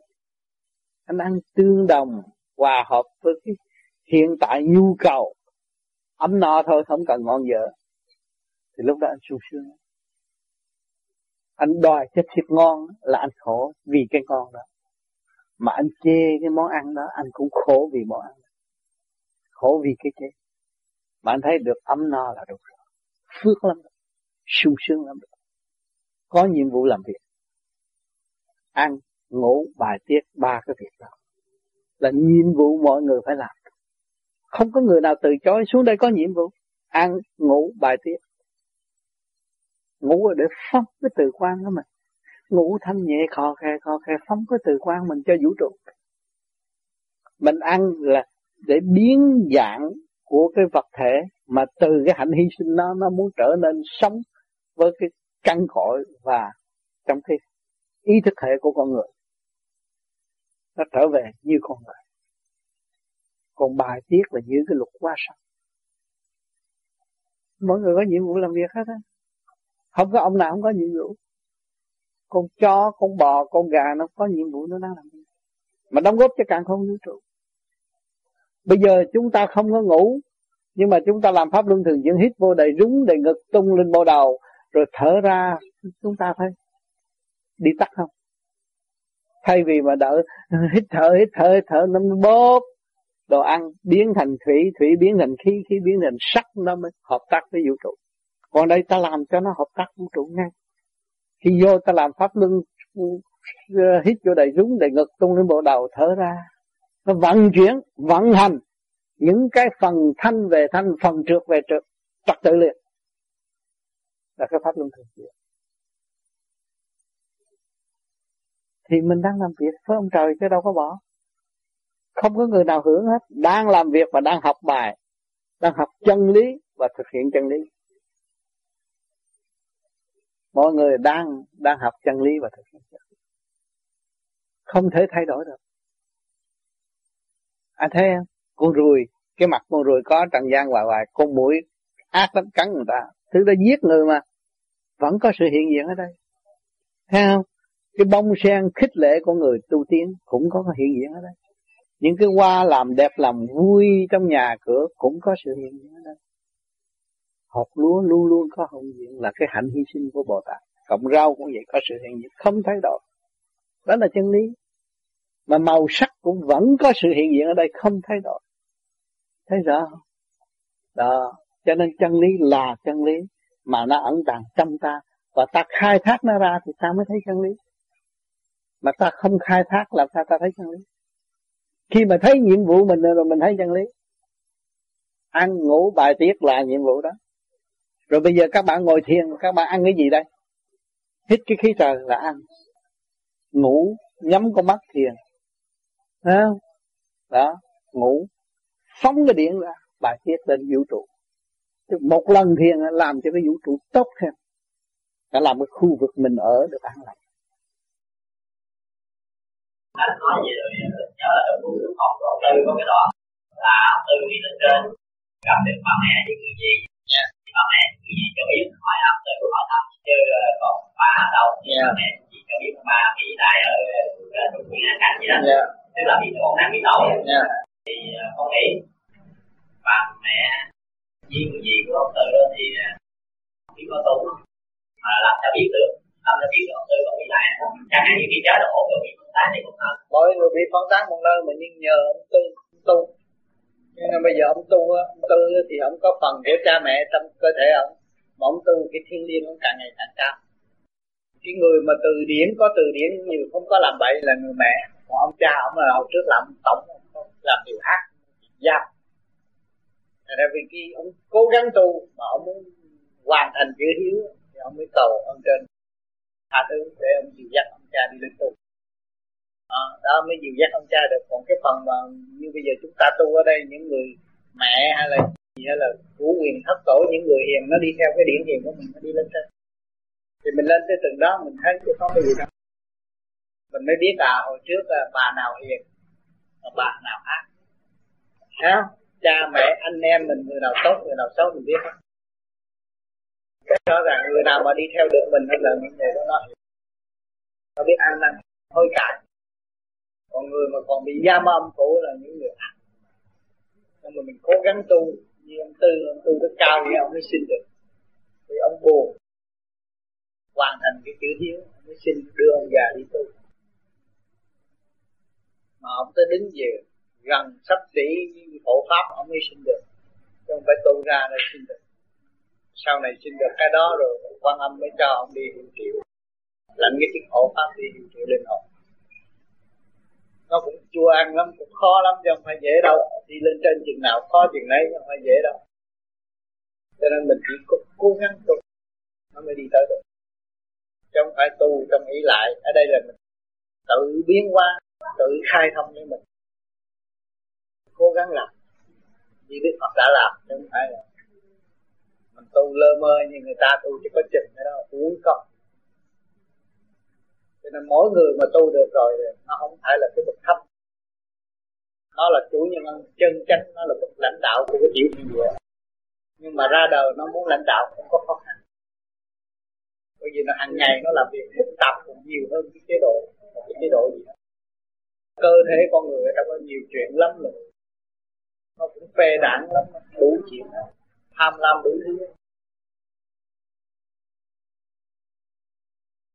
anh ăn tương đồng, hòa hợp với cái hiện tại nhu cầu. Ấm no thôi, không cần ngon dở. Thì lúc đó anh sung sướng. Anh đòi cái thịt ngon là anh khổ vì cái ngon đó. Mà anh chê cái món ăn đó, anh cũng khổ vì món ăn đó. khổ vì cái chê bạn thấy được ấm no là đủ rồi. Phước lắm. Sung sướng lắm. Có nhiệm vụ làm việc. Ăn, ngủ, bài tiết, ba cái việc đó. Là nhiệm vụ mọi người phải làm. Không có người nào từ chối xuống đây có nhiệm vụ. Ăn, ngủ, bài tiết. Ngủ để phóng cái từ quan của mình ngủ thanh nhẹ, khò khe khò khe phóng cái từ quan mình cho vũ trụ. Mình ăn là để biến dạng của cái vật thể mà từ cái hạnh hy sinh nó nó muốn trở nên sống với cái căn cội và trong cái ý thức hệ của con người. Nó trở về như con người. Còn bài tiết là giữ cái luật quá sạch mỗi người có nhiệm vụ làm việc hết á. Không có ông nào không có nhiệm vụ. Con chó, con bò, con gà nó có nhiệm vụ, nó đang làm gì mà đóng góp cho càng không vũ trụ bây giờ chúng ta không có ngủ, nhưng mà chúng ta làm pháp luân thường chuyển hít vô đầy rúng đầy ngực, tung lên bộ đầu rồi thở ra, chúng ta phải đi tắt không? Thay vì mà đợi hít thở hít thở hít thở nó bóp đồ ăn biến thành thủy thủy biến thành khí khí biến thành sắc, nó mới hợp tác với vũ trụ. Còn đây ta làm cho nó hợp tác vũ trụ ngay. Khi vô ta làm pháp luân uh, hít vô đầy rúng đầy ngực, tung lên bộ đầu thở ra nó vận chuyển, vận hành những cái phần thanh về thanh, phần trượt về trượt, trật tự liền. Là cái pháp luân thường chuyển thì mình đang làm việc với ông trời chứ đâu có bỏ. Không có người nào hưởng hết. Đang làm việc và đang học bài, đang học chân lý và thực hiện chân lý. Mọi người đang đang học chân lý và thực hiện chân lý. Không thể thay đổi được à thấy không con ruồi, cái mặt con ruồi có trần gian hoài hoài, con mũi ác lắm, cắn người ta. Thứ đó giết người mà, vẫn có sự hiện diện ở đây. Thấy không? Cái bông sen khích lệ của người tu tiến cũng có hiện diện ở đây. Những cái hoa làm đẹp, làm vui trong nhà cửa cũng có sự hiện diện ở đây. Hột lúa luôn luôn có hiện diện là cái hạnh hy sinh của bồ tát. Cộng rau cũng vậy, có sự hiện diện. Không thay đổi. Đó là chân lý mà màu sắc cũng vẫn có sự hiện diện ở đây, không thay đổi. Thấy rõ không? Đó. Cho nên chân lý là chân lý mà nó ẩn tàng trong ta. Và ta khai thác nó ra thì ta mới thấy chân lý. Mà ta không khai thác làm sao ta thấy chân lý? Khi mà thấy nhiệm vụ mình rồi mình thấy chân lý. Ăn, ngủ, bài tiết là nhiệm vụ đó. Rồi bây giờ các bạn ngồi thiền, các bạn ăn cái gì đây? Hít cái khí trời là ăn. Ngủ, nhắm con mắt thiền. Thấy không? đó ngủ. Phóng cái điện ra bài tiết lên vũ trụ. Một lần thiền làm cho cái vũ trụ tốt thêm đã làm cái khu vực mình ở được an lành. Anh nói về rồi? Nhớ là trong cuốn học rồi tư có cái đoạn là tư đi lên trên gặp được bà mẹ với người gì bà mẹ người gì cho biết hỏi thăm tư hỏi thăm. Chứ ờ, còn ba đâu? Yeah. mẹ chỉ cho biết ba bị đại ở nguyên an cảnh vậy đó. Yeah. Tức là bị một nạn bị tội yeah. thì ờ, con nghĩ bà mẹ người gì của ông tư đó thì không biết có tu mà làm sao biết được? Làm sao biết được ông tư có bị đại chẳng hạn như khi chế độ rồi bị phân tán thì cũng hơn mỗi người bị phân tán một nơi mà nhưng nhờ ông tu tu. Nhưng mà bây giờ ông tu ông tu thì ông có phần của cha mẹ trong cơ thể ông. Mà ông tu cái thiên liêng ông càng ngày càng cao. Cái người mà từ điển có từ điển nhiều không có làm bậy là người mẹ còn ông cha ông là hồi trước làm tổng làm điều ác giam. Ra vì khi ông cố gắng tu mà ông muốn hoàn thành chữ hiếu thì ông mới cầu ông trên tha thứ để ông dìu dắt ông cha đi lên tu. À, đó mới dìu dắt ông cha được. Còn cái phần mà như bây giờ chúng ta tu ở đây những người mẹ hay là gì hay là chủ quyền thất tổ những người hiền nó đi theo cái điển hiền của mình nó đi lên trên. Thì mình lên tới từng đó mình thấy chứ không có gì đâu mình mới biết à hồi trước bà nào hiền bà nào ác. Thấy cha, mẹ, anh em mình, người nào tốt, người nào xấu mình biết. Cái đó là người nào mà đi theo được mình là những người đó nó nó biết ăn năn hối cải còn người mà còn bị giam âm cũ là những người ác. Nhưng mà mình cố gắng tu, như ông tư, ông tu rất cao thì ông mới xin được. Thì ông buồn, hoàn thành cái chữ hiếu, ông mới xin đưa ông già đi tu mà ông tới đứng về gần sắp xỉ hộ pháp ông mới xin được. Chứ không phải tu ra để xin được. Sau này xin được cái đó rồi quan âm mới cho ông đi hiệu triệu. Lãnh cái chiếc hộ pháp đi hiệu triệu linh hồn. Nó cũng chua ăn lắm cũng khó lắm chứ không phải dễ đâu. Đi lên trên chừng nào khó chừng nấy không phải dễ đâu. Cho nên mình chỉ cố, cố gắng tu nó mới đi tới được. Chứ không phải tu trong ý lại. Ở đây là mình tự biến hóa tự khai thông với mình. Cố gắng làm như Đức Phật đã làm, chứ không phải là mình tu lơ mơ như người ta tu chỉ có chừng cái đó uống công. Cho nên mỗi người mà tu được rồi nó không phải là cái bậc thấp. Nó là chủ nhân chân chánh, nó là bậc lãnh đạo của cái tiểu thiên địa. Nhưng mà ra đời nó muốn lãnh đạo cũng có khó khăn. Bởi vì nó hàng ngày nó làm việc phức tạp cũng nhiều hơn cái chế độ, một cái chế độ gì đó cơ thể con người ở trong có nhiều chuyện lắm rồi. Nó cũng phê đảng lắm, đủ chuyện đó tham lam đủ thứ.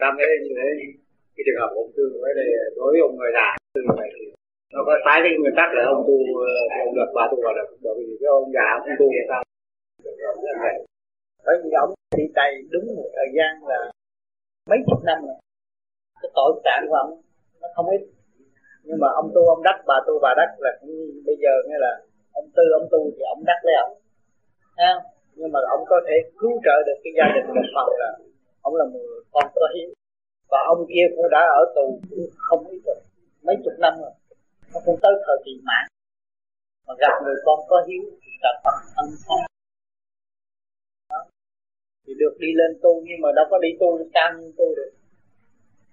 Trong cái như thế, cái trường hợp ông tu ở đây, đối với ông người già như vậy thì nó có trái cái nguyên tắc là ông tu ờ, ông được bà tu vào được bởi vì cái ông già không tu sao bởi vì ông bị tay đúng một thời gian là mấy chục năm rồi. Cái tội trạng của ông, nó không ít nhưng mà ông tu ông đắc bà tu bà đắc là cũng bây giờ nghe là ông tư ông tu thì ông đắc lấy ông. Ha nhưng mà ông có thể cứu trợ được cái gia đình một phần là ông là một con có hiếu. Và ông kia cũng đã ở tù không ít rồi mấy chục năm rồi. Nó cũng tới thời kỳ mãn. Mà gặp người con có hiếu thì là Phật ân xá thì được đi lên tu nhưng mà đâu có đi tu cao như tu được.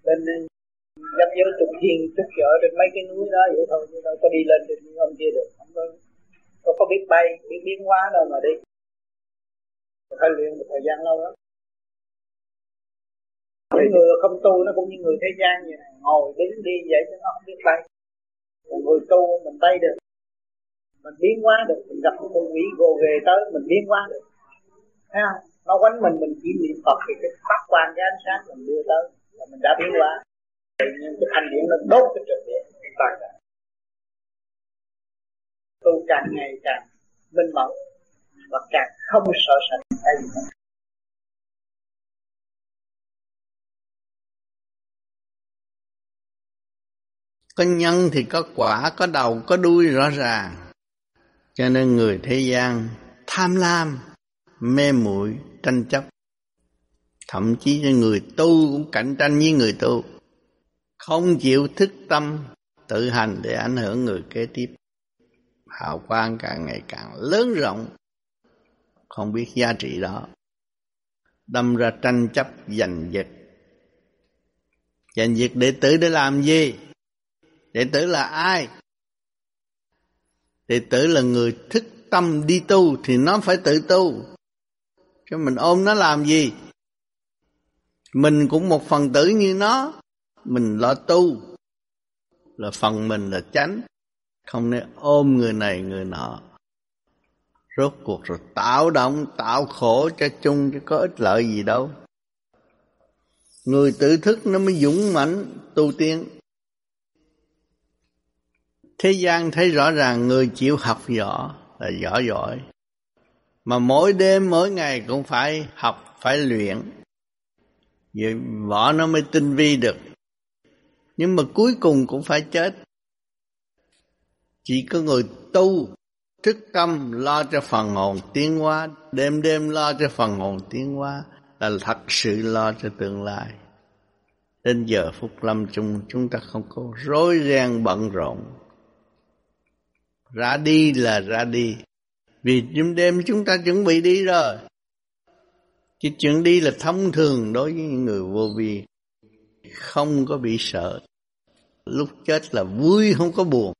Lên dấp giới trục thiên trục ở trên mấy cái núi đó, vậy thôi, chứ đâu có đi lên trên ông kia được. Không có không có biết bay, biết biến hóa đâu mà đi. Phải luyện một thời gian lâu lắm. Những người không tu, nó cũng như người thế gian vậy này. Ngồi đứng đi vậy chứ nó không biết bay. Còn người tu mình bay được. Mình biến hóa được, mình gặp một con quỷ gồ ghề tới, mình biến hóa được. Thấy không? Nó quánh mình mình chỉ niệm phật thì cái phát quan cái ánh sáng mình đưa tới là mình đã biến hóa nhưng cái thanh điển nó đốt cái trực điện toàn ra tu càng ngày càng minh mẫn và càng không sợ sệt cái gì hết có nhân thì có quả, có đầu, có đuôi rõ ràng. Cho nên người thế gian tham lam, mê muội tranh chấp. Thậm chí người tu cũng cạnh tranh với người tu không chịu thức tâm, tự hành để ảnh hưởng người kế tiếp. Hào quang càng ngày càng lớn rộng, không biết giá trị đó. Đâm ra tranh chấp giành giật. Giành giật đệ tử để làm gì? Đệ tử là ai? Đệ tử là người thức tâm đi tu thì nó phải tự tu. Chứ mình ôm nó làm gì? Mình cũng một phần tử như nó mình lo tu, là phần mình là tránh không nên ôm người này, người nọ. Rốt cuộc rồi tạo động, tạo khổ cho chung, chứ có ích lợi gì đâu. Người tự thức nó mới dũng mãnh, tu tiên. Thế gian thấy rõ ràng người chịu học võ là giỏi giỏi. Mà mỗi đêm, mỗi ngày cũng phải học, phải luyện. Vậy võ nó mới tinh vi được nhưng mà cuối cùng cũng phải chết. Chỉ có người tu thức tâm lo cho phần hồn tiến hóa, đêm đêm lo cho phần hồn tiến hóa là thật sự lo cho tương lai. Đến giờ phút lâm chung, chúng ta không có rối ren bận rộn. Ra đi là ra đi. Vì đêm đêm chúng ta chuẩn bị đi rồi. Cái chuyện đi là thông thường đối với những người vô vi. Không có bị sợ lúc chết là vui, không có buồn.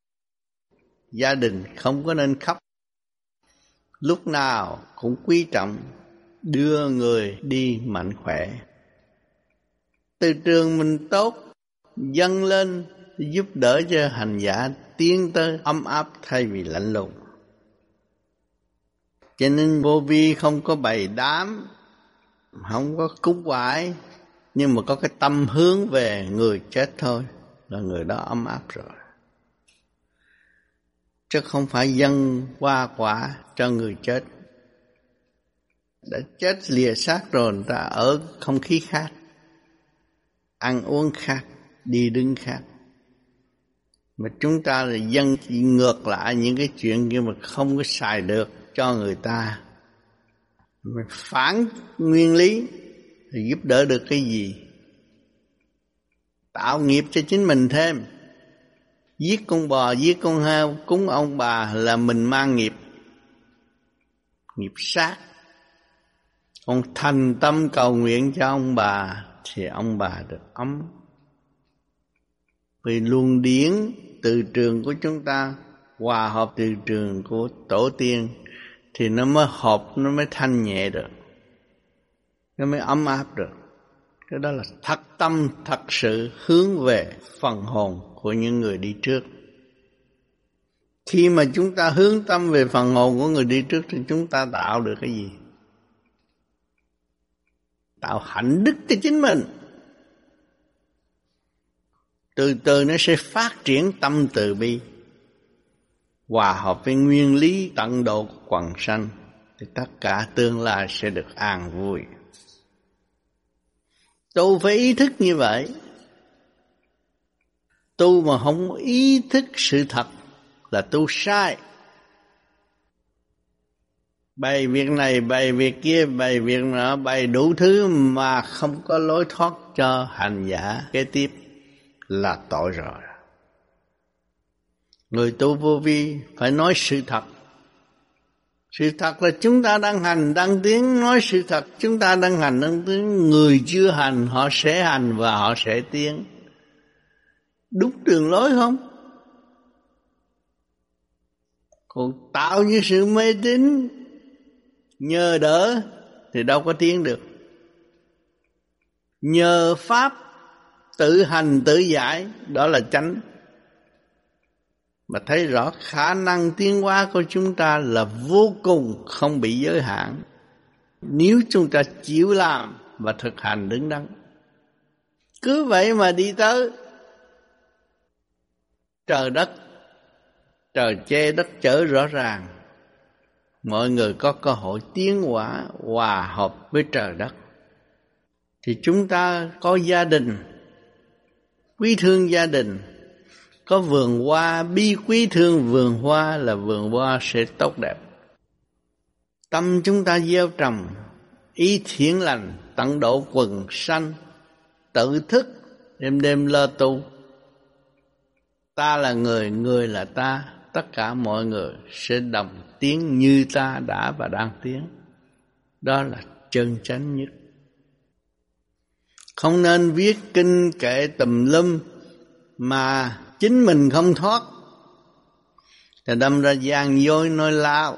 Gia đình không có nên khóc. Lúc nào cũng quý trọng, đưa người đi mạnh khỏe. Từ trường mình tốt, dâng lên, giúp đỡ cho hành giả tiến tới ấm áp thay vì lạnh lùng. Cho nên vô vi không có bày đám, không có cúng quải nhưng mà có cái tâm hướng về người chết thôi là người đó ấm áp rồi. Chứ không phải dân qua quả cho người chết. Đã chết lìa xác rồi, người ta ở không khí khác, ăn uống khác, đi đứng khác. Mà chúng ta là dân chỉ ngược lại những cái chuyện kia mà không có xài được cho người ta. Mà phản nguyên lý thì giúp đỡ được cái gì? Tạo nghiệp cho chính mình thêm. Giết con bò, giết con heo cúng ông bà là mình mang nghiệp. Nghiệp sát. Còn thành tâm cầu nguyện cho ông bà thì ông bà được ấm. Vì luồng điển từ trường của chúng ta, hòa hợp từ trường của tổ tiên, thì nó mới hợp, nó mới thanh nhẹ được. Nó mới ấm áp được cái đó là thật tâm, thật sự hướng về phần hồn của những người đi trước. Khi mà chúng ta hướng tâm về phần hồn của người đi trước thì chúng ta tạo được cái gì? Tạo hạnh đức cho chính mình. Từ từ nó sẽ phát triển tâm từ bi, hòa hợp với nguyên lý tận độ của quần sanh, thì tất cả tương lai sẽ được an vui tu phải ý thức như vậy. Tu mà không ý thức sự thật là tu sai. Bày việc này, bày việc kia, bày việc nọ, bày đủ thứ mà không có lối thoát cho hành giả. Kế tiếp là tội rồi. Người tu vô vi phải nói sự thật sự thật là chúng ta đang hành, đang tiến nói sự thật. Chúng ta đang hành, đang tiến người chưa hành, họ sẽ hành và họ sẽ tiến. Đúng đường lối không? Còn tạo như sự mê tín, nhờ đỡ thì đâu có tiến được. Nhờ pháp tự hành tự giải, đó là chánh mà thấy rõ khả năng tiến hóa của chúng ta là vô cùng không bị giới hạn. Nếu chúng ta chịu làm và thực hành đứng đắn. Cứ vậy mà đi tới. Trời đất, trời che đất chở rõ ràng. Mọi người có cơ hội tiến hóa, hòa hợp với trời đất. Thì chúng ta có gia đình. Quý thương gia đình có vườn hoa bi quý thương, vườn hoa là vườn hoa sẽ tốt đẹp. Tâm chúng ta gieo trồng, ý thiện lành, tận độ quần sanh, tự thức, đêm đêm lo tu. Ta là người người là ta, tất cả mọi người sẽ đồng tiếng như ta đã và đang tiếng. Đó là chân chánh nhất. Không nên viết kinh kệ tùm lum, mà chính mình không thoát. Thì đâm ra gian dối nói lao.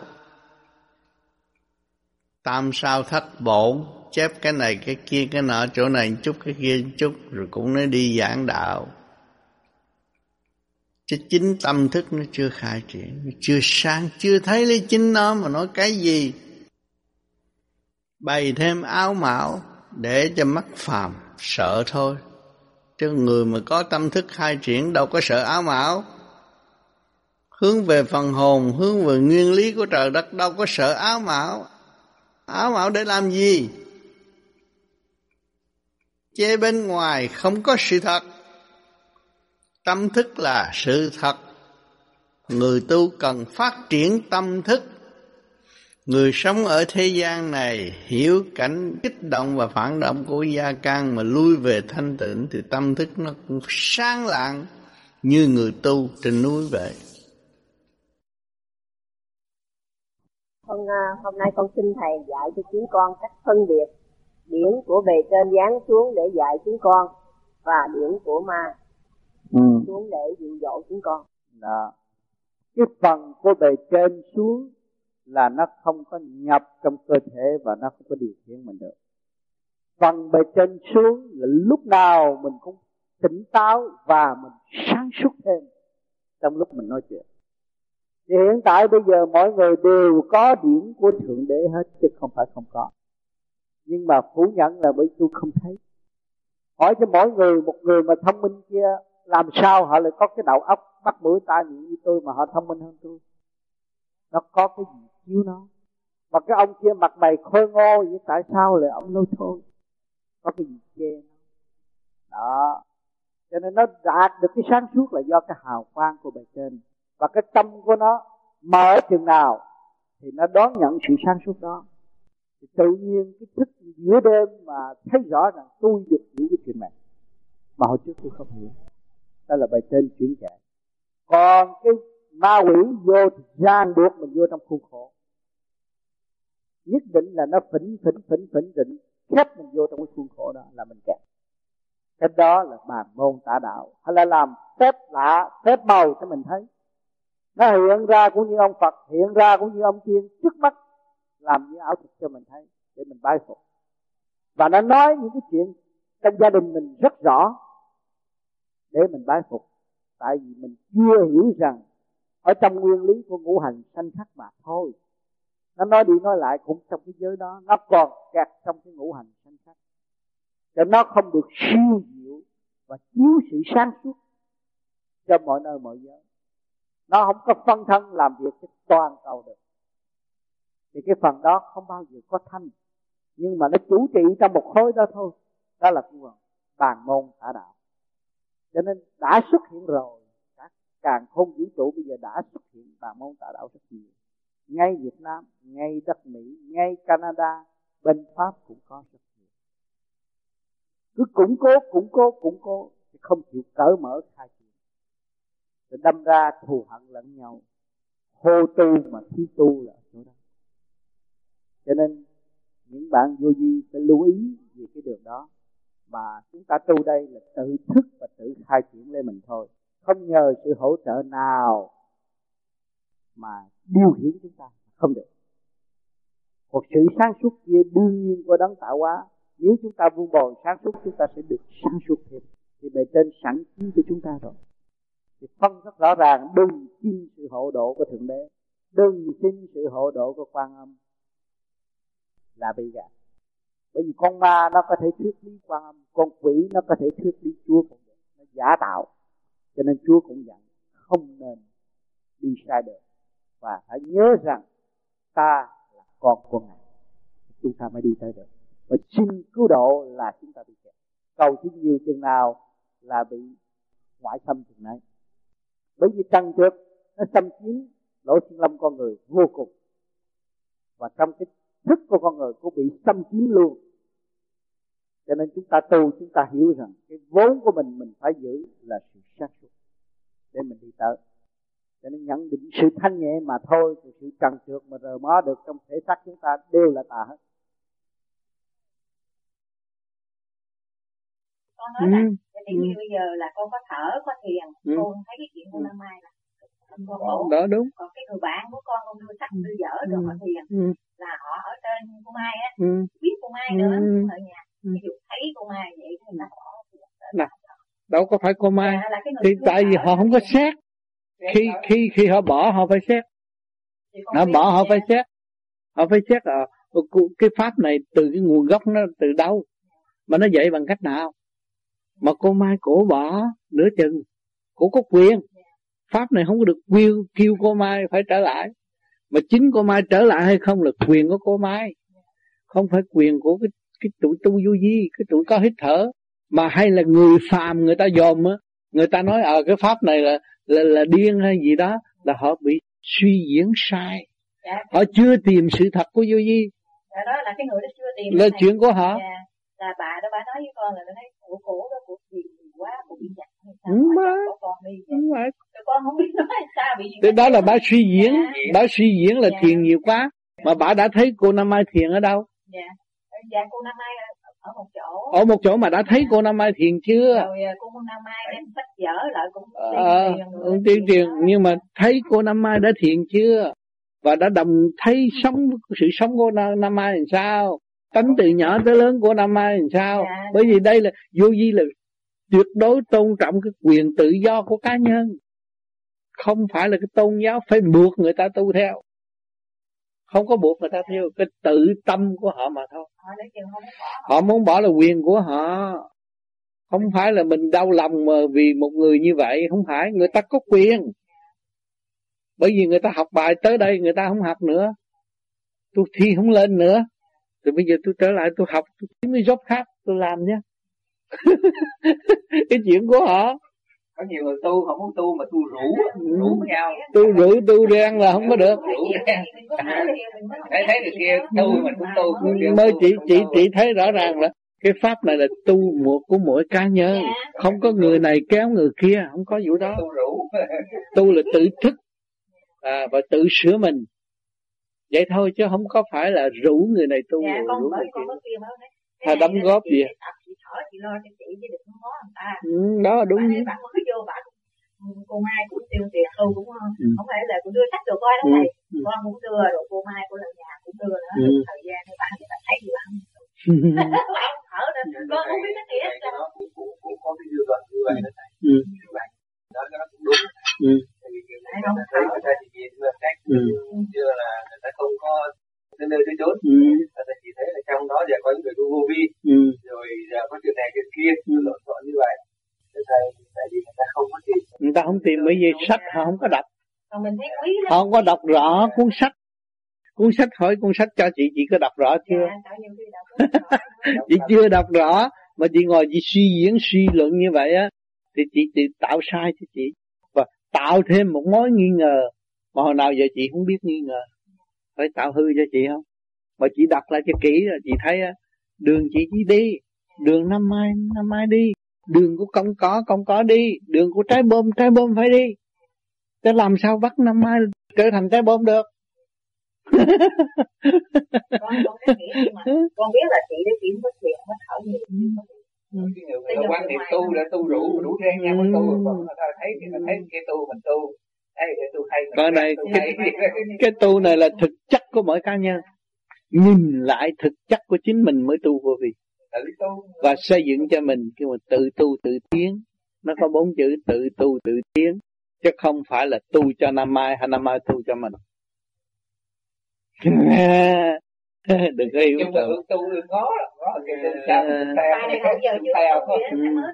Tam sao thất bổn, chép cái này, cái kia, cái nọ, chỗ này chút, cái kia chút, rồi cũng nói đi giảng đạo. Chứ chính tâm thức nó chưa khai triển, nó chưa sáng, chưa thấy lấy chính nó mà nói cái gì. Bày thêm áo mạo để cho mắt phàm sợ thôi chứ người mà có tâm thức khai triển đâu có sợ áo mão hướng về phần hồn, hướng về nguyên lý của trời đất đâu có sợ áo mão áo mão để làm gì? Che bên ngoài không có sự thật. Tâm thức là sự thật. Người tu cần phát triển tâm thức. Người sống ở thế gian này hiểu cảnh kích động và phản động của gia can mà lui về thanh tịnh thì tâm thức nó cũng sáng lạng như người tu trên núi vậy. Hôm, à, hôm nay con xin Thầy dạy cho chúng con cách phân biệt điển của bề trên giáng xuống để dạy chúng con và điển của ma ừ. xuống để dụ dỗ chúng con. Đó. Cái phần của bề trên xuống là nó không có nhập trong cơ thể và nó không có điều khiển mình được. Phần bề trên xuống là lúc nào mình cũng tỉnh táo và mình sáng suốt thêm trong lúc mình nói chuyện. Thì hiện tại bây giờ mọi người đều có điểm của thượng đế hết, chứ không phải không có. Nhưng mà phủ nhận là bởi tôi không thấy. Hỏi cho mỗi người, một người mà thông minh kia, làm sao họ lại có cái đầu óc mắt mũi tai miệng như tôi mà họ thông minh hơn tôi? Nó có cái gì? Chiếu nó. Mà cái ông kia mặt mày khôi ngô vậy, tại sao lại ông lôi thôi? Có cái gì chê nó? Đó. Cho nên nó đạt được cái sáng suốt là do cái hào quang của bề trên. Và cái tâm của nó mở chừng nào thì nó đón nhận sự sáng suốt đó. Thì tự nhiên cái thức giữa đêm mà thấy rõ rằng tôi được những cái chuyện này. Mà hồi trước tôi không hiểu. Đó là bài trên chuyển chạy còn cái ma quỷ vô thì ràng buộc mình vô trong khuôn khổ nhất định là nó phỉnh phỉnh phỉnh phỉnh định khép mình vô trong cái khuôn khổ đó là mình kẹt cái đó là bàn môn tả đạo. Hay là làm phép lạ, phép màu cho mình thấy. Nó hiện ra cũng như ông Phật, hiện ra cũng như ông tiên trước mắt, làm như ảo thuật cho mình thấy, để mình bái phục. Và nó nói những cái chuyện trong gia đình mình rất rõ, để mình bái phục. Tại vì mình chưa hiểu rằng, ở trong nguyên lý của ngũ hành sanh khắc mà thôi nó nói đi nói lại cũng trong cái giới đó. Nó còn kẹt trong cái ngũ hành sanh sát cho nó không được siêu diệu và chiếu sự sáng suốt cho mọi nơi mọi giới. Nó không có phân thân làm việc cho toàn cầu được. Thì cái phần đó không bao giờ có thanh. Nhưng mà nó chủ trị trong một khối đó thôi. Đó là cái bàn môn tả đạo. Cho nên đã xuất hiện rồi, các càng không vũ trụ bây giờ đã xuất hiện bàn môn tả đạo rất nhiều ngay Việt Nam, ngay đất Mỹ, ngay Canada, bên Pháp cũng có rất nhiều. Cứ củng cố củng cố củng cố thì không chịu cởi mở khai triển. Rồi đâm ra thù hận lẫn nhau. Hô tu mà thiếu tu là chỗ đó. Cho nên những bạn vô vi phải lưu ý về cái đường đó. Mà chúng ta tu đây là tự thức và tự khai triển lên mình thôi. Không nhờ sự hỗ trợ nào mà điều khiển chúng ta không được. Một sự sáng suốt kia đương nhiên của đấng tạo hóa. Nếu chúng ta vun bồi sáng suốt, chúng ta sẽ được sáng suốt thêm. Thì bề trên sẵn chiếu cho chúng ta rồi. Thì phân rất rõ ràng đừng xin sự hộ độ của thượng đế đừng xin sự hộ độ của quan âm là bị gạt. Bởi vì con ma nó có thể thuyết lý quan âm, con quỷ nó có thể thuyết lý chúa cũng được. Nó giả tạo, cho nên chúa cũng dặn không nên đi sai đường và phải nhớ rằng ta là con của ngài. Chúng ta mới đi tới được. Và xin cứu độ là chúng ta bị kẹt. Cầu xin nhiều chừng nào là bị ngoại xâm chừng này bởi vì trăng trước, nó xâm chiếm lỗ sinh lâm con người vô cùng. Và trong cái thức của con người cũng bị xâm chiếm luôn. Cho nên chúng ta tu, chúng ta hiểu rằng cái vốn của mình mình phải giữ là sự sáng suốt để mình đi tới cho nên nhận định sự thanh nhẹ mà thôi thì sự trần trượt mà rờ mó được trong thể xác chúng ta đều là tà hết con nói là ừ. thì ừ. bây giờ là con có thở có thiền ừ. con thấy cái chuyện của năm mai là con đó đúng còn cái người bạn của con con đưa sách đưa dở rồi ừ. họ thiền ừ. là họ ở trên cô mai á ừ. biết cô mai nữa ừ. ở nhà ừ. ví dụ thấy cô mai vậy thì bỏ nè đâu có phải cô mai dạ, thì tại vì họ không có xét khi khi khi họ bỏ họ phải xét. Họ bỏ họ phải xét. Họ phải xét là cái pháp này từ cái nguồn gốc nó từ đâu? Mà nó dạy bằng cách nào? Mà cô mai cổ bỏ nửa chừng cổ có quyền. Pháp này không có được kêu kêu cô mai phải trở lại. Mà chính cô mai trở lại hay không là quyền của cô mai. Không phải quyền của cái cái tụi tu vô di cái tụi có hít thở. Mà hay là người phàm người ta dòm á người ta nói ở ờ, cái pháp này là là là điên hay gì đó là họ bị suy diễn sai. Dạ. họ chưa tìm sự thật của vô di dạ, đó là cái người đó chưa tìm là chuyện của họ. Dạ. là bà đó bà nói với con là nó thấy của cổ đó của gì quá của bị giặt con đi. Đúng rồi. Con không biết nói sao bị Thế đó là bà suy diễn. Dạ. bà suy diễn là dạ. thiền nhiều quá. Mà bà đã thấy cô Nam Mai thiền ở đâu? Dạ. Dạ cô Nam Mai ở một chỗ. Ở một chỗ mà đã thấy cô Nam Mai thiền chưa? Rồi à, cô Nam Mai đem sách vở lại cũng ờ, tiên truyền nhưng mà thấy cô Nam Mai đã thiền chưa? Và đã đồng thấy sống sự sống của Nam Mai làm sao? Tánh từ nhỏ tới lớn của Nam Mai làm sao? Dạ. bởi vì đây là vô vi là tuyệt đối tôn trọng cái quyền tự do của cá nhân. Không phải là cái tôn giáo phải buộc người ta tu theo không có buộc người ta theo cái tự tâm của họ mà thôi. Họ muốn bỏ là quyền của họ. Không phải là mình đau lòng mà vì một người như vậy. Không phải người ta có quyền. Bởi vì người ta học bài tới đây người ta không học nữa. Tôi thi không lên nữa. Rồi bây giờ tôi trở lại tôi học tôi kiếm cái job khác tôi làm nhé. Cái chuyện của họ có nhiều người tu không muốn tu mà tu rủ rủ với nhau. Tu rủ tu rèn là không có được. Rủ thấy thấy người kia tu mà tu tu mới chỉ chỉ chỉ thấy rõ ràng là cái pháp này là tu một của mỗi cá nhân. Không có người này kéo người kia không có vụ đó. Tu là tự thức à, và tự sửa mình. Vậy thôi chứ không có phải là rủ người này tu dạ, rủ người kia. hay đóng góp gì chị lo cho chị chứ đừng có người ta ừ, đó đúng bạn, bạn mới vô bạn cô Mai cũng tiêu tiền tu cũng không ừ. không phải là cũng đưa sách được coi đó thầy ừ. con cũng đưa rồi cô Mai của lần nhà cũng đưa nữa ừ. thời gian thì bạn thì bạn thấy gì bạn bạn thở nữa con không biết cái gì hết vậy đó thầy ừ. như vậy đó nó cũng đúng ừ. tại vì người ta thấy người ta chỉ nhìn vừa cách ừ. chưa là người ta không có tới nơi tới chốn. Ừ. người ta chỉ thấy là trong đó giờ có những người vô vi. Ừ. rồi giờ có chuyện này chuyện kia lộn xộn như vậy. Thế thầy tại vì người ta không có tìm. Người ta không tìm bởi vì sách họ không có đọc. Còn mình thấy quý lắm. Họ không có đọc rõ cuốn sách. Cuốn sách hỏi cuốn sách cho chị chị có đọc rõ chưa? Dạ, chị chưa đọc rõ mà chị ngồi chị suy diễn suy luận như vậy á thì chị chị tạo sai cho chị. Và tạo thêm một mối nghi ngờ mà hồi nào giờ chị không biết nghi ngờ phải tạo hư cho chị không? Mà chị đọc lại cho kỹ rồi chị thấy á đường chị chỉ đi đường năm mai năm mai đi. Đường của công có công có đi. Đường của trái bom trái bom phải đi. Thế làm sao bắt năm mai trở thành trái bom được? Con con con biết là chị để chị không có thiền không thở nhiều quan niệm tu đã tu rủ đủ rang nhau mới tu còn ta thấy ta thấy cái tu mình tu cái tu hay mình Cái này cái, cái tu này là thực chất của mỗi cá nhân. Nhìn lại thực chất của chính mình mới tu vô vi. Và xây dựng cho mình kêu mà tự tu tự tiến. Nó có bốn chữ tự tu tự tiến. Chứ không phải là tu cho năm mai hay năm mai tu cho mình. Đừng có hiểu hướng tu đừng ngó ngó cái tu sao theo chưa theo có thôi. á.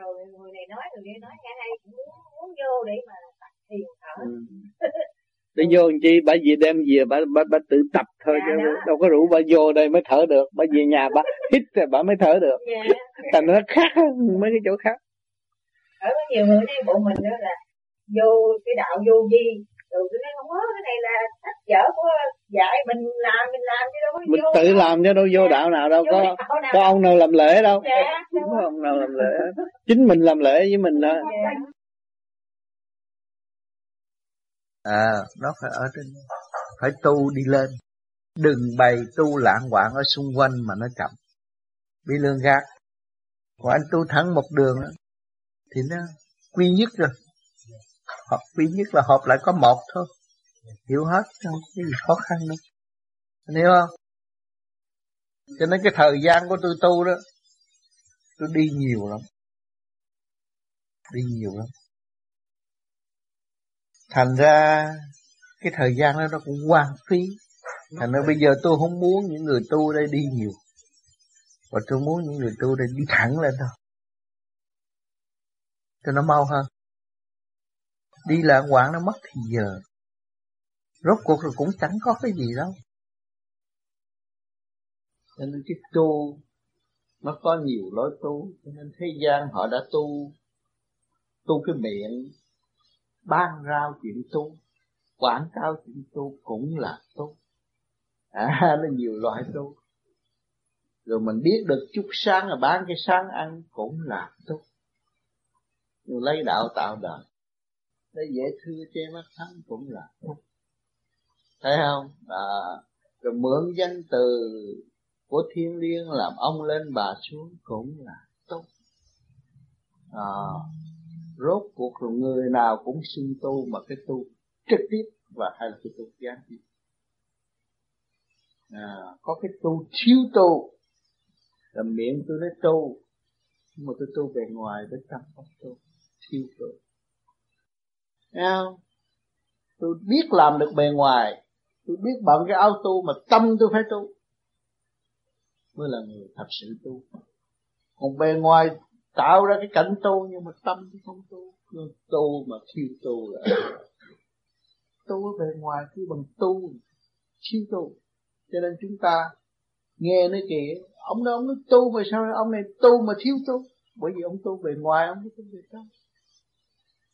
Rồi người này nói người kia nói nghe hay cũng muốn muốn vô để mà tập thiền thở. Để vô làm chi? Bà về đem về bà, bà, bà tự tập thôi chứ đâu có rủ bà vô đây mới thở được. Bà về nhà bà hít rồi bà mới thở được. Dạ. thành nó khác mấy cái chỗ khác. Ở có nhiều người nói bộ mình đó là vô cái đạo vô vi. Rồi nói không có cái này là sách vở của dạy mình làm mình làm chứ đâu có mình vô. tự làm chứ đâu vô đạo nào đâu Vô có có ông nào làm lễ đâu. Dạ, không có ông nào làm lễ. Chính mình làm lễ với mình thôi Dạ à nó phải ở trên phải tu đi lên. Đừng bày tu lãng quạng ở xung quanh mà nó chậm. Bị lương gạt. Còn anh tu thẳng một đường thì nó quy nhất rồi. Hợp quy nhất là hợp lại có một thôi. Hiểu hết, không cái gì khó khăn đâu. Anh hiểu không? Cho nên cái thời gian của tôi tu đó, tôi đi nhiều lắm. Đi nhiều lắm thành ra cái thời gian đó nó cũng hoang phí. Thành ra bây giờ tôi không muốn những người tu đây đi nhiều. Và tôi muốn những người tu đây đi thẳng lên thôi. Cho nó mau hơn. Đi lạng quảng nó mất thì giờ. Rốt cuộc rồi cũng chẳng có cái gì đâu. Cho nên cái tu nó có nhiều lối tu. Cho nên thế gian họ đã tu tu cái miệng ban rao chuyện tu quảng cáo chuyện tu cũng là tu à nó nhiều loại tu. Rồi mình biết được chút sáng là bán cái sáng ăn cũng là tu rồi lấy đạo tạo đời lấy dễ thư che mắt thắng cũng là tu thấy không? À, rồi mượn danh từ của thiên liêng làm ông lên bà xuống cũng là tốt. À, rốt cuộc rồi người nào cũng xưng tu mà cái tu trực tiếp và hay là cái tu gián tiếp. À, có cái tu thiếu tu là miệng tôi nói tu nhưng mà tôi tu về ngoài với tâm không tu thiếu tu. Thấy không? tôi biết làm được bề ngoài tôi biết bằng cái áo tu mà tâm tôi phải tu. Mới là người thật sự tu. Còn bề ngoài tạo ra cái cảnh tu nhưng mà tâm thì không tu. Tu mà thiếu tu là tu ở bề ngoài kia bằng tu thiếu tu. Cho nên chúng ta nghe nói kìa ông đó ông nói tu mà sao ông này tu mà thiếu tu? Bởi vì ông tu bề ngoài, ông không tu bề trong.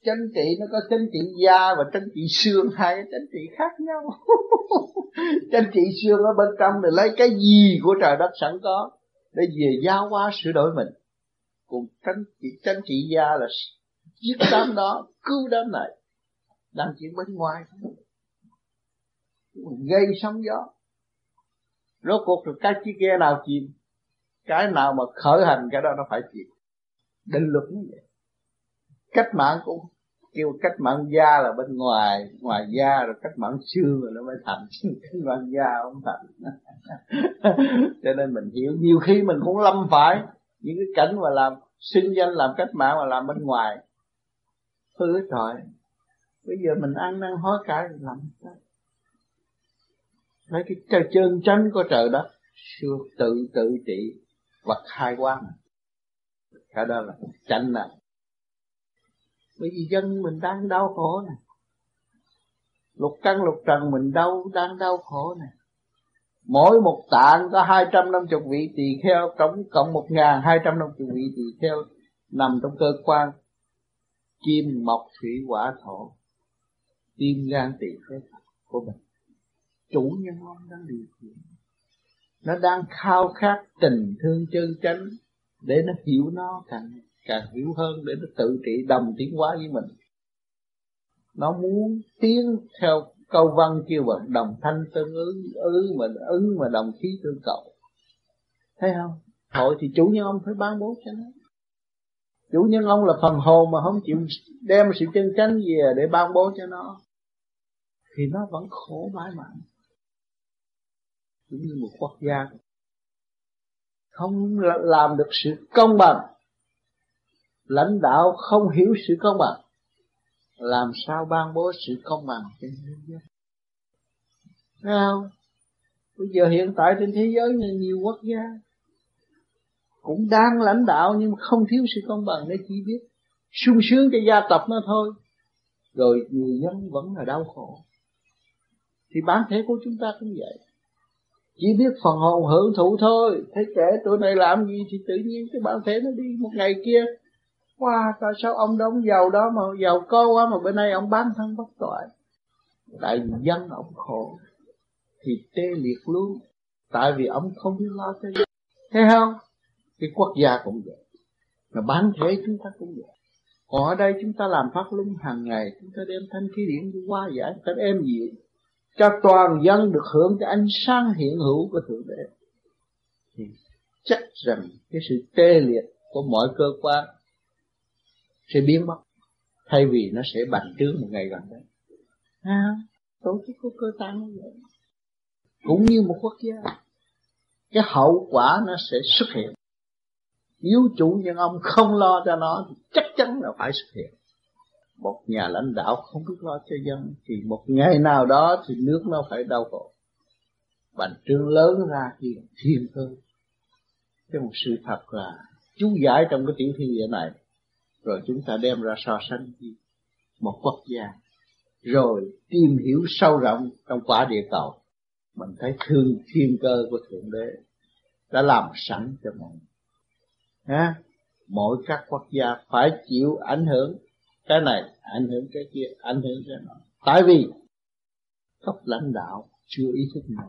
Chánh trị nó có chánh trị da và chánh trị xương, hai cái chánh trị khác nhau. Chánh trị xương ở bên trong thì lấy cái gì của trời đất sẵn có để về giao hóa sửa đổi mình? Cùng tranh chỉ tranh trị da là giết đám đó, cứu đám này. Đang chuyển bên ngoài. Gây sóng gió. Rốt cuộc rồi cái chiếc ghe nào chìm? Cái nào mà khởi hành, cái đó nó phải chìm. Định luật như vậy. Cách mạng cũng kêu cách mạng da là bên ngoài. Ngoài da rồi cách mạng xương rồi nó mới thành. Cách mạng da không thành. Cho nên mình hiểu, nhiều khi mình cũng lâm phải những cái cảnh mà làm sinh danh làm cách mạng mà làm bên ngoài. Hư trời. Bây giờ mình ăn năn hối cải làm sao lấy cái trời chân chánh của trời đó, xưa tự tự trị vật khai quán cái đó là chánh nè bởi vì dân mình đang đau khổ này. Lục căn lục trần mình đau đang đau khổ này mỗi một tạng có hai trăm năm chục vị tỳ kheo, tổng cộng một ngàn hai trăm năm chục vị tỳ kheo nằm trong cơ quan kim mộc, thủy, quả, thổ tim gan tỳ kheo của mình. Chủ nhân ông đang điều khiển. Nó đang khao khát tình thương chân chánh để nó hiểu nó càng càng hiểu hơn, để nó tự trị đồng tiến hóa với mình. Nó muốn tiến theo câu văn kêu bằng đồng thanh tương ứng, ứ mà, ứng mà đồng khí tương cầu thấy không? Hội thì chủ nhân ông phải ban bố cho nó. Chủ nhân ông là phần hồn mà không chịu đem sự chân chánh về để ban bố cho nó. Thì nó vẫn khổ mãi mãi. Giống như một quốc gia. Không làm được sự công bằng. Lãnh đạo không hiểu sự công bằng làm sao ban bố sự công bằng trên thế giới? Thấy không? Bây giờ hiện tại trên thế giới này nhiều quốc gia cũng đang lãnh đạo nhưng không thiếu sự công bằng để chỉ biết sung sướng cho gia tộc nó thôi. Rồi người dân vẫn là đau khổ. Thì bản thể của chúng ta cũng vậy. Chỉ biết phần hồn hưởng thụ thôi. Thấy trẻ tuổi này làm gì thì tự nhiên cái bản thể nó đi một ngày kia wow tại sao ông đóng giàu đó mà giàu có quá mà bên đây ông bán thân bất tội tại vì dân ông khổ, thì tê liệt luôn. Tại vì ông không biết lo cho dân. Thấy không? Cái quốc gia cũng vậy. Mà bán thế chúng ta cũng vậy. Còn ở đây chúng ta làm pháp luân hàng ngày, chúng ta đem thanh khí điển đi qua giải các em dịu cho toàn dân được hưởng cái ánh sáng hiện hữu của thượng đế. Thì chắc rằng cái sự tê liệt của mọi cơ quan sẽ biến mất thay vì nó sẽ bành trướng một ngày gần đây. À, tổ chức của cơ tạng như vậy. Cũng như một quốc gia cái hậu quả nó sẽ xuất hiện. Nếu chủ nhân ông không lo cho nó thì chắc chắn là phải xuất hiện. Một nhà lãnh đạo không biết lo cho dân thì một ngày nào đó thì nước nó phải đau khổ. Bành trướng lớn ra thì thiên hơn cái một sự thật là chú giải trong cái tiểu thiên địa này rồi chúng ta đem ra so sánh với một quốc gia. Rồi tìm hiểu sâu rộng trong quả địa cầu. Mình thấy thương thiên cơ của thượng đế đã làm sẵn cho mình. Ha mỗi các quốc gia phải chịu ảnh hưởng. Cái này ảnh hưởng cái kia, ảnh hưởng cái nọ. Tại vì cấp lãnh đạo chưa ý thức này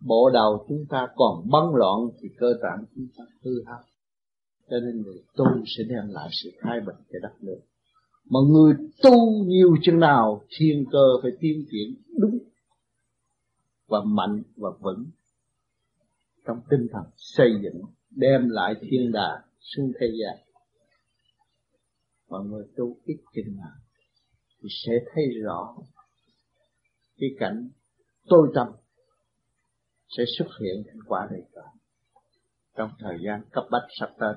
bộ đầu chúng ta còn bấn loạn thì cơ tạng chúng ta hư hao cho nên người tu sẽ đem lại sự khai bình cho đất nước. Mà người tu nhiều chừng nào, thiên cơ phải tiến triển đúng và mạnh và vững trong tinh thần xây dựng, đem lại thiên đà xuống thế gian. Mà người tu ít chừng nào thì sẽ thấy rõ cái cảnh tôi tâm sẽ xuất hiện thành quả đầy cả trong thời gian cấp bách sắp tới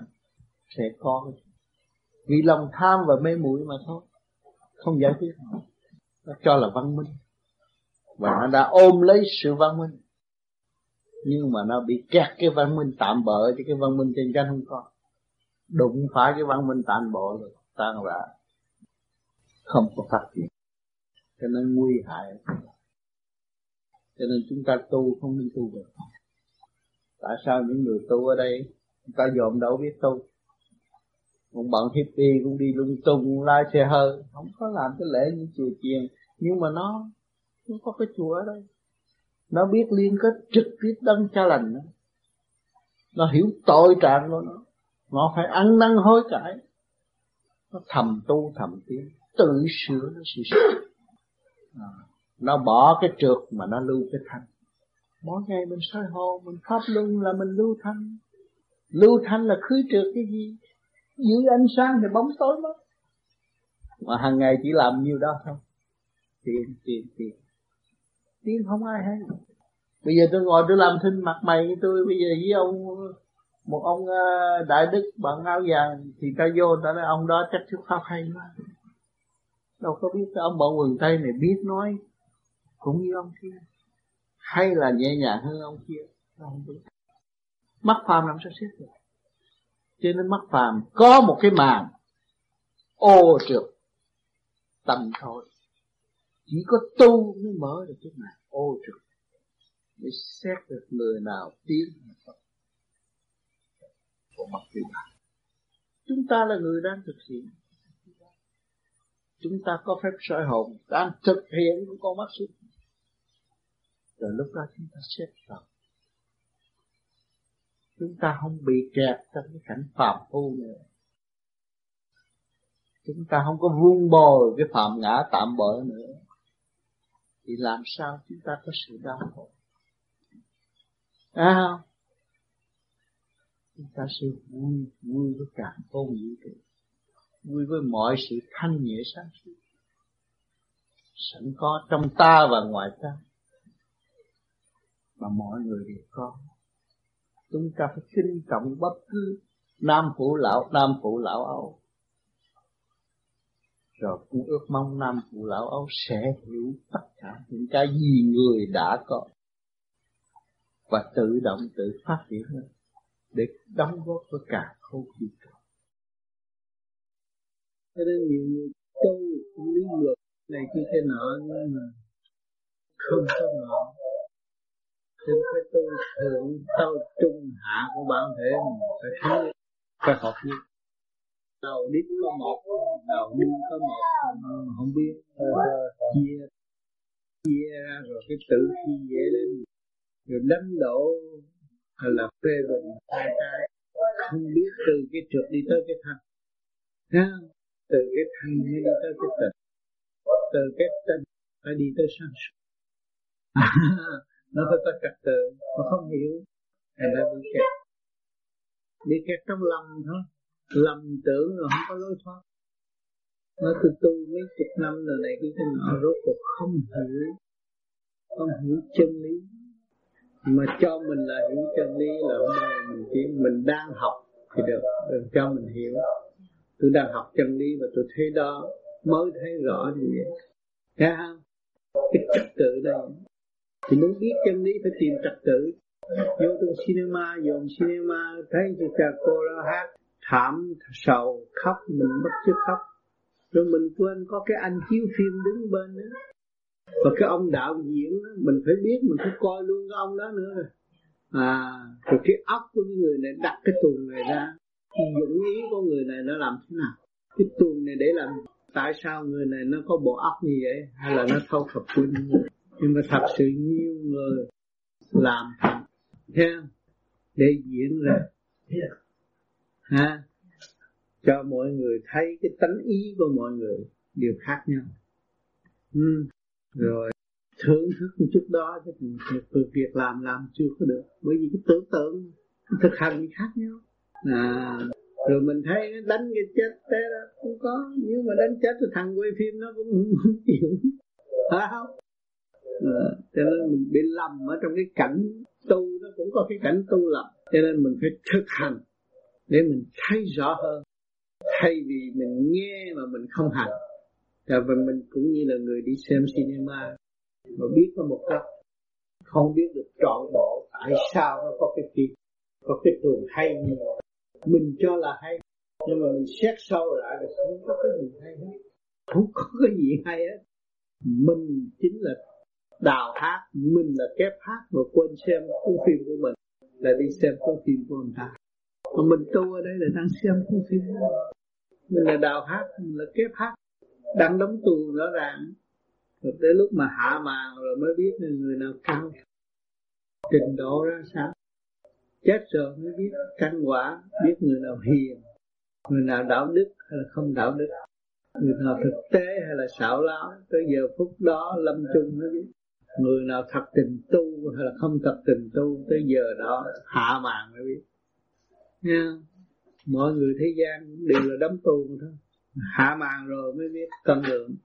sẽ có. Vì lòng tham và mê muội mà thôi. Không giải quyết. Nó cho là văn minh. Và nó đã ôm lấy sự văn minh. Nhưng mà nó bị kẹt cái văn minh tạm bỡ chứ cái văn minh trên tranh không có. Đụng phải cái văn minh tạm bỡ rồi tan rã. Không có phát triển. Cho nên nguy hại. Cho nên chúng ta tu không nên tu được. Tại sao những người tu ở đây chúng ta dòm đâu biết tu? Cũng bận hippie cũng đi lung tung lái xe hơi. Không có làm cái lễ như chùa chiền. Nhưng mà nó nó có cái chùa ở đây. Nó biết liên kết trực tiếp đấng cha lành đó. nó hiểu tội trạng của nó. Nó phải ăn năn hối cải. Nó thầm tu thầm tiến. Tự sửa nó sự sửa à, nó bỏ cái trượt mà nó lưu cái thanh. Mỗi ngày mình soi hồ mình pháp luân là mình lưu thanh. Lưu thanh là khứ trượt cái gì? Giữ ánh sáng thì bóng tối mất. Mà hàng ngày chỉ làm nhiêu đó thôi. Tiền tiền tiền. Tiền không ai hay. Bây giờ tôi ngồi tôi làm thinh mặt mày tôi bây giờ với ông một ông ờ, đại đức bằng áo vàng thì ta vô ta nói ông đó chắc thuyết pháp hay quá. Đâu có biết ông bộ quần tây này biết nói cũng như ông kia. Hay là nhẹ nhàng hơn ông kia không biết. Mắt phàm làm sao xét được cho nên mắt phàm, có một cái màn ô trượt tâm thôi. Chỉ có tu mới mở được cái màn ô trượt để xét được người nào tiến của mặt thứ ba chúng ta là người đang thực hiện. Chúng ta có phép soi hồn, đang thực hiện của con mắt xuất rồi lúc đó chúng ta xét rằng chúng ta không bị kẹt trong cái cảnh phạm phu nữa. Chúng ta không có vuông bồi cái phạm ngã tạm bỡ nữa. Thì làm sao chúng ta có sự đau khổ? À không? Chúng ta sẽ vui vui với cả tôn vũ trụ vui với mọi sự thanh nhẹ sáng suốt. Sẵn có trong ta và ngoài ta. Mà mọi người đều có chúng ta phải kinh trọng bất cứ nam phụ lão, nam phụ lão âu rồi cũng ước mong nam phụ lão âu sẽ hiểu tất cả những cái gì người đã có và tự động tự phát triển lên để đóng góp với cả không khí cho nên nhiều người tu lý luật này kia thế nọ, nhưng mà không có nọ nên phải tu thượng tao trung hạ của bản thể mình. Phải thấy phải học biết đầu đít có một, đầu đuôi có một. Không biết ờ, chia chia ra rồi cái tự khi dễ lên rồi đánh đổ hay là phê bình sai trái không biết từ cái trượt đi tới cái thanh từ cái thanh mới đi tới cái tịnh từ cái tịnh phải đi tới sáng suốt. nó phải có trật tự, mà không hiểu. Thành ra bị kẹt. Bị kẹt trong lầm thôi. Lầm tưởng rồi không có lối thoát. Nó từ tu mấy chục năm rồi này cái cái nọ rốt cuộc không hiểu. Không hiểu chân lý. Mà cho mình là hiểu chân lý là hôm nay mình chỉ mình đang học thì được đừng cho mình hiểu. Tôi đang học chân lý và tôi thấy đó, mới thấy rõ như vậy thấy không? Cái trật tự đây thì muốn biết chân lý phải tìm trật tự. Vô trong cinema dùng cinema thấy chị cha cô đó hát thảm sầu khóc mình bất chước khóc. Rồi mình quên có cái anh chiếu phim đứng bên đó. Và cái ông đạo diễn đó, mình phải biết mình phải coi luôn cái ông đó nữa. Rồi à rồi cái óc của cái người này đặt cái tuần này ra. Dụng ý của người này nó làm thế nào? Cái tuần này để làm tại sao người này nó có bộ óc như vậy? Hay là nó thâu thập quân nhưng mà thật sự nhiều người làm thành theo để diễn ra. Ha? Cho mọi người thấy cái tánh ý của mọi người đều khác nhau. Ừ. Rồi, thưởng thức một chút đó, chứ từ việc làm làm chưa có được. Bởi vì cái tưởng tượng thực hành khác nhau. À rồi mình thấy đánh cái chết thế đó cũng có. Nhưng mà đánh chết thì thằng quay phim nó cũng không chịu. Phải không? À, cho nên mình bị lầm ở trong cái cảnh tu nó cũng có cái cảnh tu lầm. Cho nên mình phải thực hành để mình thấy rõ hơn. Thay vì mình nghe mà mình không hành. Và mình cũng như là người đi xem cinema mà biết có một cách. Không biết được trọn bộ tại sao nó có cái phim có cái tuồng hay như vậy mình cho là hay nhưng mà mình xét sâu lại là không có cái gì hay hết. Không có cái gì hay hết. Mình chính là đào hát, mình là kép hát mà quên xem cuốn phim của mình, là đi xem cuốn phim của người ta. Mà mình tu ở đây là đang xem cuốn phim của mình. Mình là đào hát, mình là kép hát. Đang đóng tù rõ ràng. Rồi tới lúc mà hạ màn rồi mới biết là người nào cao trình độ ra sao? Chết rồi mới biết. Căn quả biết người nào hiền, người nào đạo đức hay là không đạo đức. Người nào thực tế hay là xảo láo, tới giờ phút đó lâm chung mới biết người nào thật tình tu hay là không thật tình tu, tới giờ đó hạ màn mới biết. Nha. Mọi người thế gian đều là đấm tu thôi. Hạ màn rồi mới biết cân lượng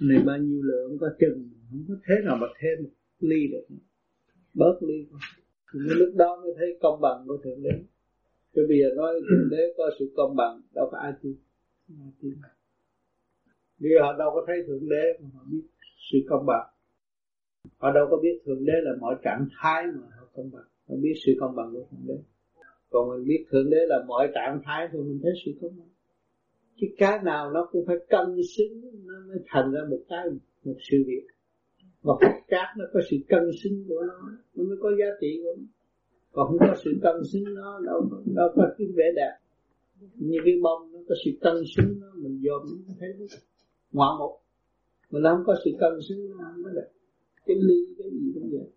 này bao nhiêu lượng, có chừng, không có thế nào mà thêm một ly được. Bớt ly thì lúc đó mới thấy công bằng của thượng đế. Chứ bây giờ nói thượng đế có sự công bằng, đâu có ai tin. Vì họ đâu có thấy thượng đế mà họ biết sự công bằng. Họ đâu có biết thượng đế là mọi trạng thái mà họ công bằng. Họ biết sự công bằng của thượng đế. Còn mình biết thượng đế là mọi trạng thái thì mình thấy sự công bằng. Chứ cái nào nó cũng phải cân xứng nó mới thành ra một cái một sự việc. Và Phật cát nó có sự cân xứng của nó, nó mới có giá trị của nó còn không có sự cân xứng nó đâu đâu có cái vẻ đẹp như cái bông nó có sự cân xứng nó mình dòm nó thấy nó ngoạn mục mà nó không có sự cân xứng nó không có đẹp cái ly cái gì cũng vậy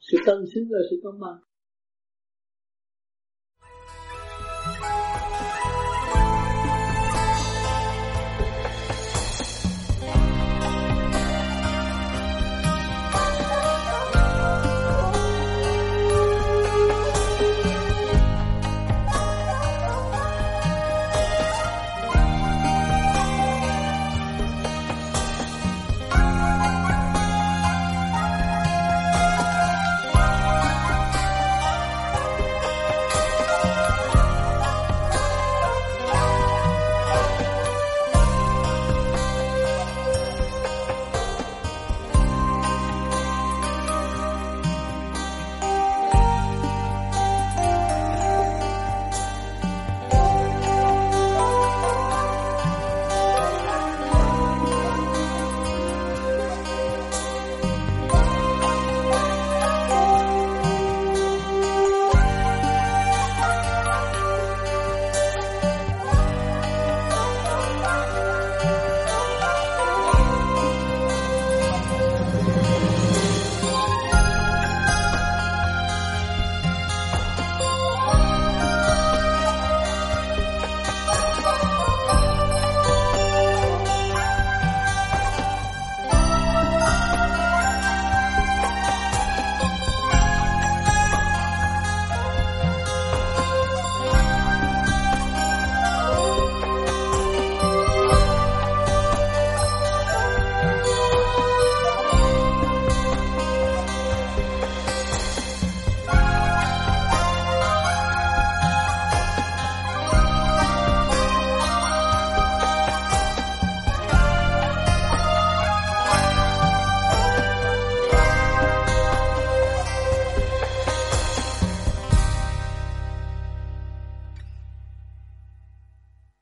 sự cân xứng là sự công bằng